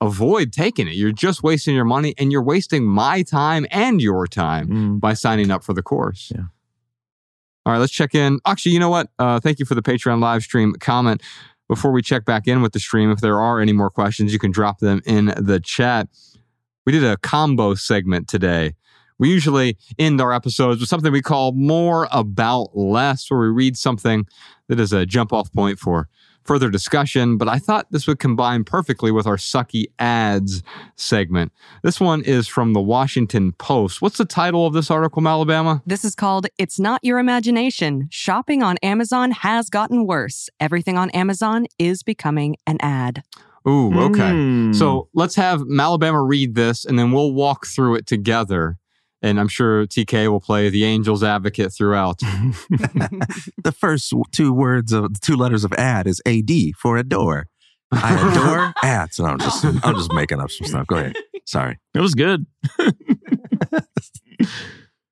avoid taking it. You're just wasting your money and you're wasting my time and your time Mm. by signing up for the course. Yeah. All right, let's check in. Actually, you know what? Uh, thank you for the Patreon live stream comment. Before we check back in with the stream, if there are any more questions, you can drop them in the chat. We did a combo segment today. We usually end our episodes with something we call more about less, where we read something that is a jump off point for further discussion. But I thought this would combine perfectly with our sucky ads segment. This one is from the Washington Post. What's the title of this article, Alabama? This is called It's Not Your Imagination. Shopping on Amazon has gotten worse. Everything on Amazon is becoming an ad. Ooh, okay. Mm. So let's have Malabama read this and then we'll walk through it together. And I'm sure TK will play the angel's advocate throughout. the first two words of two letters of ad is AD for adore. I adore ads. No, I'm just I'm just making up some stuff. Go ahead. Sorry. It was good.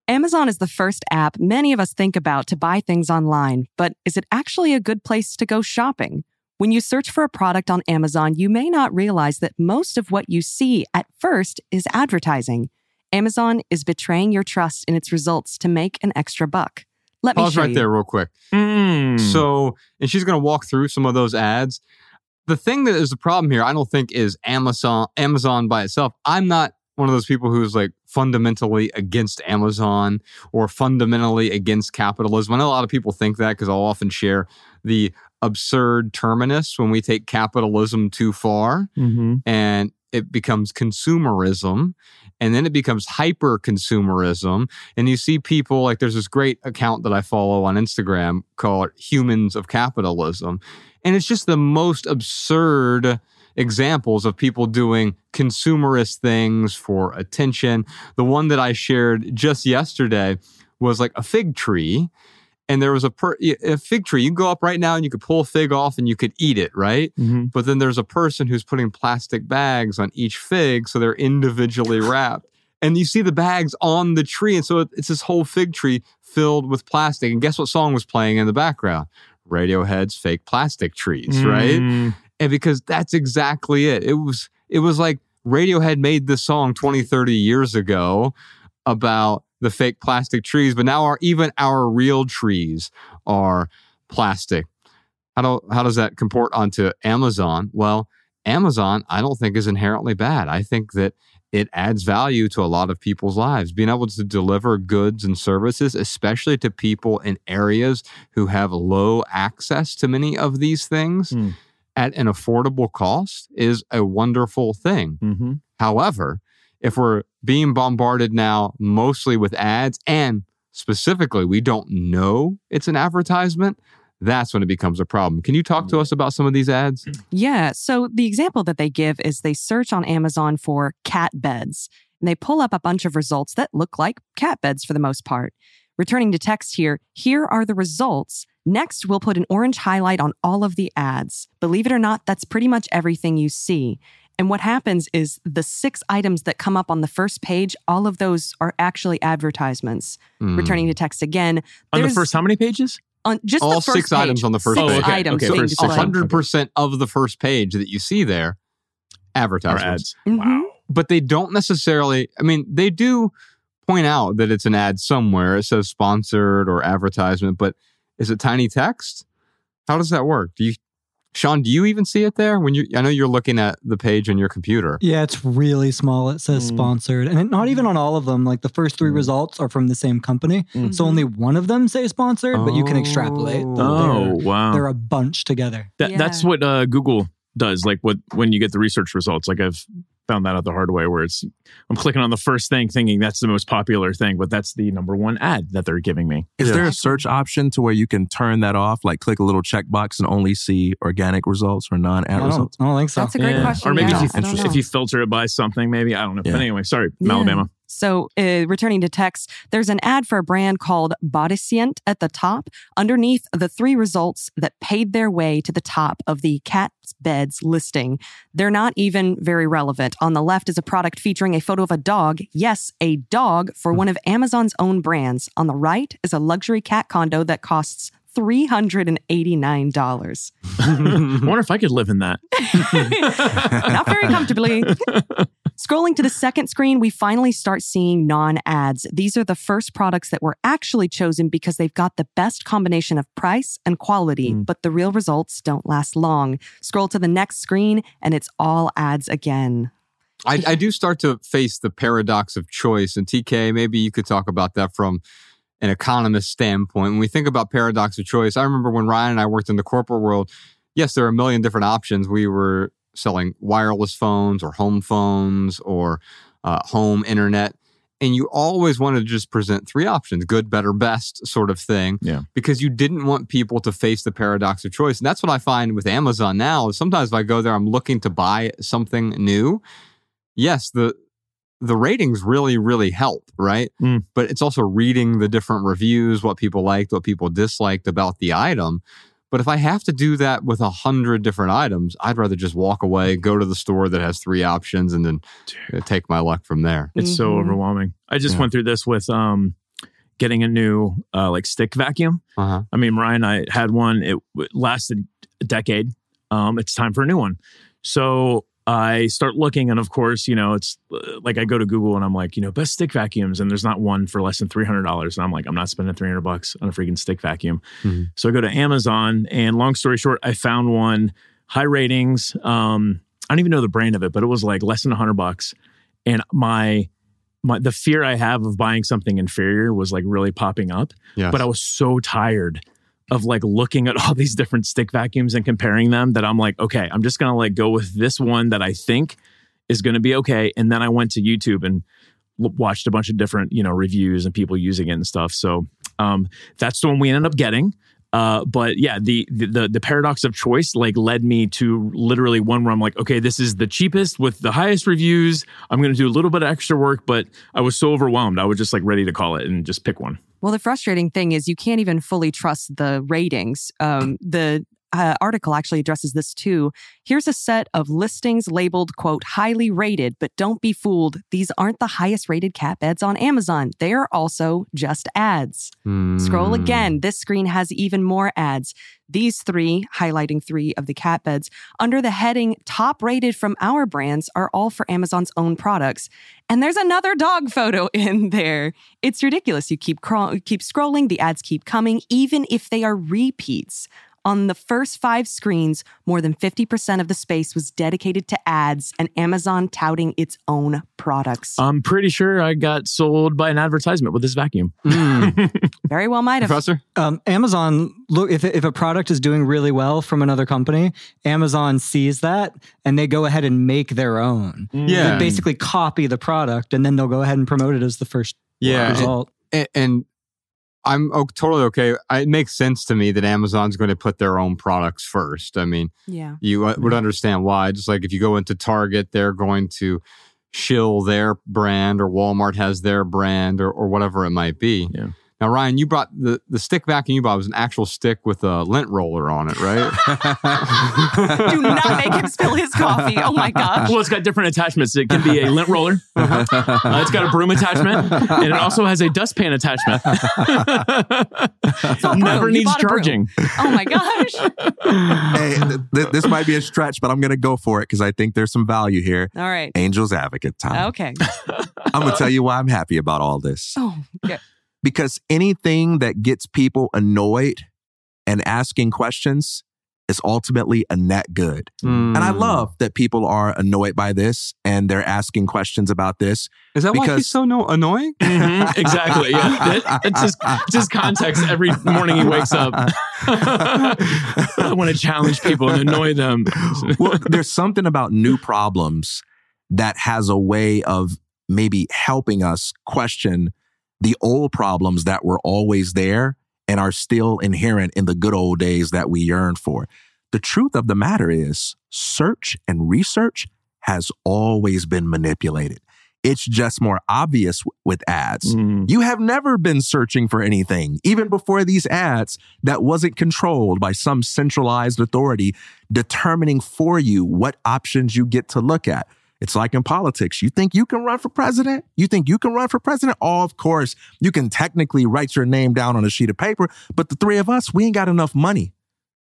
Amazon is the first app many of us think about to buy things online, but is it actually a good place to go shopping? When you search for a product on Amazon, you may not realize that most of what you see at first is advertising. Amazon is betraying your trust in its results to make an extra buck. Let me Pause show right you. there, real quick. Mm. So, and she's going to walk through some of those ads. The thing that is the problem here, I don't think, is Amazon. Amazon by itself. I'm not one of those people who's like fundamentally against Amazon or fundamentally against capitalism. I know a lot of people think that because I'll often share the absurd terminus when we take capitalism too far. Mm-hmm. And it becomes consumerism and then it becomes hyper consumerism and you see people like there's this great account that i follow on instagram called humans of capitalism and it's just the most absurd examples of people doing consumerist things for attention. The one that i shared just yesterday was like a fig tree and there was a, per, a fig tree. You can go up right now and you could pull a fig off and you could eat it, right? Mhm. But then there's a person who's putting plastic bags on each fig so they're individually wrapped. And you see the bags on the tree. And so it's this whole fig tree filled with plastic. And guess what song was playing in the background? Radiohead's fake plastic trees, right? Mm. And because that's exactly it. It was it was like Radiohead made this song 20, 30 years ago about the fake plastic trees, but now our even our real trees are plastic. How do how does that comport onto Amazon? Well, Amazon I don't think is inherently bad. I think that it adds value to a lot of people's lives. Being able to deliver goods and services, especially to people in areas who have low access to many of these things Hmm. at an affordable cost, is a wonderful thing. Mhm. However, if we're being bombarded now mostly with ads and specifically we don't know it's an advertisement, that's when it becomes a problem. Can you talk to us about some of these ads? Yeah. So the example that they give is they search on Amazon for cat beds and they pull up a bunch of results that look like cat beds for the most part. Returning to text here, here are the results. Next, we'll put an orange highlight on all of the ads. Believe it or not, that's pretty much everything you see. And what happens is the six items that come up on the first page, all of those are actually advertisements. Hmm. Returning to text again. On the first, how many pages? on just All the first six page, items on the first six page. Oh, okay, items okay, being first six displayed. items. hundred percent of the first page that you see there, advertisements. ads? Mhm. But they don't necessarily. I mean, they do point out that it's an ad somewhere. It says sponsored or advertisement, but is it tiny text? How does that work? Do you, Sean? Do you even see it there when you? I know you're looking at the page on your computer. Yeah, it's really small. It says Mm. sponsored, and it, not even on all of them. Like the first three Mm. results are from the same company, Mm. so only one of them say sponsored. But you can extrapolate. Oh, they're, wow. they're a bunch together. That, That's what uh, Google does. Like what when you get the research results. Like I've found that out the hard way, where it's I'm clicking on the first thing, thinking that's the most popular thing, but that's the number one ad that they're giving me. Is there a search option to where you can turn that off, like click a little checkbox and only see organic results or non ad don't, results? I don't think so. That's a great Yeah. question. Or maybe yeah. if, you, I don't know. if you filter it by something, maybe I don't know. Yeah. But anyway, sorry, Yeah. Alabama. So, uh, returning to text, there's an ad for a brand called Bodicient at the top, underneath the three results that paid their way to the top of the cat's beds listing. They're not even very relevant. On the left is a product featuring a photo of a dog. Yes, a dog for one of Amazon's own brands. On the right is a luxury cat condo that costs $389. I wonder if I could live in that. Not very comfortably. Scrolling to the second screen, we finally start seeing non ads. These are the first products that were actually chosen because they've got the best combination of price and quality, Mm. but the real results don't last long. Scroll to the next screen, and it's all ads again. I, I do start to face the paradox of choice. And TK, maybe you could talk about that from an economist standpoint. When we think about paradox of choice, I remember when Ryan and I worked in the corporate world, yes, there are a million different options. We were selling wireless phones or home phones or uh, home internet. And you always wanted to just present three options good, better, best sort of thing. Yeah. Because you didn't want people to face the paradox of choice. And that's what I find with Amazon now. is Sometimes if I go there, I'm looking to buy something new. Yes, the the ratings really, really help, right? Mm. But it's also reading the different reviews, what people liked, what people disliked about the item. But if I have to do that with a hundred different items, I'd rather just walk away, go to the store that has three options, and then uh, take my luck from there. It's so Mhm. overwhelming. I just Yeah. went through this with um getting a new uh like stick vacuum. Uh-huh. I mean, Ryan and I had one. It lasted a decade. Um, it's time for a new one. So I start looking, and of course, you know, it's uh, like I go to Google and I'm like, you know, best stick vacuums, and there's not one for less than three hundred dollars. And I'm like, I'm not spending three hundred bucks on a freaking stick vacuum. Mhm. So I go to Amazon, and long story short, I found one high ratings. Um, I don't even know the brand of it, but it was like less than hundred bucks, and my my the fear I have of buying something inferior was like really popping up. Yes. But I was so tired of like looking at all these different stick vacuums and comparing them that I'm like, okay, I'm just gonna like go with this one that I think is to be okay. And then I went to YouTube and watched a bunch of different, you know, reviews and people using it and stuff. So um, that's the one we ended up getting. Uh, but yeah, the, the the paradox of choice like led me to literally one where I'm like, okay, this is the cheapest with the highest reviews. I'm going to do a little bit of extra work, but I was so overwhelmed, I was just like ready to call it and just pick one. Well, the frustrating thing is you can't even fully trust the ratings. Um, the uh, article actually addresses this too. Here's a set of listings labeled, quote, highly rated, but don't be fooled. These aren't the highest rated cat beds on Amazon. They are also just ads. Scroll Hmm. again. This screen has even more ads. These three, highlighting three of the cat beds, under the heading top rated from our brands, are all for Amazon's own products. And there's another dog photo in there. It's ridiculous. You keep crawl- keep scrolling, the ads keep coming, even if they are repeats. On the first five screens, more than 50% of the space was dedicated to ads and Amazon touting its own products. I'm pretty sure I got sold by an advertisement with this vacuum. Very well might have. Professor? Um, Amazon look if if a product is doing really well from another company, Amazon sees that and they go ahead and make their own. Yeah. They basically copy the product and then they'll go ahead and promote it as the first Yeah. result. And, and I'm o- totally okay. It makes sense to me that Amazon's going to put their own products first. I mean, Yeah. you uh, would understand why. Just like if you go into Target, they're going to shill their brand, or Walmart has their brand, or, or whatever it might be. Yeah. Now, Ryan, you brought the, the stick vacuum you bought was an actual stick with a lint roller on it, right? Do not make him spill his coffee. Oh my gosh. Well, it's got different attachments. It can be a lint roller. Uh, it's got a broom attachment, and it also has a dustpan attachment. all Never needs bought a broom. charging. Oh my gosh. hey, th- th- this might be a stretch, but I'm going to go for it because I think there's some value here. All right. Angel's advocate time. Okay. I'm going to tell you why I'm happy about all this. Oh, yeah. Because anything that gets people annoyed and asking questions is ultimately a net good. And I Mm. love that people are annoyed by this and they're asking questions about this. Is that why he's so no- annoying? Mhm, exactly. Yeah. That- It's just, just context every morning he wakes up. I want to challenge people and annoy them. well, there's something about new problems that has a way of maybe helping us question the old problems that were always there and are still inherent in the good old days that we yearn for. The truth of the matter is, search and research has always been manipulated. It's just more obvious with ads. Mm. You have never been searching for anything, even before these ads, that wasn't controlled by some centralized authority determining for you what options you get to look at. It's like in politics. You think you can run for president? You think you can run for president? Oh, of course, you can technically write your name down on a sheet of paper, but the three of us, we ain't got enough money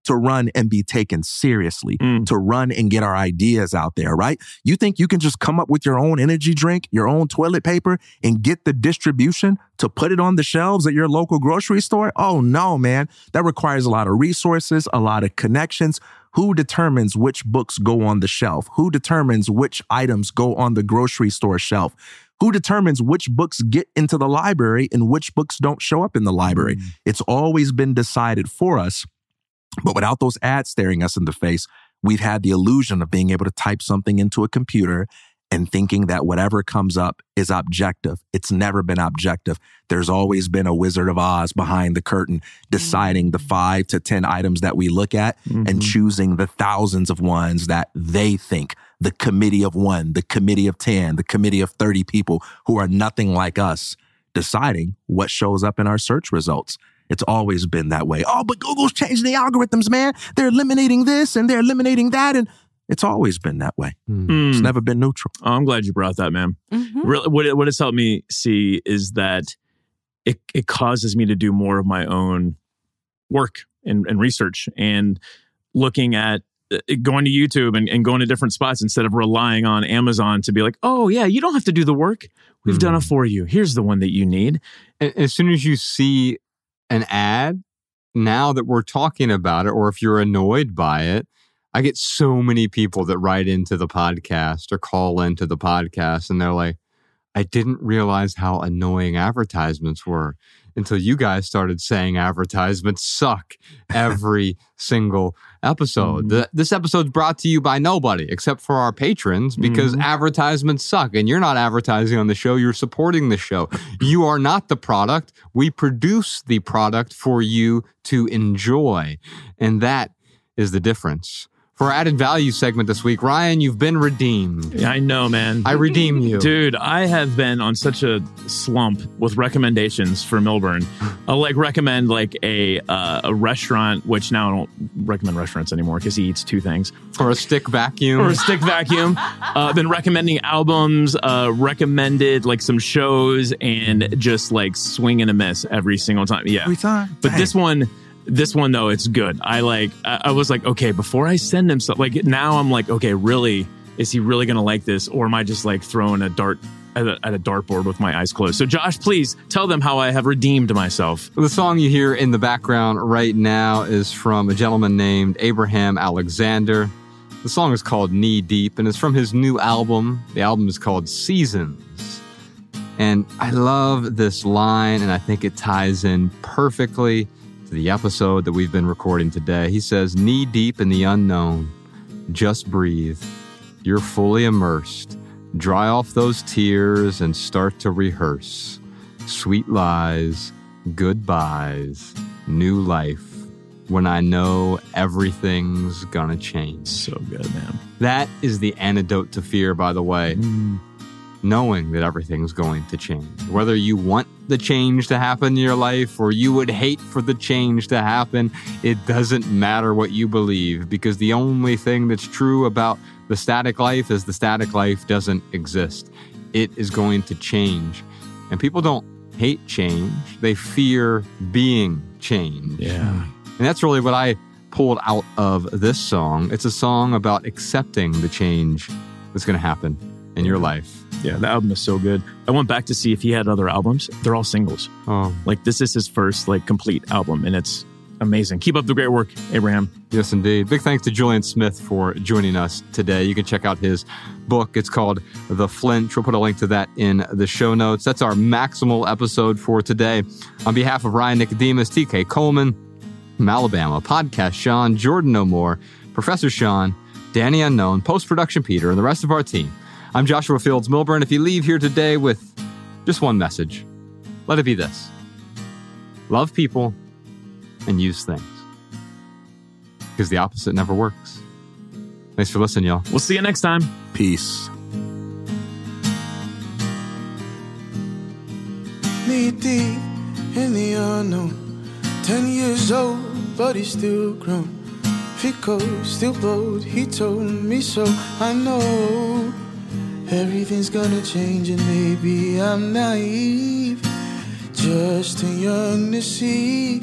to run and be taken seriously, Mm. to run and get our ideas out there, right? You think you can just come up with your own energy drink, your own toilet paper, and get the distribution to put it on the shelves at your local grocery store? Oh, no, man. That requires a lot of resources, a lot of connections. Who determines which books go on the shelf? Who determines which items go on the grocery store shelf? Who determines which books get into the library and which books don't show up in the library? Mm. It's always been decided for us. But without those ads staring us in the face, we've had the illusion of being able to type something into a computer and thinking that whatever comes up is objective. It's never been objective. There's always been a Wizard of Oz behind the curtain deciding the mm. five to 10 items that we look at and mm-hmm. choosing the thousands of ones that they think the committee of one, the committee of 10, the committee of 30 people who are nothing like us deciding what shows up in our search results. It's always been that way. Oh, but Google's changing the algorithms, man. They're eliminating this and they're eliminating that. And it's always been that way. Mm. It's never been neutral. Oh, I'm glad you brought that, man. Mhm. Really, what it, what it's helped me see is that it it causes me to do more of my own work and, and research and looking at uh, going to YouTube and, and going to different spots instead of relying on Amazon to be like, oh yeah, you don't have to do the work. We've done it for you. Here's the one that you need. As soon as you see an ad, now that we're talking about it, or if you're annoyed by it, I get so many people that write into the podcast or call into the podcast and they're like, I didn't realize how annoying advertisements were until you guys started saying advertisements suck every single episode. The, this episode's brought to you by nobody except for our patrons because Mhm. advertisements suck. And you're not advertising on the show, you're supporting the show. you are not the product. We produce the product for you to enjoy. And that is the difference. For our added value segment this week, Ryan, you've been redeemed. I know, man. I redeem you. Dude, I have been on such a slump with recommendations for Millburn. I'll like recommend like a uh, a restaurant, which now I don't recommend restaurants anymore because he eats two things. Or a stick vacuum. Or a stick vacuum. Uh, I've been recommending albums, uh, recommended like some shows, and just like swing and a miss every single time. Yeah. Every time. But this one, this one though, it's good. I like. I, was like, okay, before I send him stuff, like now I'm like, okay, really, is he really gonna like this, or am I just like throwing a dart at a, at a dartboard with my eyes closed? So, Josh, please tell them how I have redeemed myself. The song you hear in the background right now is from a gentleman named Abraham Alexander. The song is called Knee Deep and it's from his new album. The album is called Seasons. And I love this line, and I think it ties in perfectly to the episode that we've been recording today. He says, Knee deep in the unknown, just breathe. You're fully immersed. Dry off those tears and start to rehearse. Sweet lies, goodbyes, new life. When I know everything's gonna change. So good, man. That is the antidote to fear, by the way. Mm. Knowing that everything's going to change. Whether you want the change to happen in your life or you would hate for the change to happen, it doesn't matter what you believe because the only thing that's true about the static life is the static life doesn't exist. It is going to change. And people don't hate change, they fear being changed. Yeah. And that's really what I pulled out of this song. It's a song about accepting the change that's going to happen in your life. Yeah, the album is so good. I went back to see if he had other albums. They're all singles. Oh, Like this is his first like complete album, and it's amazing. Keep up the great work, Abraham. yes, indeed. Big thanks to Julien Smith for joining us today. You can check out his book. It's called The Flinch. We'll put a link to that in the show notes. That's our maximal episode for today. On behalf of Ryan Nicodemus, TK Coleman, from Alabama, Podcast Sean, Jordan No More, Professor Sean, Danny Unknown, Post Production Peter, and the rest of our team. I'm Joshua Fields Millburn. If you leave here today with just one message, let it be this love people and use things. Because the opposite never works. Thanks for listening, y'all. We'll see you next time. Peace. knee deep in the unknown. Ten years old, but he's still grown. Fickle, still bold, he told me so. I know everything's gonna change, and maybe I'm naive. Just too young to see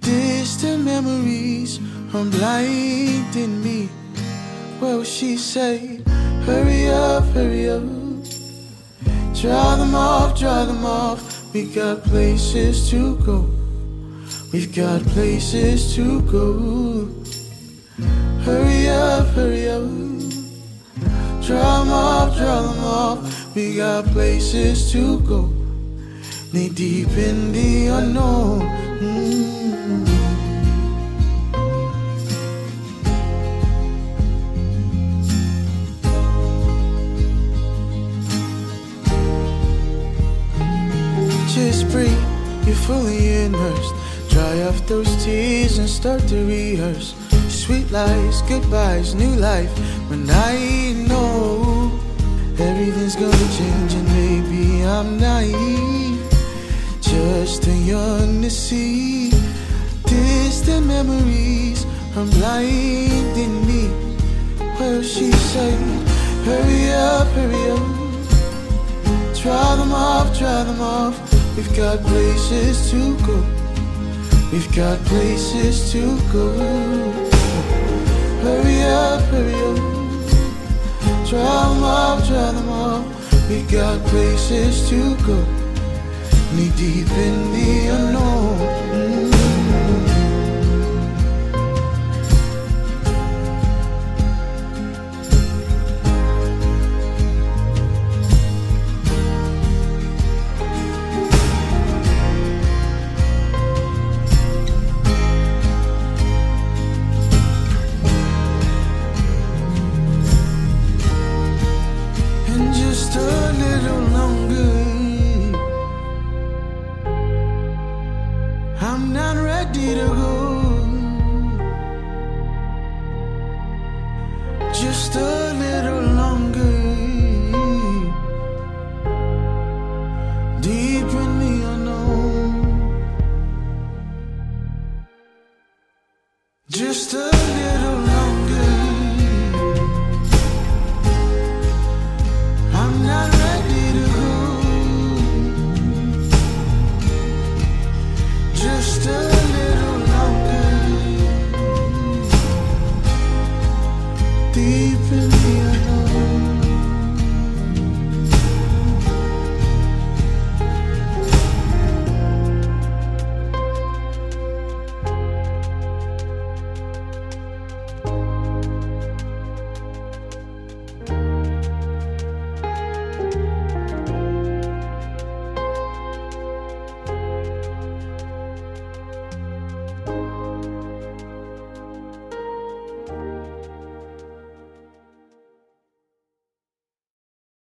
distant memories are blinding me. Well, she said, Hurry up, hurry up. Dry them off, dry them off. We got places to go. We've got places to go. Hurry up, hurry up. Them off, them off. We got places to go. Knee deep in the unknown. Mm. Just breathe, you're fully immersed. Dry off those tears and start to rehearse. Sweet lies, goodbyes, new life. When I know everything's gonna change, and maybe I'm naive. Just too young to see distant memories are blinding me. Well, she said, Hurry up, hurry up. Try them off, try them off. We've got places to go. We've got places to go. Hurry up, hurry up. Try them off, try them off. We got places to go. Knee deep in the unknown.